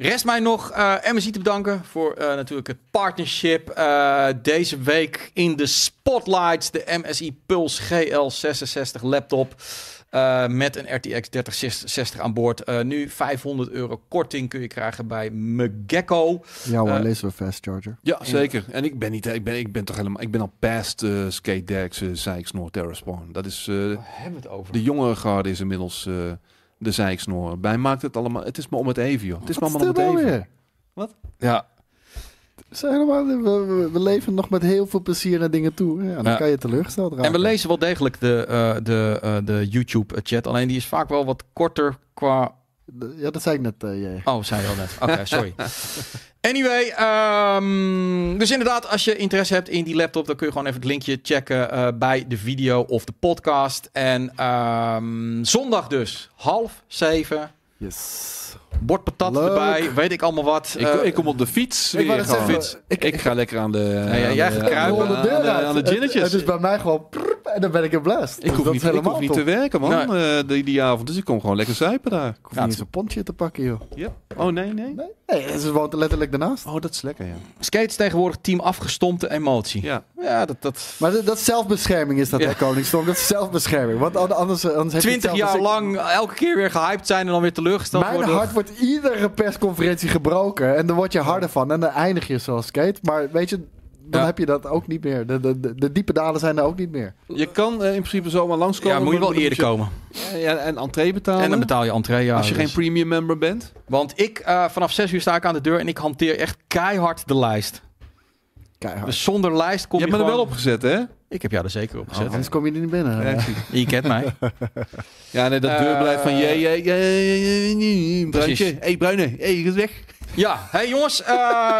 rest mij nog eh MSI te bedanken voor eh, natuurlijk het partnership. Eh, deze week in de spotlights de MSI Pulse GL66 laptop. met een RTX 3060 aan boord. Nu 500 euro korting kun je krijgen bij Megekko. Ja hoor, Eh, lezen we Fast Charger. Ja, zeker. En ik ben niet, ik ben, ik ben toch helemaal, ik ben al past Skate Decks, uh, Zijksnoor, Terraspawn. Dat is, eh, Waar hebben we het over? de jongere garde is inmiddels de Zijksnoor. Bij maakt het allemaal, het is maar om het even joh. Het is maar, Wat maar om het nou even. weer? Ja, helemaal- we, we- we leven nog met heel veel plezier en dingen toe. Ja, dan Ja. kan je teleurgesteld raken. En we lezen wel degelijk de, eh, de, eh, de YouTube-chat. Alleen die is vaak wel wat korter qua. Ja, dat zei ik net, eh, jij. Oh, zei je al net. Oké, sorry. Anyway, ehm, dus inderdaad, als je interesse hebt in die laptop, dan kun je gewoon even het linkje checken eh, bij de video of de podcast. En ehm, zondag dus, half zeven. Yes. Bord patat Leuk. erbij, weet ik allemaal wat. Ik, Eh, ik kom op de fiets. Ik weer gewoon. zeggen, ik- ik, ga lekker aan de. ja, aan jij de- gaat aan de- kruipen. Rol de deur aan de- uit. aan de Het- ginnetjes. Het is bij mij gewoon... prrp, en dan ben ik in blast. Ik Dus hoef, dat niet, helemaal hoef niet te werken, man, Nee. eh, die, die avond. Dus ik kom gewoon lekker zuipen daar. Ik hoef niet eens een pontje te pakken, joh. Ja. Oh, nee, nee. Nee, nee ze woont er letterlijk daarnaast. Oh, dat is lekker, ja. Skate is tegenwoordig team afgestompte emotie. Ja, Ja, dat, dat Maar dat, dat is zelfbescherming is dat, Ja. hè, Koningsstorm. Dat is zelfbescherming. Want an- anders, anders heb je 20 hetzelfde jaar lang elke keer weer gehyped zijn en dan weer teleurgesteld Mijn worden. Wordt iedere persconferentie gebroken. En dan word je harder van. En dan eindig je zoals skate. Maar weet je, dan Ja. heb je dat ook niet meer. De, de, de, de diepe dalen zijn er ook niet meer. je kan eh, in principe zomaar langskomen. Ja, moet je wel eerder komen. Ja, ja, en entree betalen. En dan betaal je entree, ja. als je dus. geen premium member bent. Want ik, eh, vanaf 6 uur sta ik aan de deur en ik hanteer echt keihard de lijst. Keihard. Dus zonder lijst kom je je, hebt me er wel opgezet, hè? Ik heb jou er zeker op gezet. Anders kom je er niet binnen. Ja, Je kent mij. ja, nee, dat Eh, deurbeleid van... je, je, je, je, je, Bruintje. Hey, Bruine. Hé, hey, je gaat weg. Ja, hey jongens. eh,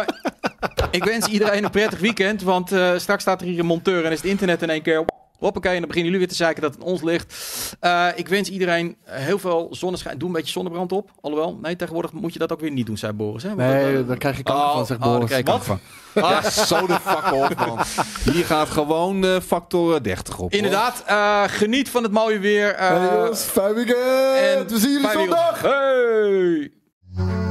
ik wens iedereen een prettig weekend. Want eh, straks staat er hier een monteur en is het internet in één keer... Hoppakee, en dan beginnen jullie weer te zeiken dat het ons ligt. Eh, ik wens iedereen heel veel zonneschijn. Doe een beetje zonnebrand op. Alhoewel, nee, tegenwoordig moet je dat ook weer niet doen, zei Boris. Hè? Want Nee, dat- daar krijg je kanker Oh, van, zegt oh, daar Boris. krijg ik kanker van. Ja, zo de fuck op, man. Hier gaat gewoon eh, factor 30 op. Inderdaad, eh, geniet van het mooie weer. eh, Hey jongens, fijn weekend! en We zien jullie zondag! Hey!